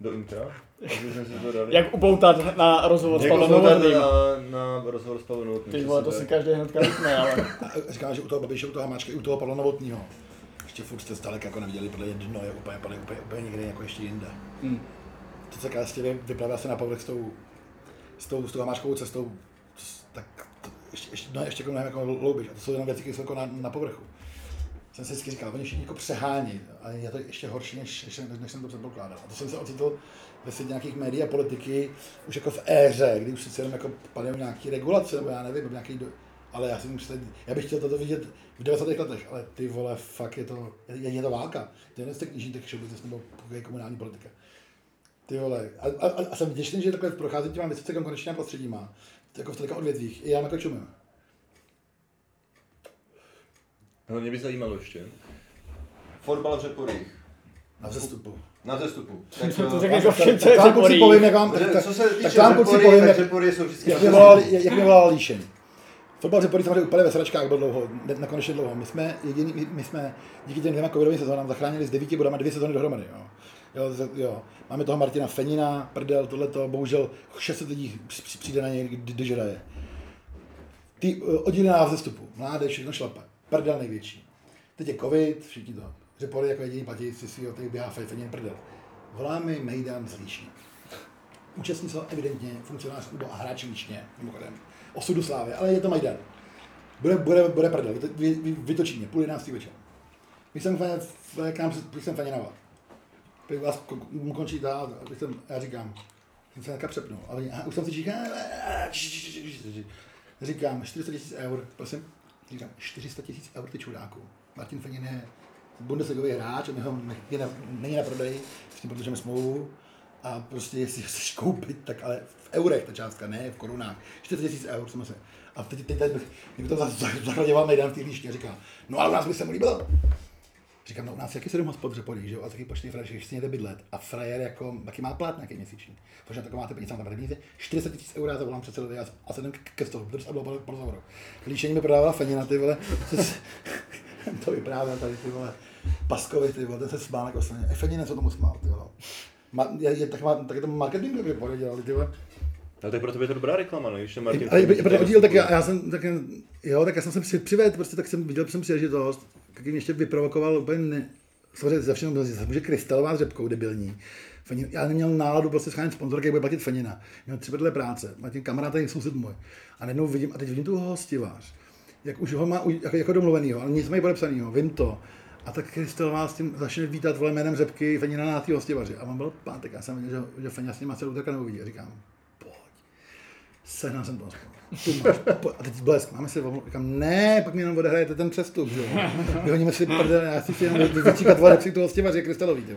C: do intra. Aby jsme si to dali.
B: Jak upoutat na rozhovor s Pavlem Novotným.
C: na, na rozhovor s Pavlem Novotným.
B: Ty vole, to si každý hnedka vypne, ale...
A: A říká, že u toho Babiše, u toho Hamáčka, i u toho Pavla Novotního. Ještě furt jste zdaleka jako neviděli, protože dno je úplně, úplně, úplně, úplně někde jako ještě jinde.
B: Hmm.
A: To se krásně vyplavá se na povrch s tou, s tou, s tou Hamáčkovou cestou, tak to, ještě, ještě, no, ještě jako mnohem jako hloubiš. A to jsou jenom věci, které jsou jako na, na povrchu. Jsem si vždycky říkal, oni všichni jako přehání, ale je to ještě horší, než, než, než jsem to předpokládal. A to jsem se ocitl ve světě nějakých médií a politiky, už jako v éře, kdy už sice jenom jako padají nějaký regulace, nebo já nevím, nebo nějaký do... ale já si myslím, já bych chtěl toto vidět v 90. letech, ale ty vole, fakt je to, je, je to válka. To je jeden knižní těch show business nebo komunální politika. Ty vole, a, a, a, a jsem vděčný, že takhle prochází těma vysoce konkurenčníma prostředíma, jako v tolika odvětvích. I já jako čumím.
C: No, mě by zajímalo ještě. Fotbal v Řeporích.
A: Na vzestupu.
C: Na zestupu. Tak,
B: To
C: eh,
B: řekl jako všem, co je
A: Tak vám kluci povím, jak vám, tak,
C: co se
A: tak
C: týče
A: vám kluci
C: Řepory,
A: povím,
C: tak
A: jak,
C: Řepory jsou vždycky
A: jak, mě volal, jak mě volal Líšeň. Fotbal Řepory samozřejmě úplně ve sračkách byl dlouho, ne- nekonečně dlouho. My jsme jediný, my, my jsme díky těm dvěma covidovým sezónám zachránili s devíti bodama dvě sezóny dohromady. Jo. Jo, z- jo. Máme toho Martina Fenina, prdel, tohleto, bohužel 600 lidí při- při- přijde na něj, kdy- když hraje. Ty oddíly na vzestupu, mládež, všechno šlape, prdel největší. Teď je covid, všichni to. Řepory jako jediný platí si svýho, teď běhá Fenin prdel. Volá mi Mejdan z Líšní. Účastní se evidentně funkcionář klubu a hráč Líšně, mimochodem. Osudu Slávy, ale je to Majdan. Bude, bude, bude prdel, vy, vy, vy, vytočí mě, půl jedenáctý večer. Když jsem, faně, k nám, když jsem faněnoval. Prý vás mu končí dál, když jsem, já říkám, jsem se nějaká přepnul. A oni, a už jsem si říkal, říkám, 40 tisíc eur, prosím, Říkám, 400 tisíc eur ty čuráku. Martin Fenin je Bundesligový hráč, my ho je na, není na prodej, s tím protože smlouvu. A prostě jestli chceš koupit, tak ale v eurech ta částka, ne v korunách. 40 tisíc eur jsem se. A teď, teď, teď mě to zahraděval Mejdan v té říká, no ale nás by se mu líbilo. Říkám, no u nás jaký se doma hospod řepolí, že jo, a taky počty frajer, že někde bydlet. A frajer jako, taky má plát nějaký měsíční. Protože na to máte peníze, tam peníze, 40 tisíc eur, já zavolám předsedovi a, jsem ke stolu, protože bylo po rozhovoru. Líšení mi prodávala Fenina, ty vole, to vyprávěl tady, ty vole, Paskovi, ty vole, ten se smál jako straně. E, Fenina, co tomu smál, ty vole. Ma, je, je, tak, má, tak je to marketing, že dělali, ty vole.
C: No tak pro tebe je to dobrá reklama, no, když ten
A: Martin... Ale protože oddíl, tak já, já, jsem, tak, jo, tak já jsem se přivedl, prostě tak jsem viděl jsem příležitost, tak jim ještě vyprovokoval úplně ne, samozřejmě všem, že může krystalová s řepkou debilní. Fenin, já neměl náladu prostě schánět sponzor, který bude platit Fenina. Měl tři vedle práce, Martin kamarád je soused můj. A najednou vidím, a teď vidím tu hostivář, jak už ho má jako, jako domluvenýho, ale nic mají podepsanýho, vím to. A tak Krystalová s tím začne vítat vole jménem řepky Fenina na té hostivaři. A on byl pátek, já jsem viděl, že, že Fenina s ním má celou tak neuvidí. A říkám, sehnal jsem to aspoň. A teď blesk, máme si omluv. Říkám, ne, pak mi jenom odehrajete ten přestup, že jo. Vyhoníme si prdele, já si si jenom vyčíkat vole, si tu hostivaři krystalový, ty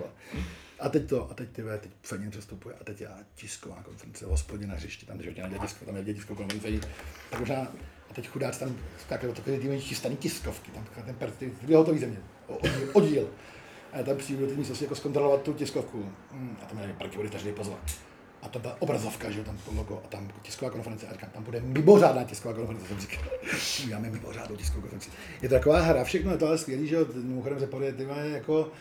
A: A teď to, a teď ty teď Fenin přestupuje, a teď já tisková konference, hospodě na hřišti, tam že na dětisko, tam je dětiskou konference, tak možná, a teď chudák tam skákají takové ty chystaný tiskovky, tam ten per, ty, ty hotový země, oddíl, oddíl. A já tam přijdu do té místnosti jako zkontrolovat tu tiskovku. Hmm, a tam je parky takže pozvat a tam ta obrazovka, že jo, tam to logo a tam tisková konference a říkám, tam bude mimořádná tisková konference, jsem říkal, uděláme mimořádnou tiskovou konferenci. Je to taková hra, všechno je to ale skvělý, že jo, mimochodem Zepory, ty jako,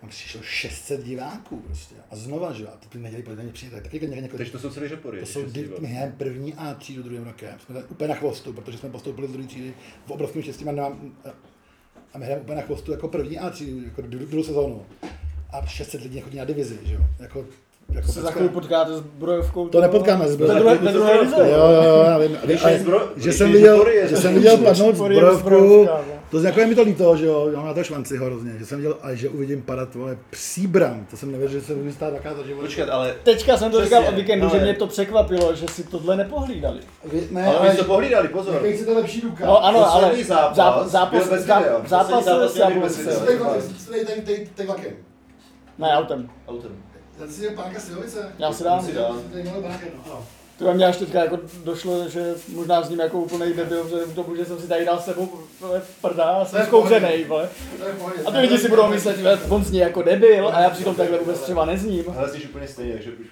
A: tam přišlo 600 diváků prostě. A znova, že jo, a ty neděli podle mě přijde, taky někde
C: několik. Takže to jsou celý řepory.
A: To jsou my první a třídu druhým rokem. Jsme tady úplně na chvostu, protože jsme postoupili z druhé třídy v obrovském štěstí a, a my hrajeme úplně na chvostu jako první a třídu, jako druhou sezónu. A 600 lidí chodí na divizi, že jo. Jako
B: jako se za chvíli potkáte s brojovkou.
A: To nepotkáme s
B: brojovkou. To druhé
A: Jo, jo, já vím. Že jsem viděl, že jsem viděl padnout s brojovkou, to jako je mi to líto, že jo, já mám to švanci hrozně, že jsem viděl, a že uvidím padat tvoje příbram, to jsem nevěřil, že se může stát taká život.
C: Počkat, ale...
B: Teďka jsem to říkal o víkendu, že mě to překvapilo, že si tohle nepohlídali.
C: Ne, ale, ale to pohlídali, pozor.
A: Jaký to lepší důkaz.
B: No ano, ale
C: zápas,
B: zápas, zápas, zápas,
A: zápas,
B: Ne, autem.
C: Autem.
A: Ten si je pánka Slivovice?
B: Já si dám.
C: Si dám.
A: No.
B: To mě až teďka jako došlo, že možná s ním jako úplný debil, že tomu, že jsem si tady dal s sebou prda a jsem zkouřenej, vole. A ty lidi si budou myslet, že on zní jako debil a já přitom takhle vůbec třeba nezním.
C: Ale jsi úplně stejně, takže už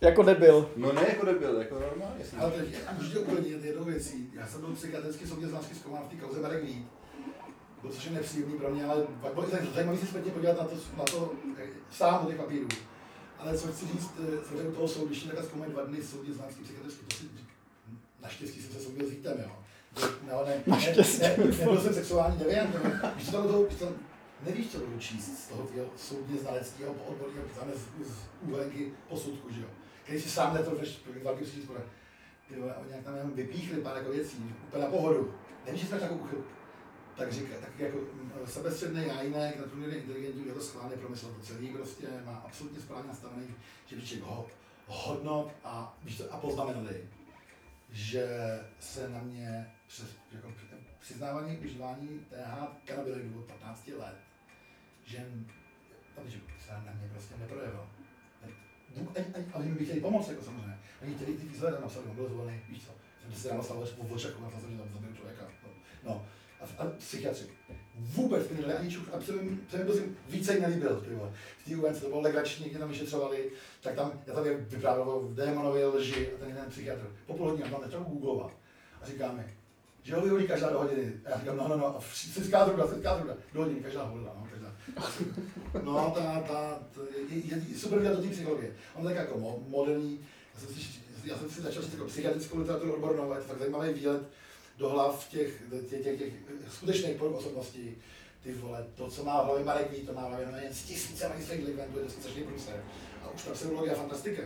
B: Jako debil.
C: No ne jako debil, jako normálně.
A: Ale teď můžete uklidnit jednou věcí. Já jsem byl psychiatricky soudně znalský zkoumán v té kauze Marek Vít. Bylo což je nepříjemný pro mě, ale pak bylo zajímavé si zpětně podívat na to, na to sám do těch papírů. Ale co chci říct, eh, samozřejmě u toho soudiště takhle zkoumají dva dny soudně znalský psychiatrický, to si naštěstí jsem se soudil s Vítem, jo. No, ne,
B: naštěstí.
A: Ne, ne, nebyl jsem sexuální deviant, když to toho, když to, nevíš, co budu číst z toho těho soudně znaleckého odborného psáme z, z úhlenky posudku, že jo. Když si sám netrofeš velký příští spore. Ty vole, oni nějak tam jenom vypíchli pár jako věcí, úplně na pohodu. Nevíš, že jsi takovou uchyl tak říká, tak jako sebestředný jájnek, nadprůměrně inteligentní, je to schválně promyslel to celý, prostě má absolutně správně nastavený žebříček ho, hodnot a, víš to, a poznamenali, že se na mě přes, jako přiznávaný užívání TH kanabiloidů od 15 let, že, že se na mě prostě neprojevil. Ale mi by chtěli pomoct, jako samozřejmě. Oni chtěli ty výsledky napsali, on byl zvolený, víš co, jsem se tam stalo, že po očeku, na to, že tam zabil člověka. No. no a, a psychiatři. Vůbec ani čuch, a jsem byl jsem více nelíbil, ty vole. V té UNC to bylo legrační, někdy tam vyšetřovali, tak tam, já tady vyprávěl o démonově lži a ten jeden psychiatr. Po půl hodině tam začal googlovat a říká mi, že ho vyhodí každá do hodiny. A já říkám, no, no, no, a senská druga, senská druga, do hodiny, každá hodina, no, každá. No, ta, ta, ta je, je, super vidět do té psychologie. On tak jako moderní, já jsem si, já jsem si začal číst jako psychiatrickou literaturu odbornou, je to fakt zajímavý výlet, do hlav těch, těch, těch, těch skutečných osobností. Ty vole, to, co má v hlavě Marek Vít, to má v hlavě jen z tisíce magistrých likventů, je to strašný průser. A už ta psychologie fantastika.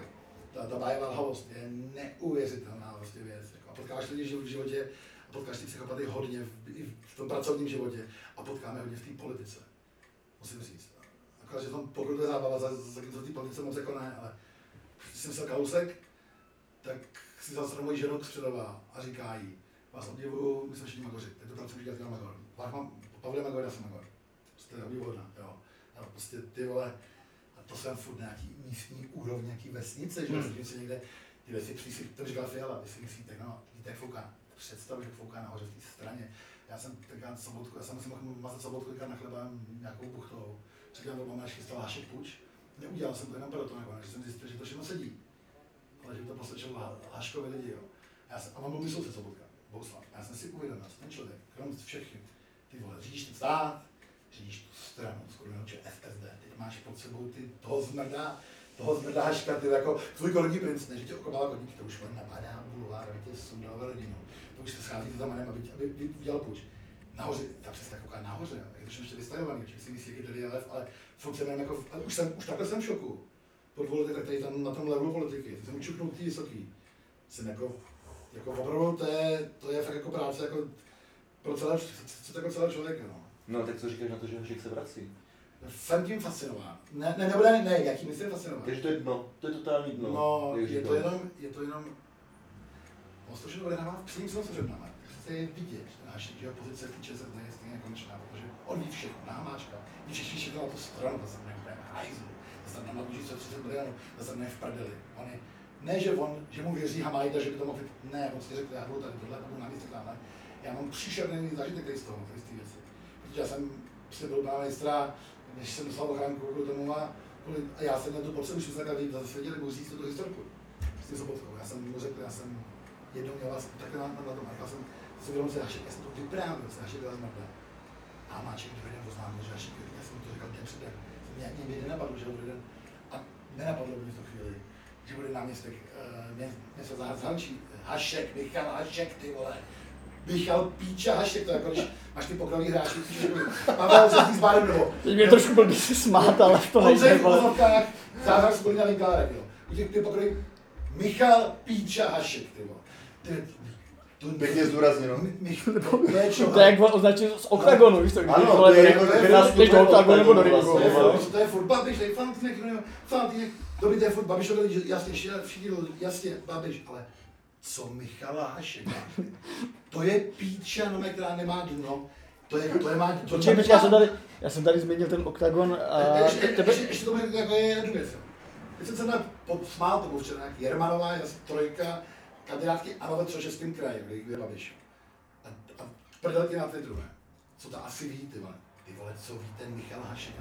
A: Ta, ta bájevá lhavost je neuvěřitelná vlastně věc. Jako, a potkáváš lidi v životě, a potkáš ty psychopaty hodně v, i v tom pracovním životě a potkáme hodně v té politice. Musím říct. Akorát, že tam pokud je zábava, za, za, za té politice moc jako ne, ale když jsem se Kalousek, tak si zase moji ženu a říká jí, Vás obdivuju, my jsme všichni magoři. Teď to tam chci dělat magor. Pak mám, Pavle Magor, já jsem magor. Prostě obdivuhodná, jo. A prostě ty vole, a to jsem furt nějaký místní úrovně, nějaký vesnice, že hmm. se někde, ty vesnice, si, to říkal Fiala, vy si myslíte, no, víte, jak fouká, představ, že fouká nahoře v té straně. Já jsem tenkrát sobotku, já jsem si mohl mazat sobotku na chleba nějakou buchtou. Říkám, to máš chystal Hašek Puč. Neudělal jsem to jenom proto, nebo, že jsem zjistil, že to všechno sedí. Ale že to poslečil Haškovi lidi, jo. Já jsem, a mám myslel se Sobotka, Bohuslav. Já jsem si uvědomil, ten člověk, krom všech, ty vole, řídíš ten stát, řídíš tu stranu, skoro FSD, teď máš pod sebou ty toho zmrdá, toho zmrdáška, ty jako tvůj korodní princ, ne, že tě okopal koník, to už on napadá bulvár, aby tě sundal rodinu. To už se schází za manem, aby, aby, aby udělal puč. Nahoře, ta přesně kouká nahoře, je to ještě vystajovaný, že si myslí, jaký tady je lev, ale furt jsem jako, ale už, jsem, už takhle jsem v šoku. Po dvou letech, tak tady tam na tom levelu politiky, jsem učuknul ty vysoký. Jsem jako, jako opravdu, to je, to je fakt jako práce jako pro celé, jako celé člověka, no.
C: No, tak co říkáš na to, že Hašek se vrací?
A: Jsem tím fascinován. Ne, ne, nebude, ne, jakým jsem fascinován.
C: Takže to je dno, to je totální dno.
A: No, je to jenom, je to jenom, všechno odehrává v přímém slova námi. Přece je vidět, že naše že pozice týče se je stejně konečná, protože on ví všechno, námáčka, ví všechno, všechno na tu stranu, to se mne hajzlu, to se na dluží 30 milionů, to se mne v prdeli. On je, ne, že on, že mu věří Hamajda, že by to mohl, ne, on si řekl, já budu tady tohle, budu na místě tamhle. Já mám příšerný zážitek tady z toho, z té věci. Protože já jsem si byl pana ministra, než jsem dostal ochránku kvůli tomu a, kvůli, a já jsem na tu potřebu, že jsme tady zase věděli, budu říct tu historku s tím Sobotkou. Já jsem mu řekl, já jsem jednou měl vás takhle na, na tom, a já jsem si uvědomil, že já jsem to vyprávěl, že Hašek byla zmrdá. A Máček jeden oznámil, že Hašek, já jsem to říkal den předem. Mě, mě nenapadlo, že bude den, a nenapadlo mě v tu chvíli, že bude náměstek uh, město Zahradčí, Hašek, Michal Hašek, ty vole. Michal Píča Hašek, to je jako když máš ty pokrový hráči, Pavel se s bárem nebo.
B: Teď mě trošku byl si smát, ale to
A: nejde. Se v zázrak splně Linkárek, jo. U těch ty pokrový Michal Píča Hašek, ty vole.
C: Pěkně zdůrazněno.
B: To je jak označit z oktagonu, víš to, když
C: ano, to je jako
B: když do oktagonu nebo do ringu.
A: To je furt Babiš, to je Faltýnek, Faltýnek, dobrý, to je furt Babiš, jasně, všichni, jasně, Babiš, ale co Michala Hašek. To je píča, která nemá dno. To je, to je má, to
B: Počkej, počkej, já jsem tady, já jsem tady zmínil ten oktagon a...
A: Ještě, tebe... ještě, ještě to jako je jednu věc. Teď jsem se na smál, to byl včera Jermanová, trojka, kandidátky ano ve Třešeském kraji, kde je Babiš. A, a prdelky na Twitteru, co to asi ví, ty vole. Ty vole, co ví ten Michal Hašek.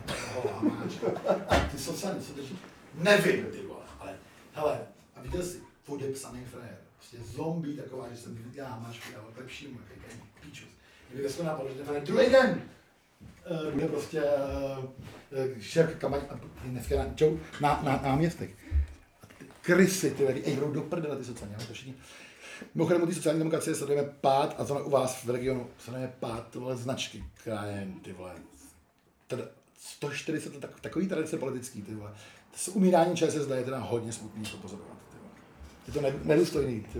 A: Ty socany, co drží? Nevím, ty vole, ale hele, a viděl jsi, podepsaný frajer prostě zombie taková, že jsem viděl mášku, ale lepšímu, jaký píčus. Kdyby ve napadlo, že ten druhý den uh, bude prostě uh, šéf kampaň, dneska na, na, na, náměstek. Krysy, ty lidi, ej, do prdele ty sociální, to všichni. Mimochodem, té sociální demokracie sledujeme pád, a to u vás v regionu sledujeme pád tyhle značky, krajem, ty vole. Teda 140 tak, takový tradice politický, ty vole. To umírání ČSSD je teda hodně smutný to pozorovat. Je to nedůstojný, ty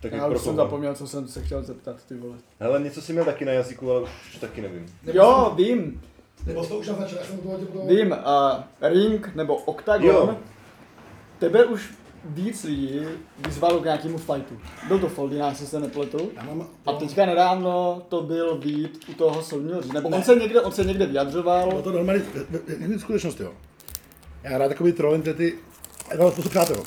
B: tak Já už jsem zapomněl, co jsem se chtěl zeptat, ty vole.
C: Hele, něco si měl taky na jazyku, ale už taky nevím.
B: Nebo jo, vím.
A: Nebo to už naznačil, jsem to
B: bylo... Vím, uh, Ring nebo Octagon, jo. tebe už víc lidí vyzvalo k nějakému fightu. Byl to Foldina, jestli se nepletu. A teďka nedávno to byl Vít u toho soudního řízení. Nebo on se někde, on se někde vyjadřoval.
A: Bylo to normálně, v skutečnosti jo. Já rád takový trolem ty, to jsou přátel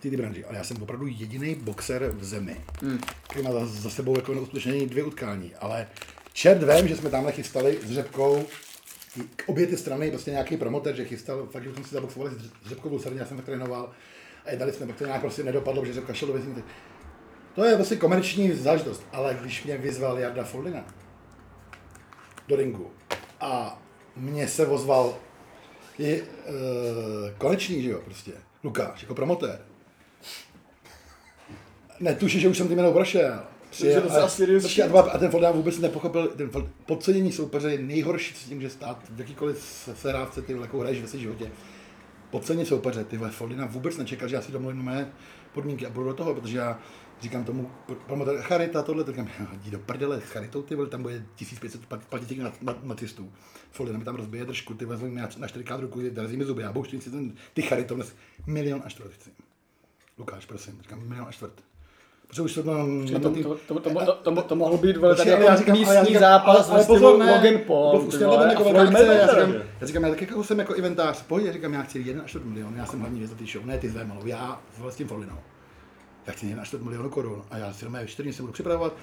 A: ty, ty branži, ale já jsem opravdu jediný boxer v zemi, hmm. který má za, za sebou jako uskutečnění dvě utkání, ale čert vím, že jsme tamhle chystali s Řepkou obě ty strany, prostě nějaký promoter, že chystal, fakt, že jsme si zaboxovali s Řepkou Srdně, já jsem tak trénoval a dali jsme, pak to nějak prostě nedopadlo, že Řepka šel do věcí. To je vlastně komerční záležitost, ale když mě vyzval Jarda Foldina do ringu a mě se ozval je, uh, konečný, že jo, prostě, Lukáš, jako promotér, netuší, že už jsem ty jméno prošel.
B: Přijel, a,
A: a, a ten Foldán vůbec nepochopil, ten podcenění soupeře je nejhorší s tím, že stát v jakýkoliv serávce ty jakou hraješ ve svém životě. Podcenění soupeře, ty Foldina vůbec nečekal, že já si domluvím mé podmínky a budu do toho, protože já říkám tomu promotor, charita, tohle, tak říkám, jdi do prdele, charitou, ty vole, tam bude 1500 platit těch nacistů. Foldina mi tam rozbije držku, ty vezmu na, na 4 ruku, darazí mi zuby, já budu si ten, ty charitou, milion a čtvrt chci. Lukáš, prosím, říkám, milion a čtvrt Protože už to tam...
B: To, to, to, to, to, to, to mohlo být vole, tady
A: ale já říkám, ale já
B: místní
A: říkám,
B: zápas
A: ale
B: stylu
A: pozor, ne,
B: Logan Paul. Ty vole,
A: jako akce, já
B: Mayweather.
A: říkám, já říkám, já tak jako jsem jako eventář, pojď, já říkám, já chci 1 čtvrt milion, já jsem hlavní věc té show, ne ty s Vémalou, já s tím Folinou. Já chci 1 čtvrt milionu korun a já si doma 4 dny se budu připravovat.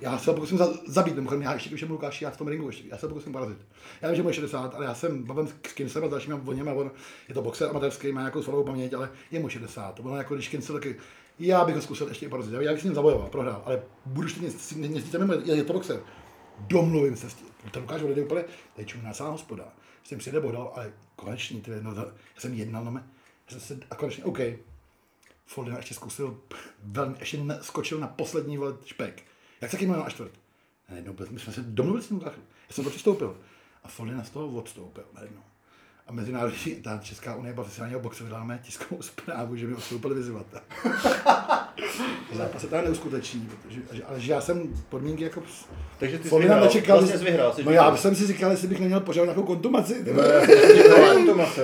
A: Já se pokusím za, zabít, mimochodem, já ještě když jsem Lukáš, já v tom ringu, ještě, já se pokusím porazit. Já vím, že mu je 60, ale já jsem bavím s Kinsem a s dalšími voněmi, on je to boxer amatérský, má nějakou svalovou paměť, ale je mu 60. To bylo jako když Kinsel taky, já bych ho zkusil ještě porazit. Já bych s ním zabojoval, prohrál, ale budu ještě nic, nic, nic, je to boxer. Domluvím se s tím. To Lukáš odejde úplně, tady čumná celá hospoda. Tím přijde Bohdal, ale konečně, ty, no, já jsem jednal, no, já jsem se, a konečně, OK, Foldina ještě zkusil, velmi, ještě skočil na poslední vole špek. Jak se kým na čtvrt? Najednou, my jsme se domluvili s tím. Já jsem to přistoupil. A Foldina z toho odstoupil najednou. A mezinárodní, ta Česká unie profesionálního boxe vydáme tiskovou zprávu, že mi odstoupili vyzývatel. Zápas se tam neuskuteční, protože, ale že já jsem podmínky jako...
C: Takže ty jsi vyhrál,
A: nečekal,
C: vlastně jsi vyhrál. jsi
A: No já
C: vyhrál.
A: jsem si říkal, jestli bych neměl pořád nějakou kontumaci.
C: No, já.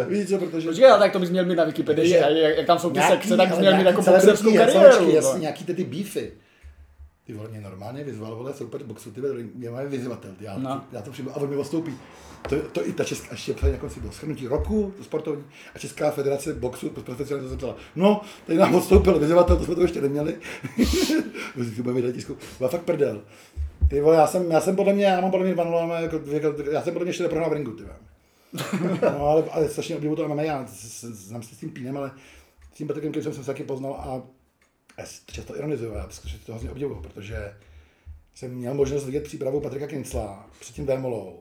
A: Víš co, protože...
B: Počkej, ale tak to bys měl mít na Wikipedii, jak, jak tam jsou ty sekce, tak bys měl mít jako boxerskou kariéru.
A: Jasně,
B: vole.
A: nějaký ty, ty beefy. Ty vole, mě normálně vyzval, vole, super boxu, ty vole, mě má vyzývatel, ty, já,
B: No.
A: já to přijdu a on mi odstoupí. To, to i ta česká, ještě psali na konci bylo shrnutí roku, to sportovní, a Česká federace boxu, profesionálně to zeptala, no, tady nám odstoupil vyzývatel, to jsme to ještě neměli. to bude vydat tisku, byla fakt prdel. Ty vole, já jsem, já jsem podle mě, já mám podle mě 2 jako, jako, já jsem podle mě ještě neprohrál v ringu, ty vole. No, ale, ale strašně obdivu to MMA, já znám se s tím pínem, ale s tím Patrikem jsem se taky poznal a já často ironizuju, já skutečně to hrozně obdivuju, protože jsem měl možnost vidět přípravu Patrika Kincla před tím Vémolou.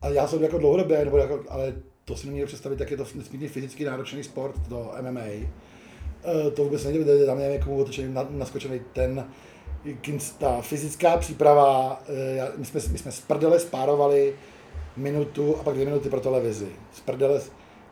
A: A já jsem jako dlouhodobě, nebo jako, ale to si neměl představit, jak je to nesmírně fyzicky náročný sport, to MMA. Eh, To vůbec nejde tam je jako otočený, na- naskočený ten ta fyzická příprava, já- my jsme, my jsme z prdele spárovali minutu a pak dvě minuty pro televizi. Z prdele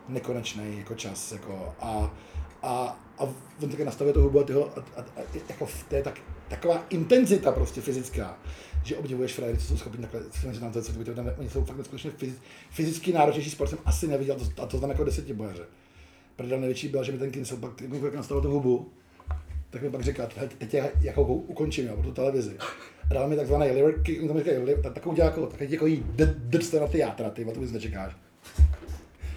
A: nekonečný jako čas. Jako, a, a, a on také nastavuje tu hubu a, tyho, a, a, a jako v té tak, taková intenzita prostě fyzická, že obdivuješ frajery, co jsou schopni takhle, se nám co to, oni jsou fakt neskutečně fyz, fyzicky náročnější sport, jsem asi neviděl, to, a to tam jako desetibojaře. Prdel největší byla, že mi ten Kincel pak jak nastavil tu hubu, tak mi pak říká, "Hele, teď já jako ukončím, pro tu televizi. Dal mi takzvaný liver kick, oni tam liver- tak- takovou dělá jako, takový jako jí drste na ty játra, ty, to vůbec nečekáš.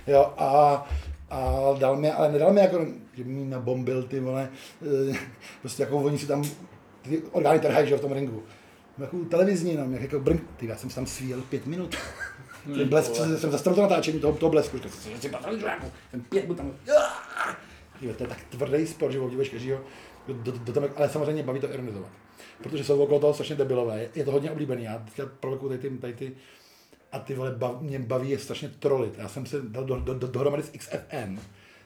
A: Jo, a, a dal mi, ale nedal mi jako, že mi nabombil ty vole, eh, prostě jako oni si tam, ty orgány trhají, že v tom ringu. Jako televizní, no, jak jako brnk, ty, já jsem si tam svíjel pět minut. Ten blesk, jsem, jsem zastavil to natáčení toho, toho blesku, říkal jsem si, že že jako, ten pět minut tam, Tyhle, to je tak tvrdý sport, že obdivuješ každýho, do, do, do tam, ale samozřejmě baví to ironizovat. Protože jsou okolo toho strašně debilové, je to hodně oblíbený, já teďka provokuju tady ty, tady ty a ty vole, bav, mě baví je strašně trolit. Já jsem se dal do, do, do, dohromady s XFN,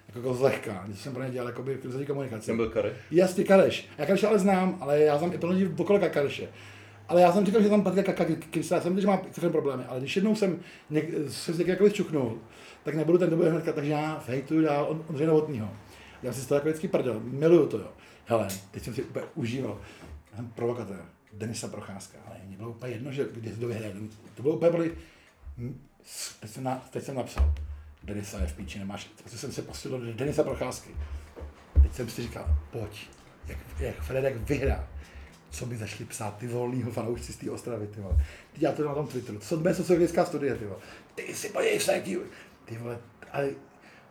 A: jako, jako zlehka, něco jsem pro ně dělal jakoby krizový komunikaci.
C: Jsem byl Kary.
A: Jasně, Kareš. Já Kareše ale znám, ale já znám i plno lidí okolo Kareše. Ale já jsem říkal, že tam Patrika Kirsa, já jsem viděl, že má XFN problémy, ale když jednou jsem něk, se s někým čuknul, tak nebudu ten dobu hnedka, takže já hejtuju dál on, Ondřeje Novotnýho. Já si z toho jako vždycky prdel, miluju to, jo. Hele, teď jsem si úplně užíval. Já jsem provokatér, Denisa Procházka, ale mě bylo úplně jedno, že když to vyhraje. To bylo úplně, byli, teď jsem, na, teď jsem napsal, Denisa je v píči, nemáš, prostě jsem se pustil do Denisa Procházky. Teď jsem si říkal, pojď, jak, jak Fredek vyhrá, co by začali psát ty volnýho fanoušci z té Ostravy, ty vole. Teď já to na tom Twitteru, to jsou sociologická studie, ty vole. Ty si podívej se, ty, ty vole, ale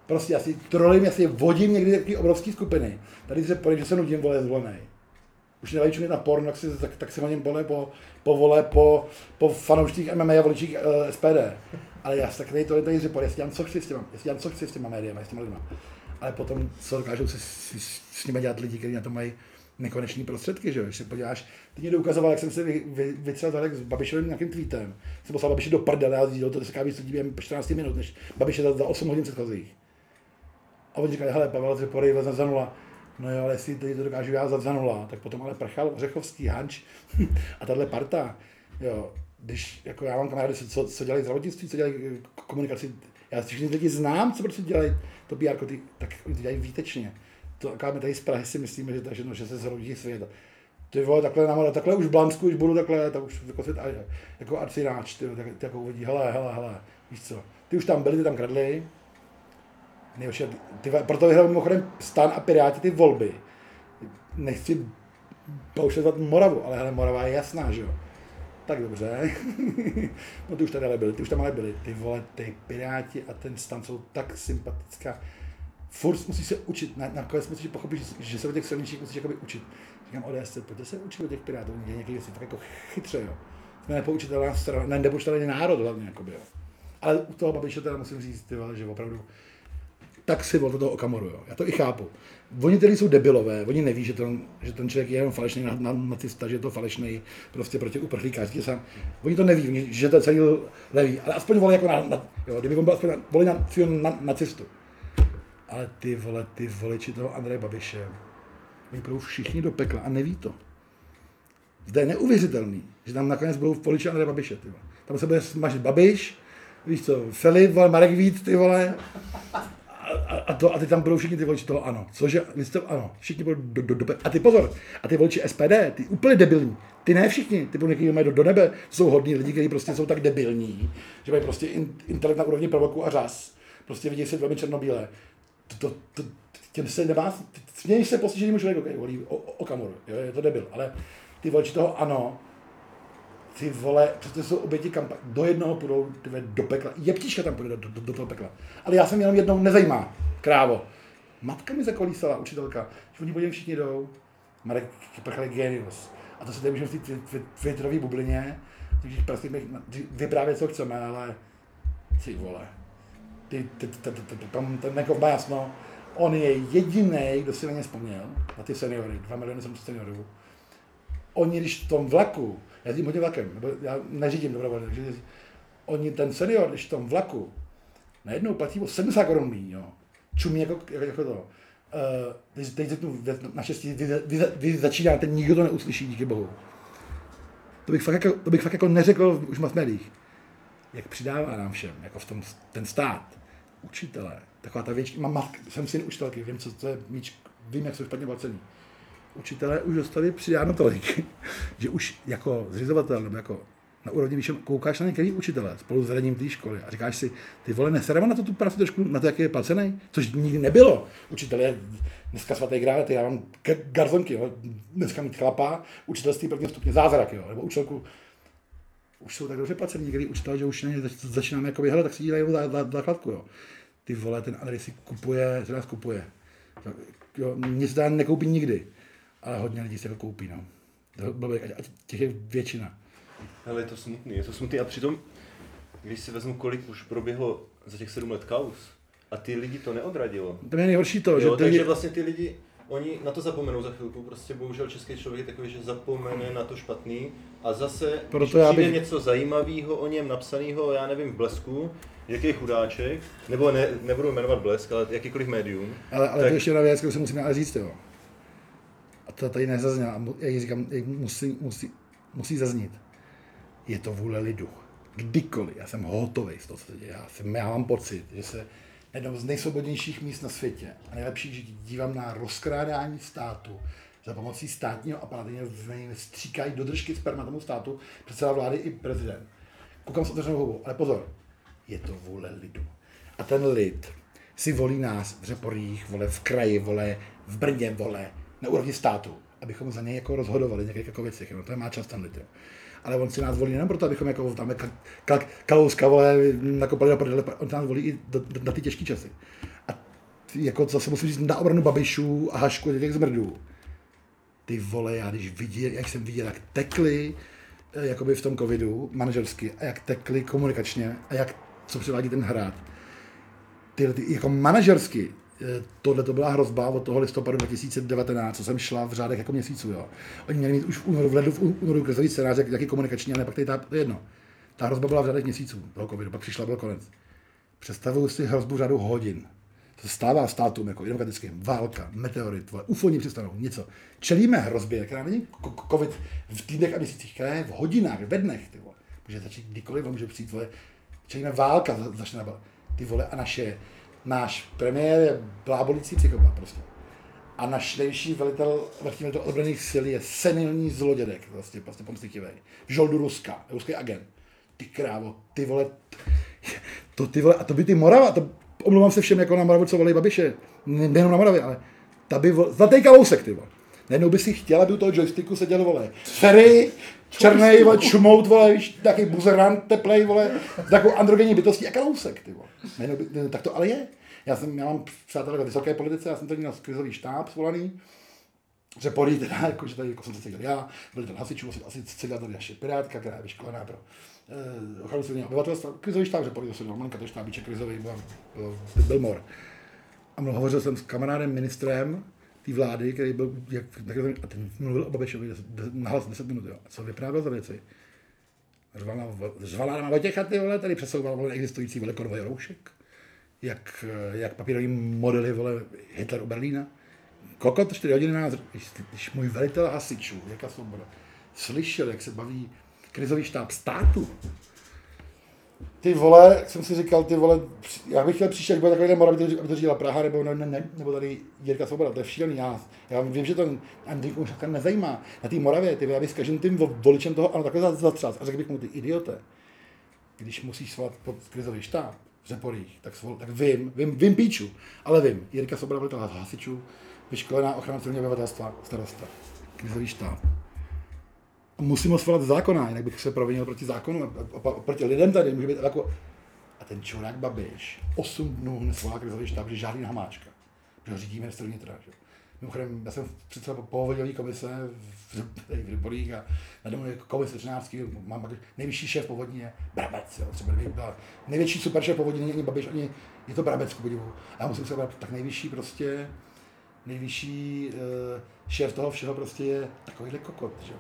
A: prostě já si trolím, já si vodím někdy taky obrovské skupiny. Tady se podívej, že se nudím, vole, zvolený. Už nedají na porno, tak, si, tak, tak se hodím vole po, po vole, po, po fanoušcích MMA a voličích uh, SPD. Ale já tak tady to tady já si dělám, co chci s těma, já si dělám, co chci s těma médiama, s těma lidma. Ale potom, co dokážou se s, s, s nimi dělat lidi, kteří na to mají nekoneční prostředky, že jo? Když se podíváš, ty mě ukazoval, jak jsem si vy, vy, tady s Babišovým nějakým tweetem. Jsem poslal Babiše do prdele a dělal to se víc lidí během 14 minut, než Babiše za, za 8 hodin předchozích. A oni říkali, hele, Pavel se podej za, nula. No jo, ale jestli teď to dokážu já za nula, tak potom ale prchal Řechovský, Hanč a tahle parta. Jo, když jako já mám kamarády, co, co dělají zdravotnictví, co dělají eh, komunikaci, já všechny lidi znám, co prostě dělají to PR, ty, tak oni to dělají výtečně. To aká my tady z Prahy si myslíme, že, takže, no, že se zrodí svět. Ty vole, takhle, nám, takhle už v Blansku, už budu takhle, tak už jako svět, a- jako arcináč, ty, tak, ty jako uvidí, hele, hele, hele, víš co, ty už tam byli, ty tam kradli, nejhorší, ty, proto vyhrál mimochodem stan a piráti ty volby. Nechci paušovat Moravu, ale hele, Morava je jasná, že jo. Tak dobře. no ty už tady ale byli, ty už tam ale byli. Ty vole, ty Piráti a ten stan jsou tak sympatická. Furt musí se učit, na, nakonec musíš pochopit, že, že se o těch silničích musíš jakoby učit. Říkám ODS, pojďte se učit o těch Pirátů, oni dělají věci, tak jako chytře, jo. Jsme nepoučitelná strana, ne, nepoučitelný národ hlavně, jakoby, jo. Ale u toho Babiše teda musím říct, ty vole, že opravdu tak si volil toho Okamoru, jo. Já to i chápu. Oni tedy jsou debilové, oni neví, že ten, že ten člověk je jenom falešný na, na, nacista, že je to falešný prostě proti uprchlíkářství. Oni to neví, že to celý neví, ale aspoň volí jako na, na jo, kdyby on byl aspoň na, volí na, na, nacistu. Ale ty vole, ty voliči toho Andreje Babiše, oni budou všichni do pekla a neví to. Zde je neuvěřitelný, že tam nakonec budou voliči Andreje Babiše. Ty vole. Tam se bude smažit Babiš, víš co, Filip, vole, Marek Vít, ty vole, a, a, to, a ty tam budou všichni ty voliči toho ano. Cože, vy jste, ano, všichni budou do, do, do, A ty pozor, a ty voliči SPD, ty úplně debilní, ty ne všichni, ty budou někdy do, do nebe, jsou hodní lidi, kteří prostě jsou tak debilní, že mají prostě in, intelekt na úrovni proroku a řas. Prostě vidí se velmi černobílé. To, to, to, těm se nemá, smějí se postiženému člověku, který volí o, o, o kamoru, jo, je to debil, ale ty voliči toho ano, ty vole, přesně jsou oběti kampaň, do jednoho půjdou ty vole, do pekla, jeptička tam půjde do, do, do, toho pekla. Ale já jsem jenom jednou nezajímá, krávo. Matka mi zakolísala, učitelka, že oni po všichni jdou, Marek Prchal genius. A to se tady můžeme v té twitterové bublině, takže prostě vyprávět, co chceme, ale ty vole, ty, ty, ty, ty, ty, tam ten Nekov má jasno, on je jediný, kdo si na ně vzpomněl, na ty seniory, dva miliony jsem seniorů. Oni, když v tom vlaku jezdím hodně vlakem, nebo já neřídím dobrovolně, takže oni ten senior, když v tom vlaku najednou platí o 70 korun míň, jo. Čumí jako, jako, jako to. Uh, teď, teď řeknu, naštěstí, vy, vy, vy začínáte, nikdo to neuslyší, díky bohu. To bych fakt jako, to bych fakt jako neřekl už v médiích. Jak přidává nám všem, jako v tom, ten stát, učitelé, taková ta větší, mám jsem syn učitelky, vím, co to je míč, vím, jak jsou špatně placený učitelé už dostali přidáno tolik, že už jako zřizovatel nebo jako na úrovni vyšším koukáš na některý učitele spolu s vedením té školy a říkáš si, ty vole, nesereme na to tu práci trošku, na to, jak je placený, což nikdy nebylo. Učitel je dneska svatý grál, ty já mám garzonky, jo. dneska mít chlapa, učitelství prvního stupně zázrak, jo. nebo učitelku, už jsou tak dobře placený některý učitelé, že už ne, začínáme jako hele, tak si dělají základku, jo. Ty vole, ten Andrej si kupuje, nás kupuje. Jo, nic dá nekoupí nikdy ale hodně lidí se to koupí, no. A těch je většina.
C: Ale je to smutný, je to smutný a přitom, když si vezmu, kolik už proběhlo za těch sedm let kaus, a ty lidi to neodradilo.
A: To je nejhorší to,
C: jo,
A: že...
C: Takže vlastně ty lidi, oni na to zapomenou za chvilku, prostě bohužel český člověk je takový, že zapomene na to špatný a zase, Proto když přijde bych... něco zajímavého o něm napsaného, já nevím, v blesku, jaký chudáček, nebo ne, nebudu jmenovat blesk, ale jakýkoliv médium.
A: Ale, ale tak... to ještě jedna věc, kterou se musíme ale říct, jo to tady nezaznělo, a já jí říkám, musí, musí, musí zaznít. Je to vůle lidu. Kdykoliv, já jsem hotový z toho, co se děje. Já, jsem, já mám pocit, že se jednou z nejsvobodnějších míst na světě a nejlepší, že dívám na rozkrádání státu za pomocí státního aparátu, stříkají do držky sperma tomu státu, předseda vlády i prezident. Koukám s otevřenou hubou, ale pozor, je to vůle lidu. A ten lid si volí nás v Řeporích, vole v kraji, vole v Brně, vole na úrovni státu, abychom za něj jako rozhodovali některých jako věcech. No, to má čas ten lid. Ale on si nás volí nejen proto, abychom jako tam ka, ka, kalouska vole, nakopali do prdele, on nás volí i do, do, na ty těžké časy. A jako co se musím říct na obranu Babišů a Hašku těch zmrdů. Ty vole, já když viděl, jak jsem viděl, jak tekli eh, jakoby v tom covidu manažersky a jak tekli komunikačně a jak, co přivádí ten hrad. Ty, ty jako manažersky, tohle to byla hrozba od toho listopadu 2019, co jsem šla v řádech jako měsíců. Jo. Oni měli mít už v únoru, v lednu, v únoru krizový scénář, jak, jaký komunikační, ale pak tady ta, to je jedno. Ta hrozba byla v řádech měsíců toho covidu, pak přišla, byl konec. Představuju si hrozbu řadu hodin. To stává státům jako demokratickým. Válka, meteorit, vole, ufoni přistanou, něco. Čelíme hrozbě, která není covid v týdnech a měsících, která je v hodinách, ve dnech. Ty vole. Může začít kdykoliv, může přijít, vole. Čelíme válka, začne ty vole, a naše náš premiér je blábolící psychopat prostě. A náš nejvyšší velitel vrchní velitel odbraných sil je senilní zlodědek, prostě, prostě pomstychivý. V žoldu Ruska, ruský agent. Ty krávo, ty vole, to ty vole, a to by ty Morava, to, omlouvám se všem jako na Moravu, co volí Babiše, nejenom na Moravě, ale ta by, zlatý kalousek, ty vole. Najednou by si chtěla, aby u toho joysticku seděl, vole, Ferry, černý, vole, čmout, vole, víš, takový buzerant, teplej, vole, s takovou androgenní bytostí a kalousek, ty vole. Najednou by, tak to ale je. Já, jsem, já mám přátelé ve vysoké politice, já jsem tady měl krizový štáb svolaný, že polí teda, jako, že tady jako jsem se seděl já, byl ten hasičů, asi, asi seděla tady naše pirátka, která je vyškolená pro eh, ochranu civilního obyvatelstva, krizový štáb, že polí to seděl Manka, to štábíček krizový, byl, byl, byl mor. A mluvil, hovořil jsem s kamarádem ministrem té vlády, který byl, jak, a ten mluvil o Babišovi nahlas 10 minut, jo. A co vyprávěl za věci? Řvala na, Vojtěcha, ty vole, tady přesouval existující velikorvý roušek, jak, jak papírový modely, vole, Hitler u Berlína. Kokot 4 hodiny nás, když, když můj velitel hasičů, jaká svoboda, slyšel, jak se baví krizový štáb státu, ty vole, jsem si říkal, ty vole, já bych chtěl příště, jak bude takový mor, aby to říkala Praha, nebo, ne, ne, ne, nebo tady Jirka Svoboda, to je šílený. Já, já vím, že to Andrej už nezajímá. Na té Moravě, ty aby s každým tím voličem toho, ano, takhle zatřás. A řekl bych mu, ty idiote, když musíš svolat pod krizový štáb v Řeporích, tak, svol, tak vím, vím, vím píču, ale vím. Jirka Svoboda byl hasičů, vyškolená ochrana civilního obyvatelstva, starosta, krizový štáb musím ho svolat zákona, jinak bych se provinil proti zákonu, proti lidem tady, může být jako... A ten čurák Babiš 8 dnů nesvolá krizový štáb, že žádný hamáčka, že ho řídí ministr vnitra. Že? Mimochodem, já jsem předseda povodňové komise v, v Rybolích a na domu komise třináctky, mám nejvyšší šéf povodní je Brabec, jo, třeba byla největší super šéf povodní není ani Babiš, ani je to Brabec k podivu. A já musím se tak nejvyšší prostě, nejvyšší uh, šéf toho všeho prostě je takovýhle kokot, že?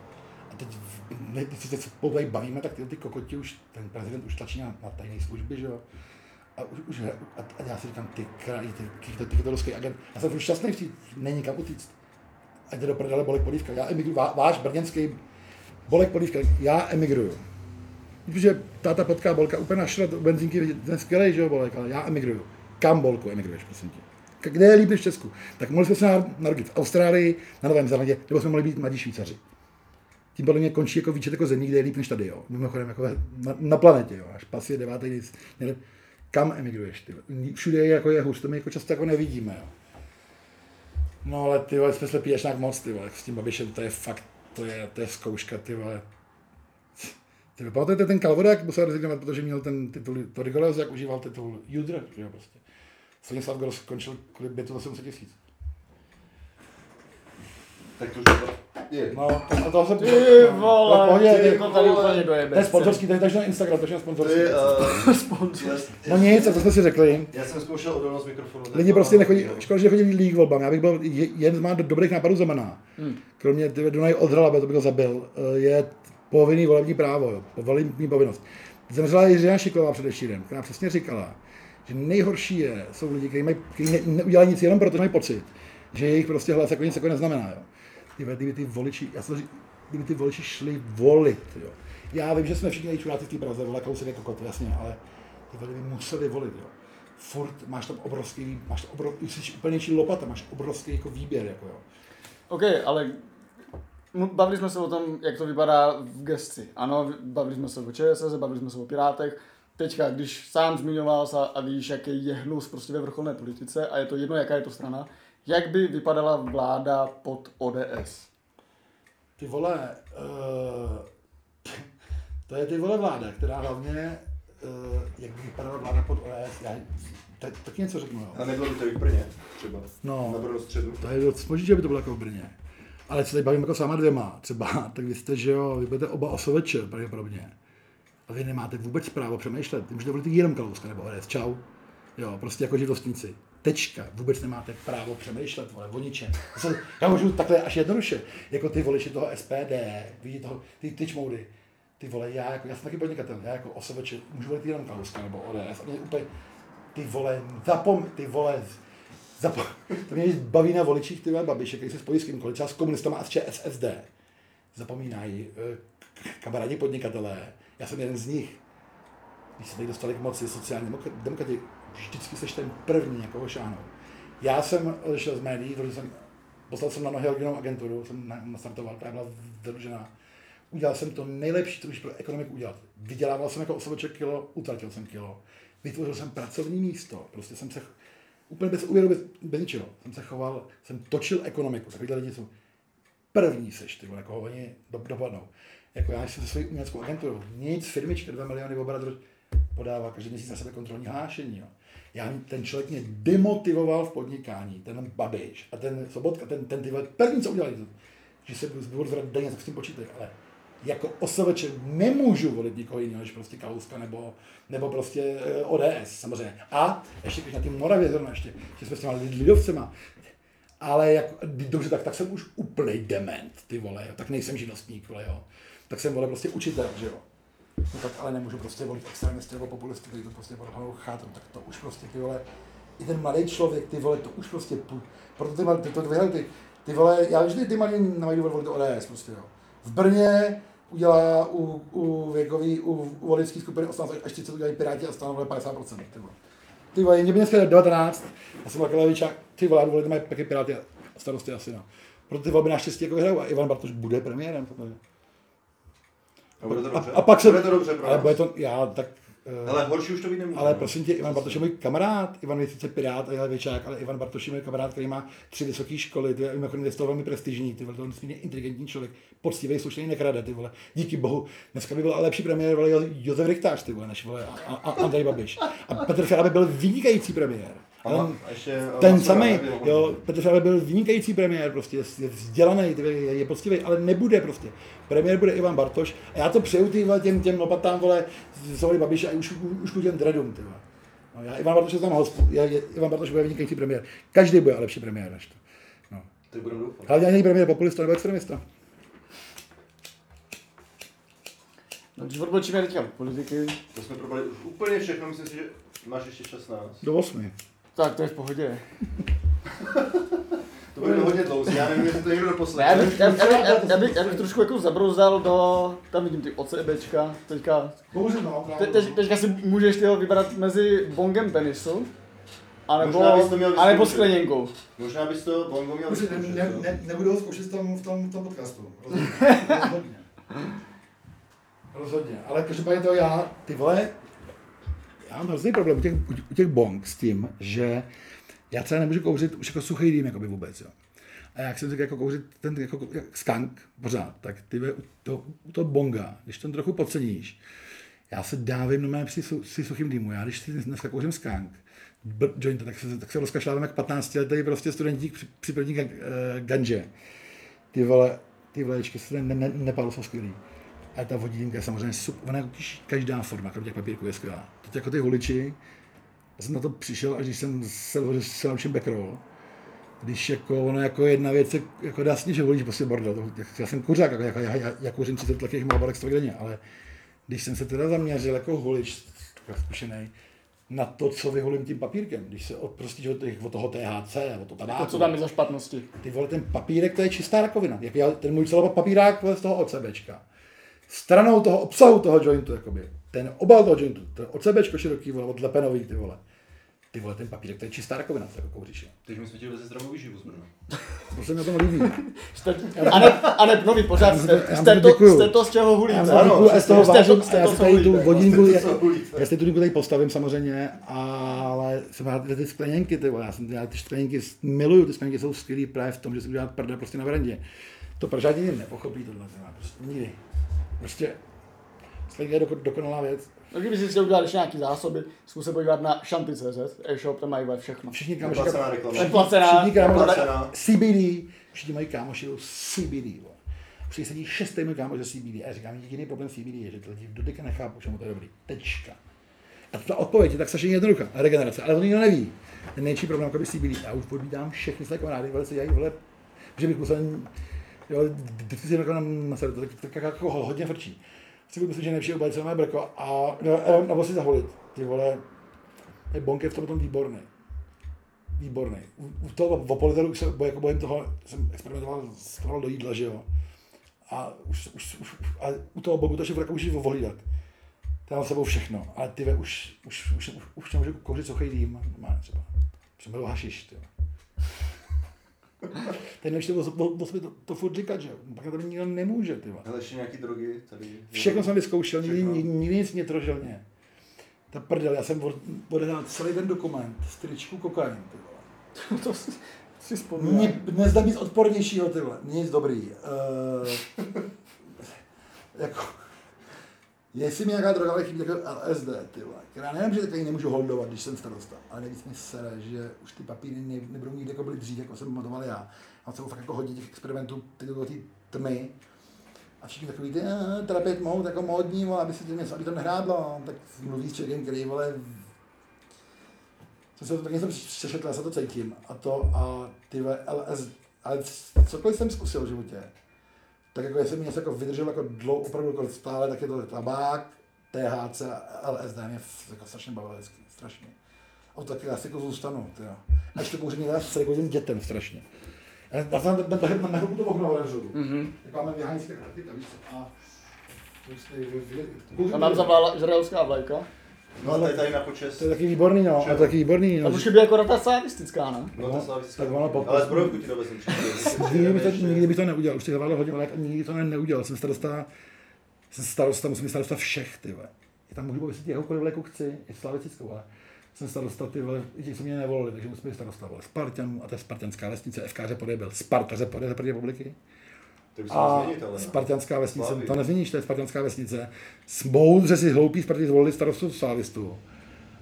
A: A teď, my, když se spolu bavíme, tak ty, ty kokoti už, ten prezident už tlačí na, na tajné služby, že jo. A, už, už, a, a, já si říkám, ty krají, ty, ty, ty, ty ruský agent. Já jsem šťastný, že není kam utíct. Ať jde do prdele Bolek Polívka. Já emigruju, vá, váš brněnský Bolek Polívka, já emigruju. Protože táta potká Bolka úplně našla do benzínky, ten skvělý, že jo, Bolek, ale já emigruju. Kam Bolku emigruješ, prosím tě? Kde je líp než v Česku? Tak mohli jsme se narodit v Austrálii, na Novém Zélandě, nebo jsme mohli být mladí Švýcaři tím podle mě končí jako výčet jako zemí, kde je líp než tady, jo. Mimochodem jako na, na planetě, jo. Až pas je devátý nic. Kam emigruješ, ty? Všude je, jako je hus, to my jako často jako nevidíme, jo. No ale ty vole, jsme slepí až nějak moc, ty vole, s tím Babišem, to je fakt, to je, to je zkouška, ty vole. Ty pamatujete ten Kalvodák, musel rezignovat, protože měl ten titul, to Rigoros, jak užíval titul Judr, jo, prostě. Stanislav Gross skončil kvůli bytu za 700 tisíc.
C: Tak to už
A: je. No, to, to jsem...
B: Ty vole,
A: no,
B: ty jako tady úplně dojebe.
A: To je sponsorský, to je takže na Instagram, to je sponsorský.
C: Uh, sponsor.
A: No nic, a to jsme si řekli.
C: Já jsem zkoušel odolnost mikrofonu.
A: Lidi prostě nechodí, škoda, že chodí lík volbám. Já bych byl jeden z má dobrých nápadů Zemana. Hmm. Kromě Dunaj odhrala, to bych ho zabil, eh, je povinný volební právo, jo, volební povinnost. Zemřela Jiřina Šiklová předevčírem, která přesně říkala, že nejhorší je, jsou lidi, kteří, mají, kteří ne, neudělají nic jenom proto, že mají pocit, že jejich prostě hlas jako nic jako neznamená. Jo ty, kdyby ty voliči, já jsem kdyby ty voliči šli volit, jo. Já vím, že jsme všichni nejčuráci v té Praze, vole, kousek jako kot, jasně, ale ty by museli volit, jo. Furt máš tam obrovský, máš tam obrovský, jsi úplně něčí lopata, máš obrovský jako výběr, jako jo.
B: OK, ale bavili jsme se o tom, jak to vypadá v gesci. Ano, bavili jsme se o ČSS, bavili jsme se o Pirátech. Teďka, když sám zmiňoval a, a víš, jaký je hnus prostě ve vrcholné politice a je to jedno, jaká je to strana, jak by vypadala vláda pod ODS?
A: Ty vole, uh, to je ty vole vláda, která hlavně, uh, jak by vypadala vláda pod ODS, já tak, taky něco řeknu. Jo.
C: A nebylo by to i v Brně třeba? No, na Brno středu?
A: To je dost možný, že by to bylo jako v Brně. Ale co tady bavím jako sama dvěma, třeba, tak vy jste, že jo, vy budete oba osoveče pravděpodobně. A vy nemáte vůbec právo přemýšlet. Vy můžete volit jenom Kalouska nebo ODS. Čau. Jo, prostě jako živnostníci. Tečka. Vůbec nemáte právo přemýšlet vole, o ničem. Já můžu takhle až jednoduše. Jako ty voliči toho SPD, vidí toho, ty, ty čmoudy. Ty vole, já, jako, já jsem taky podnikatel, já jako osobeče můžu volit jenom Kalouska nebo ODS. A mě úplně, ty vole, zapom, ty vole, zapom, to mě baví na voličích ty babiše, který se spojí s kýmkoliv, třeba s komunistama a s ČSSD. Zapomínají, eh, kamarádi podnikatelé, já jsem jeden z nich. Když se tady dostali k moci sociální demokrati, vždycky seš ten první, jako ošáhnout. Já jsem šel z médií, protože jsem, poslal jsem na nohy rodinnou agenturu, jsem nastartoval, ta byla vyružená. Udělal jsem to nejlepší, co můžeš pro ekonomiku udělat. Vydělával jsem jako osoboček kilo, utratil jsem kilo. Vytvořil jsem pracovní místo, prostě jsem se úplně bez úvěru, bez, bez ničeho. Jsem se choval, jsem točil ekonomiku. Takovýhle lidi jsou první seš, ty vole, jako oni dopadnou. Jako já jsem se svojí uměleckou agenturou, nic, firmička, 2 miliony obrat podává každý měsíc na sebe kontrolní hlášení. Jo. Já, ten člověk mě demotivoval v podnikání, ten Babiš a ten Sobotka, ten, ten ty první, co udělali, že se budu zvedat denně, tak s tím počítají, ale jako osobeče nemůžu volit nikoho jiného než prostě Kalouska nebo, nebo prostě eh, ODS samozřejmě. A ještě když na tím Moravě zrovna ještě, že jsme s těma lidovcema, ale jak, dobře, tak, tak jsem už úplný dement, ty vole, jo. tak nejsem živnostník, vole, jo. Tak jsem, vole, prostě učitel, že jo. No tak ale nemůžu prostě volit extremisty nebo populisty, kteří to prostě budou chátru, tak to už prostě, ty vole, i ten malý člověk, ty vole, to už prostě, proto ty, ty, to, ty, ty, ty vole, já vždy ty malí nemají důvod volit ODS, prostě, jo. V Brně udělá u, u věkový, u, u voličské skupiny 18 až 30 udělají Piráti a stanovuje 50%. Ty vole. Ty vole, mě dneska 19, já jsem takový levičák, ty vole, vole, mají taky Piráti a starosti asi, no. Proto ty volby naštěstí jako vyhrajou a Ivan Bartoš bude premiérem.
C: A, bude to dobře.
A: a, a pak se,
C: bude to dobře pro
A: ale bude to, já tak
C: Eh, ale horší už to být nemůže.
A: Ale prosím tě, Ivan Bartoš je můj kamarád, Ivan je sice pirát a je levičák, ale Ivan Bartoš je můj kamarád, který má tři vysoké školy, ty mimochodem je to velmi prestižní, ty vole, to je inteligentní člověk, poctivý, slušný, nekrade, ty vole. Díky bohu. Dneska by byl lepší premiér, vole, Josef Richtář, ty vole, než vole, a, a, Andrej Babiš. A Petr Fiala by byl vynikající premiér. Aha, ještě, ten samý, jo, Petr Fiala byl vynikající premiér, prostě je vzdělaný, je, je poctivý, ale nebude prostě. Premiér bude Ivan Bartoš a já to přeju ty, těm, těm lopatám, vole, Zory Babiš a už, už, už těm dreadům, ty no, já Ivan Bartoš tam hospu, já, Ivan Bartoš bude vynikající premiér. Každý bude lepší premiér než to. No.
C: Ty budeme doufat.
A: Ale není premiér populista nebo extremista.
B: No, když odbočíme teďka politiky.
C: To jsme probali už úplně všechno, myslím si, že máš ještě čas na nás.
A: Do 8.
B: Tak to je v pohodě.
C: to bude hodně dlouhý, já nevím, jestli to někdo doposlechne.
B: Já bych, já, já, já, já, bych, já bych trošku jako zabrouzal do, tam vidím ty OCBčka, teďka,
A: Bohužel no,
B: te, te, teďka si můžeš tyho vybrat mezi bongem penisu, anebo,
C: Možná bys to měl
B: anebo skleněnkou.
C: Možná bys to bongo měl
A: Už ne, ne, ne, nebudu ho zkoušet v tom, v tom, v tom podcastu. Rozhodně. Rozhodně. Rozhodně. Ale každopádně to já, ty vole, mám hrozný problém u těch, u těch bong s tím, že já třeba nemůžu kouřit už jako suchý dým jakoby vůbec. Jo. A jak jsem řekl, jako kouřit ten jako, jak skank pořád, tak ty u toho, u toho bonga, když ten trochu podceníš, já se dávím normálně při, při suchým dýmu. Já když si dneska kouřím skank, joint, tak se, tak se rozkašlávám jak 15 letý prostě studentík při, při první ga- eh, ganže. Ty vole, ty vlečky se ne, ne, nepálu jsou skvělý. A ta vodítka je samozřejmě super, ona každá forma, kromě těch papírků je skvělá. Teď jako ty huliči, já jsem na to přišel, až když jsem se, se naučil backroll, když jako ono jako jedna věc je jako jasně, že volíš prostě bordel. To, já jsem kuřák, jako, jako já, já, já kouřím 30 takových malbarek denně, ale když jsem se teda zaměřil jako hulič, zkušený, na to, co vyholím tím papírkem, když se od, prostě od, těch, od toho THC, od toho tabáku,
B: To, co tam je za špatnosti.
A: ty vole, ten papírek, to je čistá rakovina. Jak já, ten můj celý papírák z toho OCBčka. Stranou toho obsahu toho jointu, jakoby. Ten obal toho jointu, to OCBčko široký, vole, od lepenový, ty vole. Ty vole, ten papírek, to je čistá rakovina, to jako kouříš. jo.
C: Teď mi světili ze zdravou výživu z Brna.
A: To se mi na tom líbí.
B: A ne, a ne, nový pořád, jste,
A: to-
B: jste,
A: to
B: to, jste to, z čeho hulíte.
A: Já
C: Ano,
A: já z toho
B: jste to-
A: vážím,
B: jste
A: já
B: to,
A: si tady tu
C: Jste
A: já,
C: to,
A: si tu tady postavím samozřejmě, ale jsem rád, ty skleněnky, ty vole, já, jsem, já ty skleněnky miluju, ty skleněnky jsou skvělý právě v tom, že si udělat prdel prostě na verandě. To Pražáci nikdy nepochopí tohle, to má prostě nikdy. Prostě skleněka je doko, dokonalá věc.
B: No, kdyby si chtěl udělat ještě nějaký zásoby, zkus se podívat na shanty.cz, e-shop, tam mají ve všechno.
A: Všichni kámoši, všichni kámoši. CBD, všichni mají kámoši CBD. vole. Už sedí šestý můj kámoš ze CBD. A já říkám, jediný problém CBD je, že ty lidi do deka nechápou, čemu to je dobrý. Tečka. A ta odpověď je tak strašně jednoduchá. Regenerace. Ale to nikdo neví. Ten největší problém jako by CBD. Já už podvídám všechny své kamarády, vole, co dělají, vole, že bych musel, jo, vždycky si jako na, sebe, to tak, tak, jako hodně frčí. Si myslet, že nejlepší obléci mé brko a no, nebo si zaholit. Ty vole, je v tom tom výborný. Výborný. U, u toho Vopoliteru se jako bojím toho, jsem experimentoval s toho do jídla, že jo. A už, už, už a u toho bogu to šifraka už vohlídat. Tam mám s sebou všechno. Ale ty ve, už, už, už, už, už nemůžu kouřit suchý dým. Má třeba. Přemelu hašiš, ty. Ten nejlepší to, to, to, to, to, furt říkat, že. Pak to nikdo nemůže, ty vole.
C: Ale ještě nějaký drogy tady.
A: Všechno jsem vyzkoušel, nikdy, nikdy, nic mě trožilně. Ta prdel, já jsem od- odehrál celý ten dokument, stričku kokain, ty vole.
B: to, si vzpomínám.
A: nezda nic odpornějšího, tyhle. Nic dobrý. Uh, jako, jestli mi nějaká droga chybí, jako LSD, ty vole, která nevím, že takový nemůžu holdovat, když jsem starosta, ale nejvíc mi sere, že už ty papíry ne, nebudou nikdy jako byly dřív, jako jsem pamatoval já. A jsou fakt jako hodně těch experimentů, ty té tmy. A všichni takový ty, eh, terapie tmou, jako módní, aby se tím něco, aby to nehrádlo, tak mluví s člověkem, který, vole, jsem se to taky jsem přešetl, já se to cítím. A to a ty LS, ale cokoliv jsem zkusil v životě, tak jako jestli mi něco jako vydrželo jako dlouho, opravdu jako stále, tak je to tabák, THC a LSD mě jako strašně bavilo vždycky, strašně. A to taky asi jako zůstanu, tyjo. A ještě kouření teda s jako dětem strašně. Já jsem ten tahle na to okno. Mhm. Tak máme karty, tak víš a
B: a nám zavála izraelská vlajka.
C: No, to je tady na počest.
A: To je taky výborný, no. A taky výborný, no.
B: A už chybí jako ta slavistická,
C: ne? No, ta slavistická. Tak ono pokud. Ale zbrojovku ti dovezem
A: nikdy, by to, nikdy by to neudělal. Už těch zavádal hodně let a nikdy to ne, neudělal. Jsem starosta, jsem starosta, musím být starosta všech, ty vole. Je tam můžu pověsit jakoukoliv vleku chci, je slavistickou, ale jsem starosta, ty vole, i ti, co mě nevolili, takže musím být starosta, vole. Spartan, a to je spartanská vesnice, FK Řepody byl Sparta Řepody, Řepody republiky. A spartianská vesnice, to nezměníš, to je spartianská vesnice. Moudře si hloupí Sparty zvolili starostu Slavistu.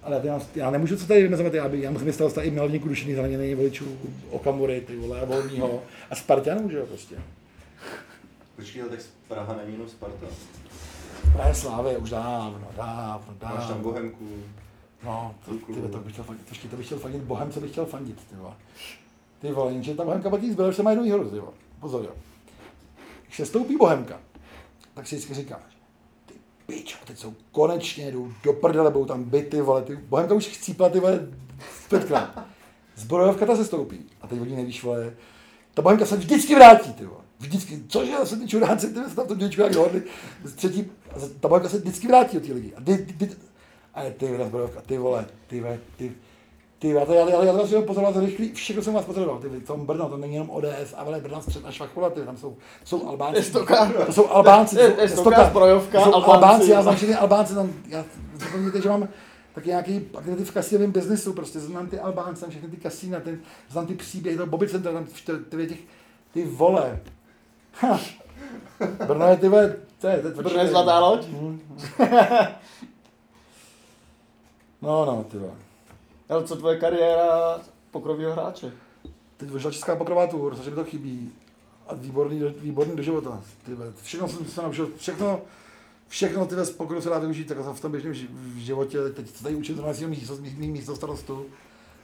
A: Ale já, já nemůžu co tady vymezovat, já, by, já musím starosta i milovníků dušených zraněných voličů, Okamury, ty vole, a Volnýho a Spartanů, že jo, prostě.
C: Počkej, ale tak Praha není jenom Sparta.
A: Praha je Slávě, už dávno, dávno, dávno.
C: Máš tam Bohemku.
A: No, to, ty, to bych chtěl fandit, to bych chtěl fandit, Bohem, co bych chtěl fandit, ty vole. Ty vole, jenže ta Bohemka pak zbyla, že se má jednu výhodu, ty vole. Pozor, jo. Se stoupí Bohemka, tak si vždycky říkáš, ty pičo, teď jsou konečně, jdou do prdele, budou tam byty, vole, ty Bohemka už chcípla, ty vole, pětkrát. Zbrojovka ta se stoupí. A teď oni nevíš, vole, ta Bohemka se vždycky vrátí, ty vole. Vždycky, cože, se ty čuráci, ty se tam to děčku jak dohodli. Třetí, ta Bohemka se vždycky vrátí od těch lidí. A ty, ty, ty, a ty, ty, zbrojovka, ty vole, ty, vole, ty, ty, já to, já, já, já to jsem pozoroval rychlý, všechno jsem vás pozoroval, ty, tom Brno, to není jenom ODS, ale Brno střed a Švachova, ty, tam jsou, jsou Albánci.
B: Estoka.
A: To jsou Albánci.
B: Estoka, zbrojovka,
A: jsou Albánci. Albánci, já znám všechny Albánci, tam, já zapomněte, že mám taky nějaký aktivity v kasinovém biznesu, prostě znám ty Albánce, všechny ty kasína, ten, znám ty příběhy, to Bobby Center, tam ty, těch, ty vole. Ha. Brno je ty vole, to je, to je
B: Brno je zlatá loď?
A: Mhm. no, no, ty vole.
B: Ale co tvoje kariéra pokrového hráče?
A: Teď vyšla česká pokrová tour, což mi to chybí. A výborný, výborný do života. Ty všechno jsem se naučil, všechno, všechno ty z se dá využít tak v tom běžném životě. Teď se tady učím zrovna místo, místo starostu.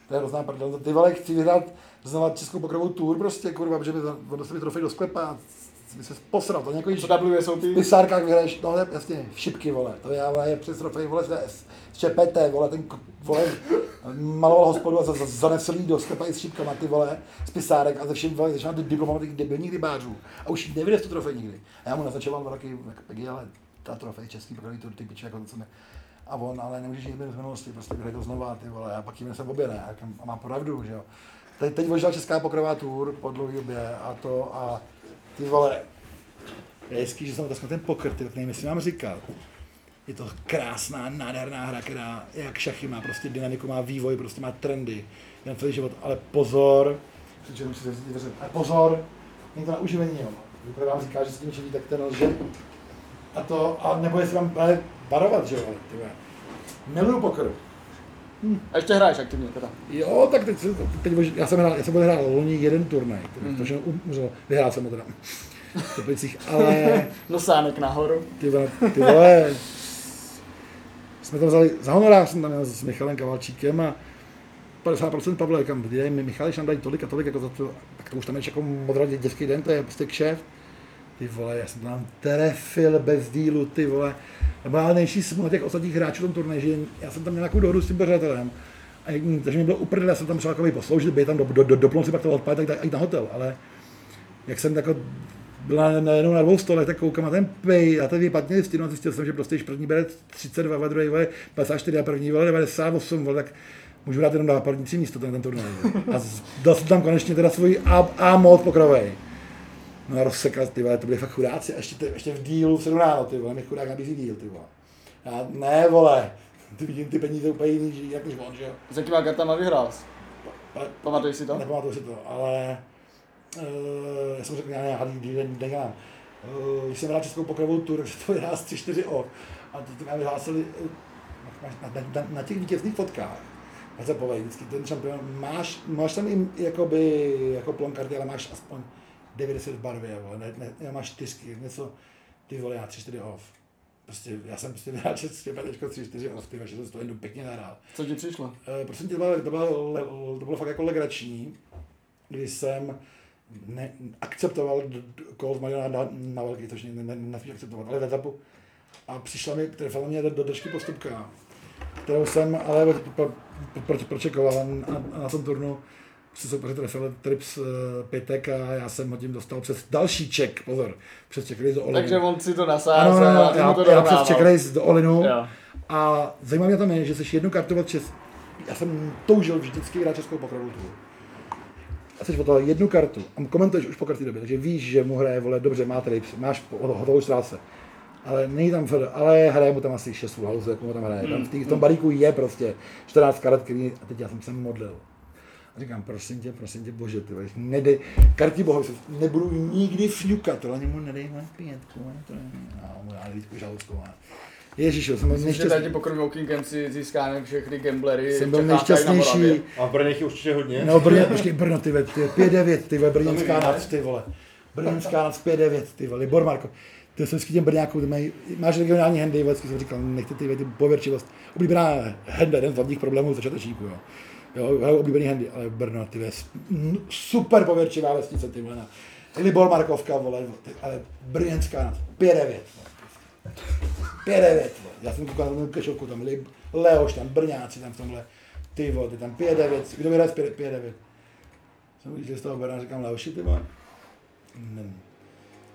A: To je hrozná prdel. Ty vole, chci vyhrát znova českou pokrovou tour prostě, kurva, protože mi to mi trofej do sklepa by se posral, to nějaký
B: Co W jsou ty?
A: V pisárkách vyhraješ, no jasně, šipky, vole, to je, ale je přes trofej, vole, z ČPT, vole, ten, vole, maloval hospodu a zanesl jí do sklepa i s šipkama, ty vole, z pisárek a ze všem, vole, začínal diplomovat těch debilních rybářů a už nevyjde tu trofej nikdy. A já mu naznačoval taky, taky, ale ta trofej český pokroví, to ty piče, jako to, co mi, a on, ale nemůžeš jít z minulosti, prostě vyhraj to znova, ty vole, a pak jim se obě, ne, a má pravdu, že jo. Teď, teď možná česká pokrová tour po dlouhé době a to a ty vole, je hezký, že jsem to ten pokr, ty, nevím, jestli mám říkat. Je to krásná, nádherná hra, která jak šachy má prostě dynamiku, má vývoj, prostě má trendy, jen celý život, ale pozor, ale pozor, není to na uživení, jo. Když vám říká, že s tím živí, tak ten lže. A to, a nebo jestli vám barovat, že jo, Miluju pokr.
B: Hm. A ještě hraješ aktivně teda?
A: Jo, tak teď, teď, já jsem hrál, já jsem hrál loni jeden turnaj, mm. protože umřel, vyhrál jsem ho teda. Teplicích, ale...
B: Nosánek nahoru.
A: Ty vole, ty vole. Jsme tam vzali, za honorář jsem tam měl s Michalem Kavalčíkem a 50% Pavle, kam Michal, nám dají tolik a tolik, jako za to, tak to už tam je jako modrá dětský den, to je prostě kšef. Ty vole, já jsem tam trefil bez dílu, ty vole. To byla nejší smůla těch ostatních hráčů tom turnaji, že já jsem tam měl nějakou dohodu s tím pořadatelem. A, takže mi bylo úplně, já jsem tam šel jako posloužit, by tam do, do, do, do, si pak to odpálit, tak, tak, na hotel, ale jak jsem jako byla najednou na dvou stolech, tak koukám na ten pay a tady vypadně stínu a zjistil jsem, že prostě, když první bere 32, a druhý vole 54 a první vole 98, vole, tak můžu dát jenom na první místo ten, ten turnaj. A jsem tam konečně teda svůj A, A mod pokrovej. No a rozsekat, ty vole, to byly fakt chudáci. A ještě, ty, ještě v dílu v 7 ráno, ty vole, mi chudák nabízí díl, ty vole. Já, ne, vole, ty vidím ty peníze úplně jiný, jak než on, že jo.
B: S jakýma kartama vyhrál? Pamatuješ si to?
A: Nepamatuju si to, ale uh, já jsem řekl, já ne, den, den, uh, když jsem hrál českou pokrovou tur, že to vyhrál 3-4 o. A to nám vyhlásili na, na, na, na, těch vítězných fotkách. A se povej, vždycky ten šampion, máš, máš tam i jakoby, jako plonkarty, ale máš aspoň 90 v barvě, ne, ne, ne, máš čtyřky, něco, ty vole, já 3-4 off prostě, já jsem prostě vyhrál české teďko 3, 4 osty, že jsem to jen pěkně nahrál.
B: Co ti přišlo?
A: Uh, prosím tě, to bylo, to, bylo, to bylo fakt jako legrační, kdy jsem ne, akceptoval kol Mariana na, na velký, což ne, ne, ne, akceptovat, ale v etapu. A přišla mi, trefala mě do, do držky postupka, kterou jsem ale pro, pro, pročekoval na, na tom turnu se soupeře trefil Trips uh, Pitek a já jsem ho tím dostal přes další ček, pozor, přes check race do Olinu.
B: Takže on si to nasázel ano,
A: no, já, to já přes check race do Olinu jo. a zajímavé tam je, že jsi jednu kartovat čes... Já jsem toužil vždycky hrát českou pokrovou tu. A jsi o jednu kartu a komentuješ už po kartě době, takže víš, že mu hraje, vole, dobře, má trips, máš hotovou stráce. Ale není tam Fedor, ale hraje mu tam asi 6 full jak mu tam hraje. Tam v, tý, v tom balíku je prostě 14 karet, který, a teď já jsem se modlil Říkám, prosím tě, prosím tě, bože, ty nedej, karti bohu, nebudu nikdy fňukat, ale němu nedej moje pětku, to je, no, mu dá lítku žaludkou, Ježíš, jsem
B: Myslím, nešťastný. že tady pokrvím Okingem si získáme všechny gamblery.
A: Jsem byl nejšťastnější.
C: A v Brně určitě hodně.
A: No, Brně, počkej, Brno, ty, ty 5-9, ty vole, Brněnská nad, ty vole. Brněnská nad 5-9, ty vole, Libor Marko. Ty jsem vždycky těm Brňákům, mají, máš regionální handy, vždycky jsem říkal, nechte ty, ty pověrčivost. Oblíbená henda, jeden z hlavních problémů začátečníků, jo. Jo, oblíbený handy, ale Brno, ty ves, super pověrčivá vesnice, ty vole. Libor Markovka, vole, ale brněnská, 5-9. 5-9, já jsem koukal na kešovku, tam Lib, Leoš, tam Brňáci, tam v tomhle, ty vole, ty tam 5-9, kdo vyhraje 5-9? Jsem viděl z toho Brna, říkám Leoši, ty vole. Ne,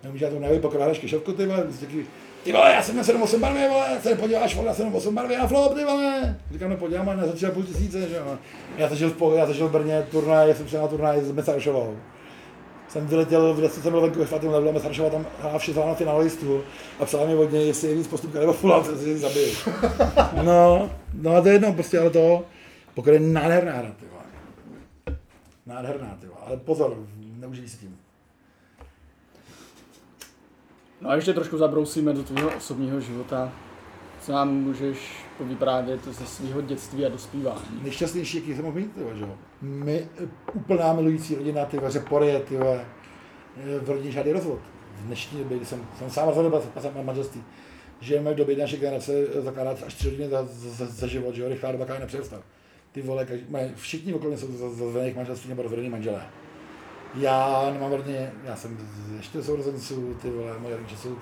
A: nemůžu já to nevím, pokud hraješ kešovku, ty vole, ty ty vole, já jsem na 7-8 barvě, vole, se podíváš, vole, na 7-8 barvě a flop, ty vole. Říkám, no podívám, na za půl tisíce, že jo. Já zažil v, já zažil v Brně turnaj, jsem šel na turnaj s Mesarošovou. Jsem vyletěl, v 10 jsem byl venku ve svatém levelu, Mesarošova tam hrál v 6 na finalistů a psala mi hodně, jestli je víc postupka nebo full se si zabil. No, no a to je jedno, prostě, ale to, pokud je nádherná hra, ty vole. Nádherná, ty vole. ale pozor, neužij si tím.
B: No a ještě trošku zabrousíme do tvého osobního života. Co nám můžeš povyprávět ze svého dětství a dospívání?
A: Nejšťastnější, jaký jsem mohl mít, tyva, že My, úplná milující rodina, ty řepory, ty v rodině žádný rozvod. V dnešní době, kdy jsem, jsem sám rozhodl na manželství, žijeme v době naší generace zakládat až tři rodiny za, za, za, život, že jo, rychlá doba nepředstav. Ty vole, každý, všichni okolo jsou zazvených manželství nebo rozvedený manželé. Já nemám rodně, já jsem ještě sourozenců, ty vole, moje rodiče jsou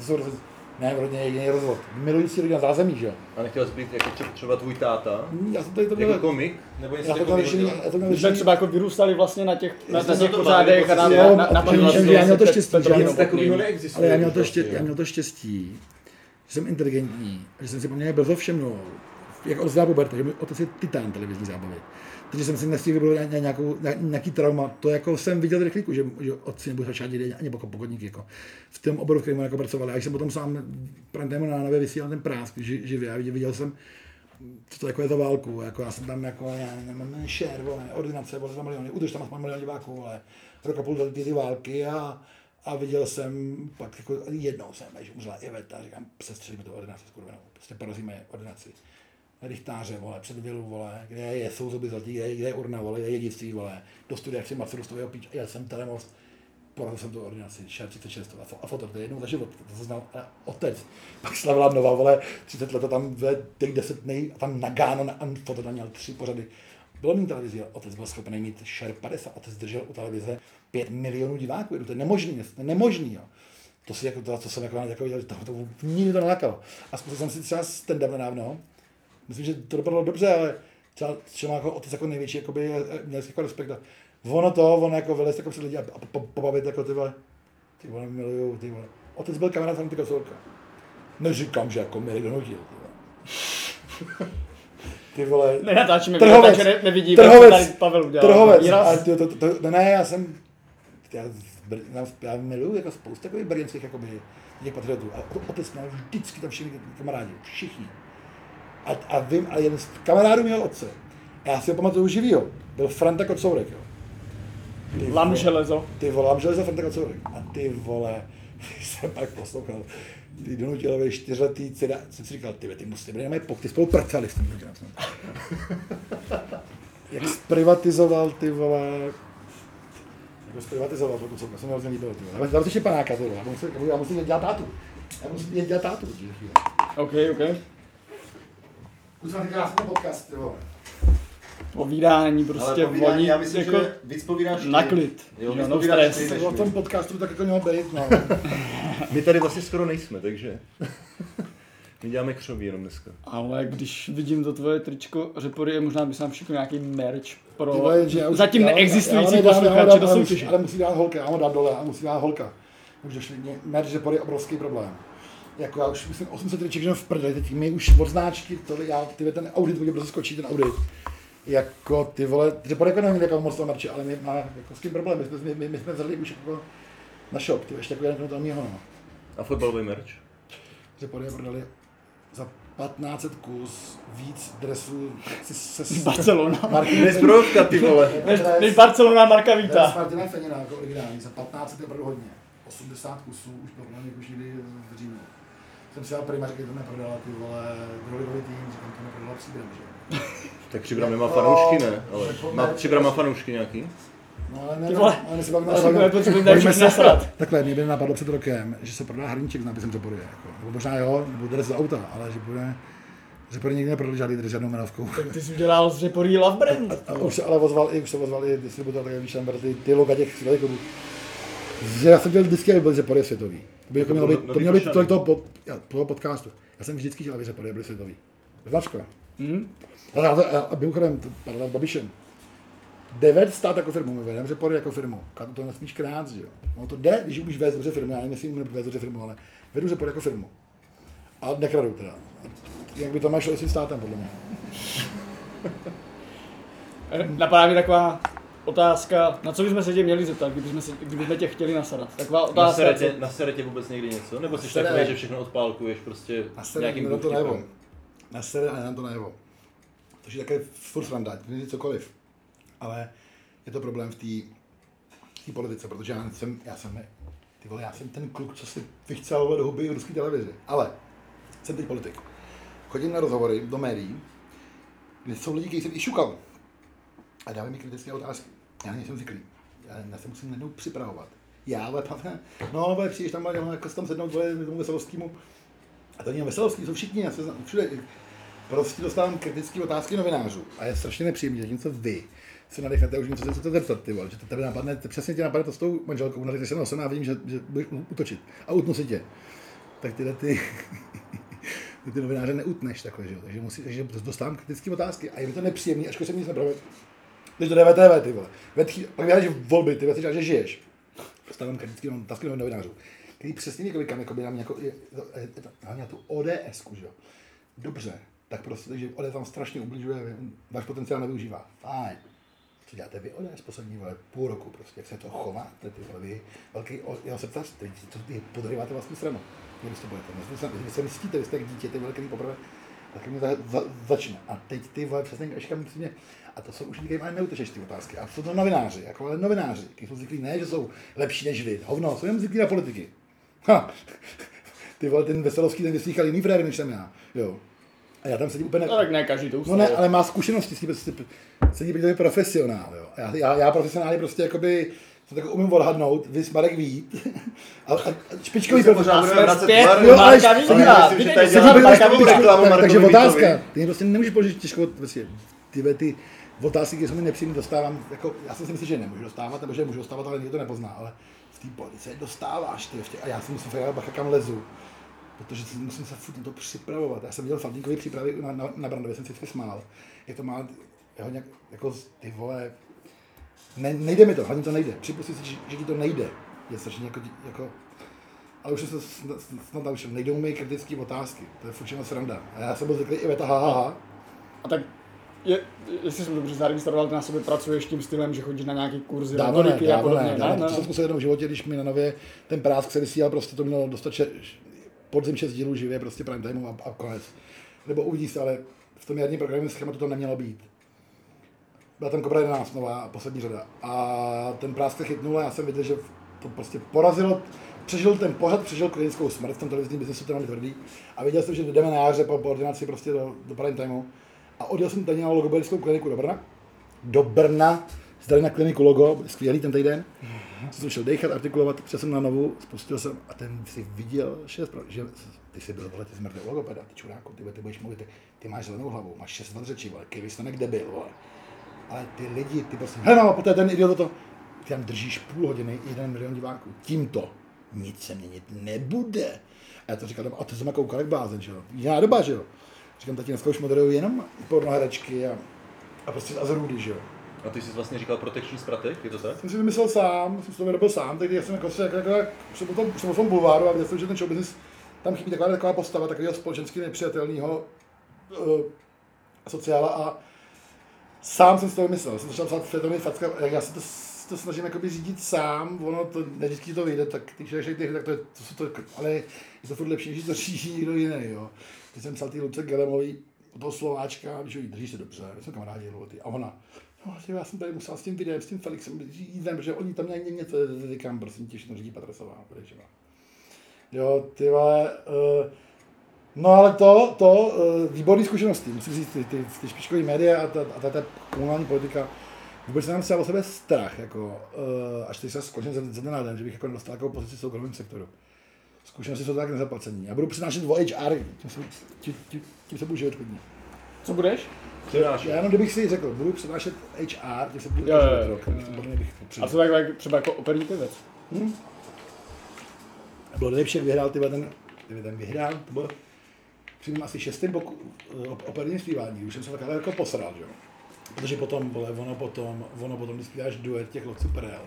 A: sourozenci, ne, v rodině je jediný rozvod. Milující rodina zázemí, že jo?
C: A nechtěl jsi být jako třeba tvůj táta?
A: Já jsem tady to
C: měl. Jako komik? Nebo
A: něco to
B: měl jsme třeba jako vyrůstali vlastně na těch, na, na těch pořádech a na, na, na, na,
A: na, Já měl to štěstí,
C: že nic takového neexistuje.
A: Ale já měl to štěstí, já měl to štěstí, že jsem inteligentní, že jsem si poměrně brzo všimnul, jak od puberty, že mi otec je titán televizní zábavy protože jsem si nestihl vybudovat nějakou, nějaký trauma. To jako jsem viděl v rychlíku, že, že otci nebo začátí ani jako pokodník jako v tom oboru, v kterém jako pracoval. Když jsem potom sám prantém na nově vysílal ten prásk živě a viděl, viděl jsem, co to jako je za válku, jako já jsem tam jako, já nemám share, vole, ordinace, vole, za miliony, udrž tam aspoň milion diváků, vole, rok a půl ty, ty války a, a viděl jsem, pak jako jednou jsem, že umřela Iveta, říkám, přestřelíme to ordinaci, skurvenou, prostě porazíme ordinaci rychtáře, vole, před vilu, vole, kde je, jsou zuby zlatý, kde kde je urna, vole, kde je dědictví, vole, do studia do studia píč, já jsem telemost, porazil jsem tu ordinaci, 36 a foto, to je jednou za život, to, to znal otec, pak slavila nová, vole, 30 let a tam ve těch 10 dní, a tam Nagano na foto měl tři pořady, bylo mít televizi, otec byl schopný mít share 50, otec držel u televize 5 milionů diváků, to je nemožný, to je nemožný, jo. To si jako to, co jsem jako, jako to, to, to, nikdy to nelákalo. A zkusil jsem si třeba stand-up nedávno, myslím, že to dopadlo dobře, ale třeba, třeba jako otec jako největší, jakoby, měl jako respekt. A ono to, ono jako vylez jako před lidi a pobavit jako ty vole, ty vole milujou, ty vole. Otec byl kamarád Franty Kosolka. Neříkám, že jako mi donutil, ty vole. Ty vole.
B: Nenatáčíme
A: trhovec,
B: takže ne, nevidíme,
A: trhovec,
B: co tady Pavel udělal.
A: Trhovec, a to, to, to, to, ne, já jsem, já, já, já miluju jako spoustu takových brněnských jakoby, těch patriotů. A otec měl vždycky tam všichni kamarádi, všichni a, a vím, ale jeden z kamarádů měl otce. Já si ho pamatuju živýho. Byl Franta Kocourek, jo.
B: Ty Lam železo.
A: Ty vole, Lam železo, Franta Kocourek. A ty vole, jsem pak poslouchal ty donutilové čtyřletý ceda, jsem si říkal, ty, ty musíte být pok, ty spolu prcali s tím Jak zprivatizoval ty vole, jak zprivatizoval to, co se mi hrozně líbilo, ty vole. Dám si ještě panáka, ty vole, já musím, já musím dělat tátu. Já musím dělat tátu.
B: OK, OK.
A: Už mám krásný podcast, ty vole
B: povídání prostě
C: Ale povídání, já myslím, jako že víc povídáš
B: Na klid.
C: Jo, no, no stres.
A: Ty, o tom podcastu tak jako mělo být, no.
C: My tady vlastně skoro nejsme, takže... My děláme křoví jenom dneska.
B: Ale když vidím to tvoje tričko Repory, možná by se nám všechno nějaký merch pro
A: Tyhle, že
B: už, zatím já, neexistující já, posluchače do soutěže.
A: Ale musí dát holka, já ho dát dole, a musí dát holka. Už merch Repory je obrovský problém. Jako já už myslím 800 triček, že v prdeli, teď my už od značky, to, já, ty, ten audit bude brzo skočí, ten audit jako ty vole, že jako nevím, jako moc to merče, ale my máme jako s tím problém, my jsme, my, my jsme vzali už jako na shop, ty ještě jako jeden to mýho, no.
C: A fotbalový merch?
A: Že podě prodali za 1500 kus víc dresů
B: se, se Barcelona.
C: Marky zbrojovka, ty vole.
B: Než Barcelona Marka Víta.
A: S Martina Fenina jako originální, za 1500 je opravdu hodně. 80 kusů už to mě už někdy v říjnu. Jsem si dal prima, že to neprodala ty vole, Groligový tým, říkám, to neprodala příběh, že
C: tak Příbram nemá fanoušky, ne? Ale má Příbram má fanoušky nějaký?
A: No ale ne, ale my se bavíme,
B: ale
A: Takhle, mě by napadlo před rokem, že se prodá hrníček s nápisem Řepory. Jako. Nebo možná jo, nebo dres za auta, ale že bude Řepory nikdy neprodali žádný dres žádnou jmenovkou.
B: Tak ty jsi udělal z Řepory love brand.
A: A, a, už se ale ozval i, už se ozval i distributor, tak víš, ty, ty loga těch veliků. Že já jsem dělal vždycky, aby byl Řepory světový. To by jako mělo být, to mělo být tolik toho, pod, toho podcastu. Já jsem vždycky chtěl, aby Řepory byly světový. Značka. Hmm? Ale já, já, mimochodem, paralel s Babišem. Devet stát jako firmu, my vedeme Řepory jako firmu. Kado to nesmíš krát, že jo. No to jde, když umíš vést dobře firmu, já nevím, jestli umím vést dobře firmu, ale vedu Řepory jako firmu. A nekradu teda. Jak by to máš s tím státem, podle mě.
B: Napadá mi taková otázka, na co bychom se tě měli zeptat, kdybychom, se, kdybychom tě chtěli nasadat. Taková otázka.
C: Na seretě, na seretě vůbec někdy něco? Nebo jsi takový, že všechno odpálkuješ prostě
A: na nějakým na to najevo. Na sere, ale na to najevo. To je také furt sranda, může cokoliv. Ale je to problém v té politice, protože já jsem, já jsem, ty vole, já jsem ten kluk, co si vychcel do huby v ruské televizi. Ale jsem teď politik. Chodím na rozhovory do médií, kde jsou lidi, kteří jsem i šukal. A dávají mi kritické otázky. Já nejsem zvyklý. Já, se musím jednou připravovat. Já, ale no, ale přijdeš tam, jako tam sednout, tomu veselovskému. A to není veselovský, jsou všichni, já se znám, všude, prostě dostávám kritické otázky novinářů a je strašně nepříjemné, že něco vy se nadechnete už něco se to zeptat, ty vole, že to tebe napadne, přesně tě napadne to s tou manželkou, nařekneš se, no, jsem, já vidím, že, že budeš utočit a utnu si tě. Tak tyhle ty, ty, novináře neutneš takhle, že jo, takže, musí, takže dostávám kritické otázky a je mi to nepříjemné, až se nic nepravit. Když to DVTV, ty vole. Vetchý, pak vyhraješ volby, ty věci, že žiješ. Dostávám kritické otázky novinářů, který přesně několik kam, jako by nám jako, hlavně tu ODS, že jo. Dobře, tak prostě, že ODS vám strašně ubližuje, váš potenciál nevyužívá. Fajn. Co děláte vy ODS poslední vole, půl roku prostě, jak se to chováte, ty vole, vy, velký jeho srdcař, teď co vy podryváte vlastní stranu. Vy se bojete, vy se, myslíte, vy jste jak dítě, ty který poprvé, tak mě to za, začne. A teď ty vole, přesně, až kam mě, a to jsou už lidi, kteří neutečeš ty otázky. A jsou to novináři, jako ale novináři, kteří jsou zvyklí ne, že jsou lepší než vy. Hovno, jsou jen zvyklí na politiky. Ha. Ty vole, ten Veselovský, ten vyslýchal jiný fréry, než jsem já. Jo. A já tam sedím úplně...
B: No tak ne každý to
A: No ne, ale má zkušenosti, sedí, prostě, sedí prostě profesionál, jo. Já, já, já profesionálně prostě jakoby to tak umím odhadnout, vy Marek Vít. A, a špičkový
C: profesionál.
A: Jo, ale Takže otázka, ty prostě nemůžeš položit těžkou, prostě, ty, ty otázky, které jsou mi nepříjemné, dostávám, jako, já jsem si myslel, že nemůžu dostávat, nebo že můžu dostávat, ale nikdo to nepozná, ale v té politice dostáváš, ty, ještě, a já si musím fakt bacha, kam lezu protože musím se furt na to připravovat. Já jsem dělal Faltínkový přípravy na, na, na Brandově, jsem si vždycky smál. Je to má, jeho nějak, jako ty vole, ne, nejde mi to, hlavně to nejde. Připustit si, že, že ti to nejde, je strašně jako, jako ale už jsem se snad naučil, nejdou mi kritické otázky, to je furt sranda. A já jsem byl zvyklý i veta, ha, ha, ha.
B: A tak je, jestli jsem dobře zaregistroval, ty na sobě pracuješ tím stylem, že chodíš na nějaký kurzy,
A: dávno ne, dávno a podobně. Ne, ne, ne, to jsem zkusil jednou v životě, když mi na nově ten prásk se vysílal, prostě to mělo dostat podzim 6 dílů živě, prostě prime time a, a konec. Nebo uvidí se, ale v tom jarním programu schématu to nemělo být. byla tam Cobra 11, nová, poslední řada. A ten prásk chytnul a já jsem viděl, že to prostě porazilo, přežil ten pořad, přežil klinickou smrt v tom televizním biznesu, to tvrdý. A viděl jsem, že jdeme na jaře po, po ordinaci prostě do, do prime timeu. A odjel jsem tady na logopedickou kliniku do Brna. Do Brna, zdali na kliniku logo, skvělý ten týden. Mm-hmm. Jsem šel dechat, artikulovat, přes jsem na novou, spustil jsem a ten si viděl, že, že ty jsi byl, vole, ty jsi mrtvý logopeda, ty čuráku, ty, ty budeš mluvit, ty, ty máš zelenou hlavu, máš šest řečí, vole, kivy jsi kde byl, vole. Ale ty lidi, ty prostě, hele, a poté ten idiot to, ty tam držíš půl hodiny, jeden milion diváků, tímto nic se měnit nebude. A já to říkám, a to jsem koukal jak blázen, že jo. Jiná doba, že jo. Říkám, tati dneska už moderuju jenom pornoherečky a, a prostě z Rudy, že jo.
C: A ty jsi vlastně říkal protekční zpratek, je to tak?
A: Jsem si vymyslel sám, jsem si to vyrobil sám, tak jsem jako, jako, jako, jako jsem o tom, jsem o tom bulváru a viděl jsem, že ten show business, tam chybí taková, taková postava, takového společensky nepřijatelného uh, sociála a sám jsem si to vymyslel. Jsem začal psát Fetomy facka, jak já se to, to snažím jakoby řídit sám, ono to, ne vždycky to vyjde, tak ty člověk ty, tak to, je, to, jsou to, ale je to furt lepší, když to řídí někdo jiný, jo. Když jsem psal ty Luce Gelemový, toho Slováčka, když ho drží se dobře, my jsme kamarádi, a ona, No, já jsem tady musel s tím videem, s tím Felixem jít ven, protože oni tam měli něco, říkám, prosím tě, všechno řídí Patrasová, Jo, ty vole, uh, no ale to, to, uh, výborné zkušenosti, musím říct, ty, ty, ty špičkové média a ta, a ta, ta komunální politika, vůbec jsem třeba o sebe strach, jako, uh, až teď se skončím ze dne na den, že bych jako nedostal takovou pozici v soukromém sektoru. Zkušenosti jsou tak nezaplacení. Já budu přinášet o HR, tím se, tím, tím, tím se budu živit hodně.
B: Co budeš?
A: Přednášet. Já jenom kdybych si řekl, budu přednášet HR, že se budu
B: jo, jo, rok, A co tak třeba jako operní pěvec? Hmm?
A: Bylo nejlepší, jak vyhrál tyhle ten, ten vyhrál, to bylo při asi šestém boku, operním zpívání, už jsem se takhle jako posral, že jo. Protože potom, vole, ono potom, ono potom, když zpíváš duet těch Loc Superel,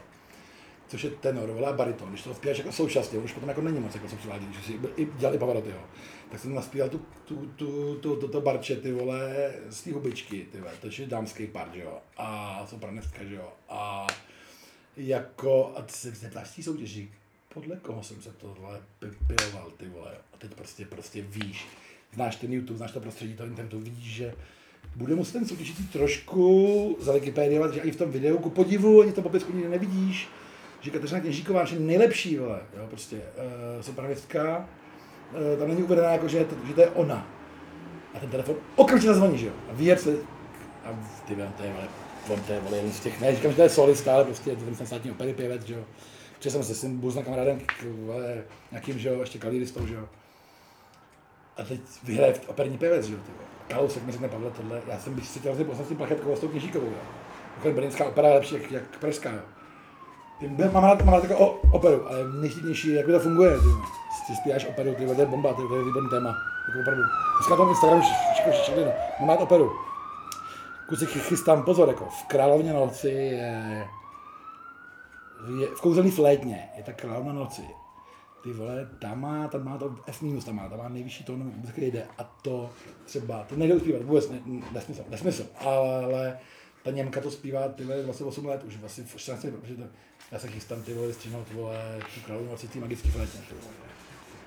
A: což je tenor, vole, bariton, když to zpíváš jako současně, už potom jako není moc, jako přivádí, když si i dělali Pavarotyho. Tak jsem naspíval tu, tu, tu, tu, tu, tu barče, ty vole, z té hubičky, ty vole, to je dámský part, že jo, a sopranestka, že jo, a jako, a ty se zeptáš té soutěži, podle koho jsem se tohle piloval, ty vole, a teď prostě, prostě víš, znáš ten YouTube, znáš to prostředí toho internetu, vidíš, že bude muset ten soutěžící trošku zawikipediovat, že i v tom videu, ku podivu, ani to popisku nikdy nevidíš, že Kateřina Kněžíková je nejlepší, vole, jo, prostě, uh, sopranistka, Eh, tam není uvedená jako, že, to, že to je ona. A ten telefon okamžitě zazvoní, že jo. A ví, se, a ty vím, to je, vole, on to je, vole, jeden z těch, ne, říkám, že to je solista, ale prostě je to ten státní opery pěvec, že jo. Protože jsem se svým buzna kamarádem, vole, nějakým, že jo, ještě klavíristou, že jo. A teď vyhraje operní pěvec, že jo, ty Kalousek mi řekne, Pavle, tohle, já jsem bych si chtěl poznat s tím plachetkou s tou kněžíkovou, jo. Jako brněnská opera je lepší jak, jak pražská, jo. Mám rád, mám rád takovou operu, ale nejvtipnější, jak to funguje. Ty, ty spíváš operu, ty to je bomba, ty, to je výborný téma. Jako opravdu. Dneska tom Instagramu všechno všechno. Mám rád operu. Kusy chystám, pozor, jako v Královně noci je, je v kouzelný flétně, je ta Královna noci. Ty vole, tam má, tam má to F minus, tam má, tam má nejvyšší tón, který jde. A to třeba, to nejde uspívat, vůbec ne, nesmysl, nesmysl, ale ta Němka to zpívá ty 28 let, už vlastně v 14 protože to, já se chystám ty vole stříhnout vole tu královnu 20. magický flétně.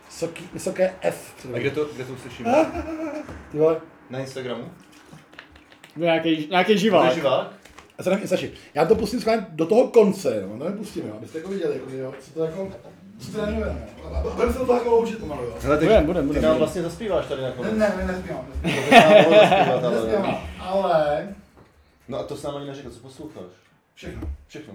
A: Vysoký, vysoké F.
C: A kde to, kde to slyšíme?
A: Ty vole.
C: Na Instagramu?
B: Nějaký, nějaký živák.
C: živák?
A: Já se nevím, Saši, já to pustím schválně do toho konce, no, no pustím, jo, abyste jako viděli, jako, jo, co to jako, co to nevím, budeme se to jako loučit pomalu, jo.
C: Hele, budem, budem, budem. Ty nám vlastně zaspíváš tady na
A: konec. Ne, ne, nespívám, nespívám. nespívám, ale...
C: No a to sám ani neřekl, co posloucháš?
A: Všechno.
C: Všechno.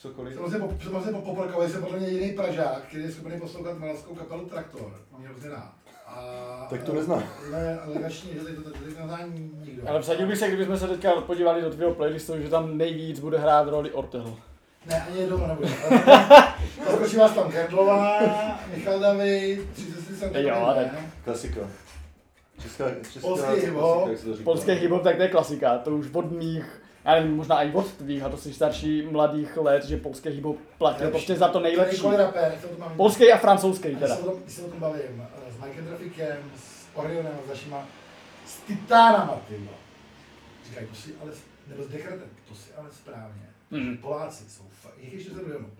C: Cokoliv.
A: Samozřejmě po, samozřejmě po, jsem podle mě jiný Pražák, který je schopný poslouchat malskou kapelu Traktor. Mám hrozně rád. A,
C: tak to neznám.
A: Ne, legační, že to, to nezná nikdo.
B: Ale vsadil bych se, kdybychom se teďka podívali do tvého playlistu, že tam nejvíc bude hrát roli Ortel.
A: Ne, ani jednou nebude. Zaskočí vás tam Gerdlová, Michal David, 30 jsem
B: Jo, tak.
C: Klasika.
A: Česká, česká, Polský hip-hop.
B: Polský hip-hop, tak to je klasika. To už od mých já nevím, možná i od tvých, a to jsi starší mladých let, že polský hip platí prostě za to nejlepší. Polský a francouzský teda.
A: Když se o tom bavím eh, s Mikem Trafikem, s Orionem, s našima, s titánama, ty Říkají, to si ale, nebo s Dekretem, to si ale správně. Mm. Poláci jsou fakt, jich ještě se milionů.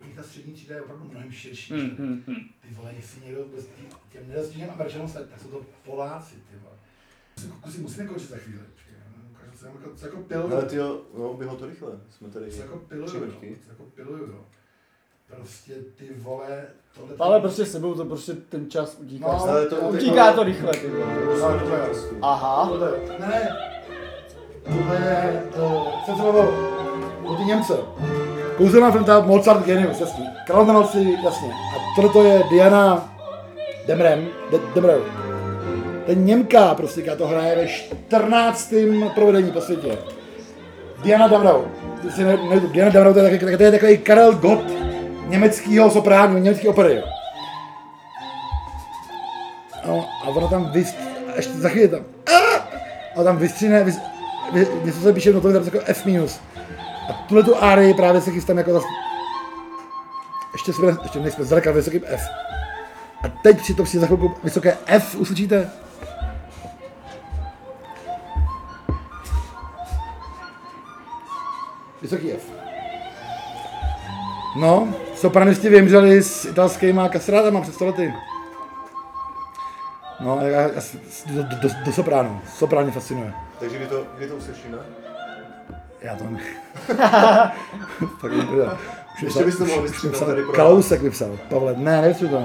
A: U nich ta střední třída je opravdu mnohem širší. Mm, mm, mm. Ty vole, jestli někdo těm nedostižným Američanům tak jsou to Poláci, ty vole. Kusy musíme končit za chvíli Jsem jako, jako piluju.
C: Ale ty jo, no, bylo to rychle. Jsme tady
A: Co jako piluju, no. Co jako piluju, no. Prostě ty vole, tohle...
B: Ale prostě sebou to prostě ten čas utíká.
A: No,
C: Ale to
B: utíká to rychle, ty vole.
A: No, tohle je.
B: Aha.
A: Ne, ne. Tohle je, uh, jsem se bavil o ty Němce. Kouzelná fronta Mozart Genius, jasný. Král na noci, jasně. A tohle to je Diana Demrem, De, Demreu. Ten Němka prostě, která to hraje ve 14. provedení po světě. Diana Damrau. Si ne, ne, Diana Damrau to je, takový, to je takový Karel Gott německého sopránu, německý opery. No, a ona tam vys... a ještě za chvíli tam... A, tam vystřihne, vys, vy, něco se píše v notově jako F minus. A tuhle tu árii právě se chystám jako zase... Ještě jsme, ještě nejsme zdaleka vysokým F. A teď si to přijde za chvilku vysoké F, uslyšíte? Vysoký F. No, sopranisti vymřeli s italskýma kastrátama před stolety. No, já, já, do, do, do sopránu. Soprán mě fascinuje.
C: Takže kdy to, kdy to uslyšíme?
A: Já to ne. tak mi to Už
C: Ještě bys to mohl
A: psal
C: tady pro
A: Kalousek mi psal. Pavle, ne, nevystřu to.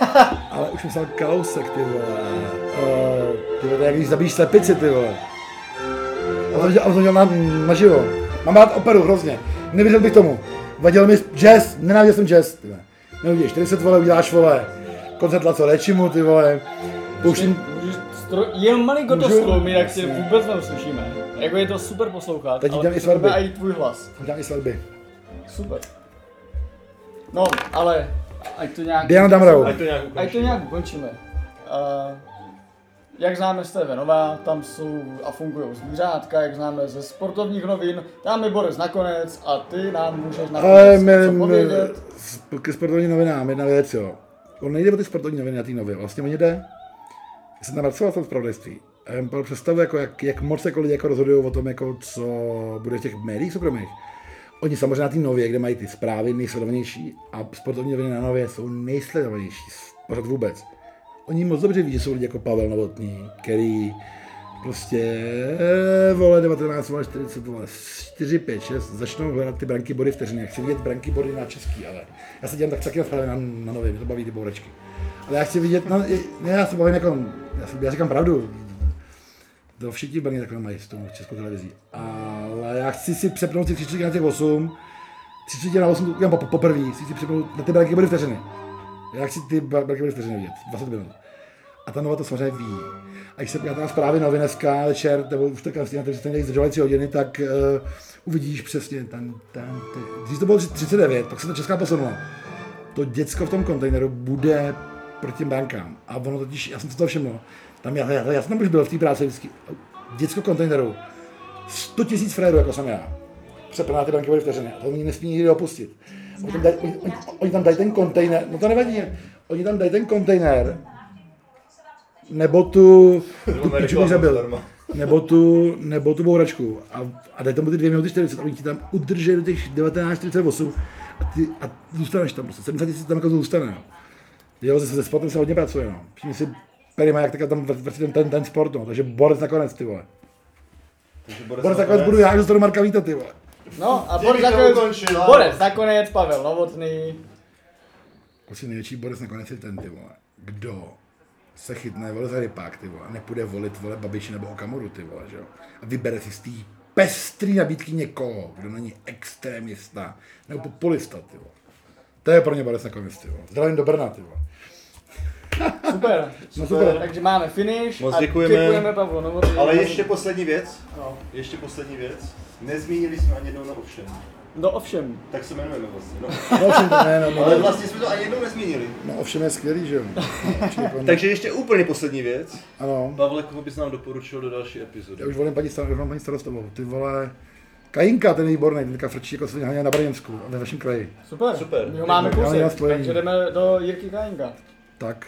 A: Ale už psal Kalousek, ty vole. Uh, ty vole, jak když zabíjíš slepici, ty vole. A to, a to dělal na, naživo. Mám rád operu hrozně. Nevěřil bych tomu. Vadil mi jazz, nenáviděl jsem jazz, ty. Neuděláš 40 vole, uděláš vole. Koncert Laco Rečimu, ty vole. Pouštím,
B: Můžeš stro... jenom malinko to stlumit, jak si vůbec neuslyšíme. Jako je to super poslouchat,
A: Teď
B: ale
A: i svatby.
B: i tvůj hlas.
A: udělám i svatby.
B: Super. No, ale ať to nějak...
A: Diana Damrau.
C: Ať to nějak
B: Ať to
C: ukončíme.
B: nějak ukončíme. Uh, jak známe z TV Nova, tam jsou a fungují zvířátka, jak známe ze sportovních novin, tam je Boris nakonec a ty nám můžeš
A: Ale
B: nakonec něco povědět.
A: ke sportovním novinám jedna věc, jo. On nejde o ty sportovní noviny na té nově, vlastně oni jde. Já jsem tam pracoval v tom zpravodajství. A já mám představu, jako, jak, jak moc jako lidi jako rozhodují o tom, jako, co bude v těch médiích soukromých. Oni samozřejmě na té nově, kde mají ty zprávy nejsledovanější a sportovní noviny na nově jsou nejsledovanější pořád vůbec. Oni moc dobře ví, že jsou lidi jako Pavel Novotný, který prostě, eh, vole, 19, vole, 40, vole, 4, 5, 6, začnou hledat ty branky body vteřiny. Já chci vidět branky body na český, ale já se dělám tak taky na, na, na nově, mě to baví ty bouračky. Ale já chci vidět, no, ne, já se bavím jako, já, si, já říkám pravdu, to všichni brně takhle mají s tou českou televizí. Ale já chci si přepnout ty 30 na těch 8, 30 na 8 to udělám po, poprvé, chci si přepnout na ty branky body vteřiny. Já chci ty body vteřiny vidět, 20 minut. A ta Nova to samozřejmě ví. A když se podíváte na zprávy novin dneska večer, nebo už teďka na že ten zdržovací tři hodiny, tak uh, uvidíš přesně ten, ten, ten. Když to bylo 39, pak se to česká posunula. To děcko v tom kontejneru bude proti těm bankám. A ono totiž, já jsem to všiml, tam já, já, já jsem tam už byl v té práci vždycky. Děcko kontejneru, 100 tisíc frérů, jako jsem já. Přeplná ty banky byly vteřiny. A to oni nesmí nikdy opustit. Oni tam, dají, oni, oni, tam dají ten kontejner, no to nevadí, oni tam dají ten kontejner, nebo tu, tu piču bych zabil, nebo tu, nebo tu bouračku a, a dají tam ty 2 minuty 40 a oni ti tam udrží do těch 19.48 a, ty, a zůstaneš tam prostě, 70 tisíc tam jako zůstane, jo. Jo, se, se sportem se hodně pracuje, no. Všimni si, Perry má jak teďka tam vrtí ten, ten, ten sport, no. Takže Borec nakonec, ty vole.
C: Takže Boris
A: Borec nakonec budu já, že dostanu Marka Víta, ty vole.
B: No a
C: to
B: nakonec. Boris nakonec, Pavel Novotný.
A: Asi největší Borec nakonec je ten, ty vole. Kdo se chytne, vole, za rypák, ty vole, a nepůjde volit, vole, Babiši nebo Okamuru, ty vole, že jo. A vybere si z té pestrý nabídky někoho, kdo není extrémista nebo populista, ty vole. To je pro ně Borec nakonec, ty vole. Zdravím do Brna, ty vole.
B: Super.
A: No super.
B: Takže máme finish
C: Moc
B: a
C: děkujeme.
B: děkujeme Pavlu Novotný.
C: Ale ještě poslední věc.
B: No.
C: Ještě poslední věc. Nezmínili jsme ani jednou na ovšem.
B: No ovšem.
C: Tak se jmenujeme vlastně. No.
A: No ovšem, ne, no, no,
C: Ale vlastně jsme to ani jednou nezmínili.
A: no, ovšem je skvělý, že jo. No,
C: Takže ještě úplně poslední věc.
A: Ano,
C: Pavle, koho bys nám doporučil do další epizody?
A: já už volím paní, star- volím paní starostovou, ty vole. Kajinka, ten je výborný, ten teďka frčí jako svině na Brněnsku, ve vašem kraji.
B: Super.
C: Super.
B: My ho máme
A: spojení.
B: takže jdeme do Jirky Kajinka.
A: Tak.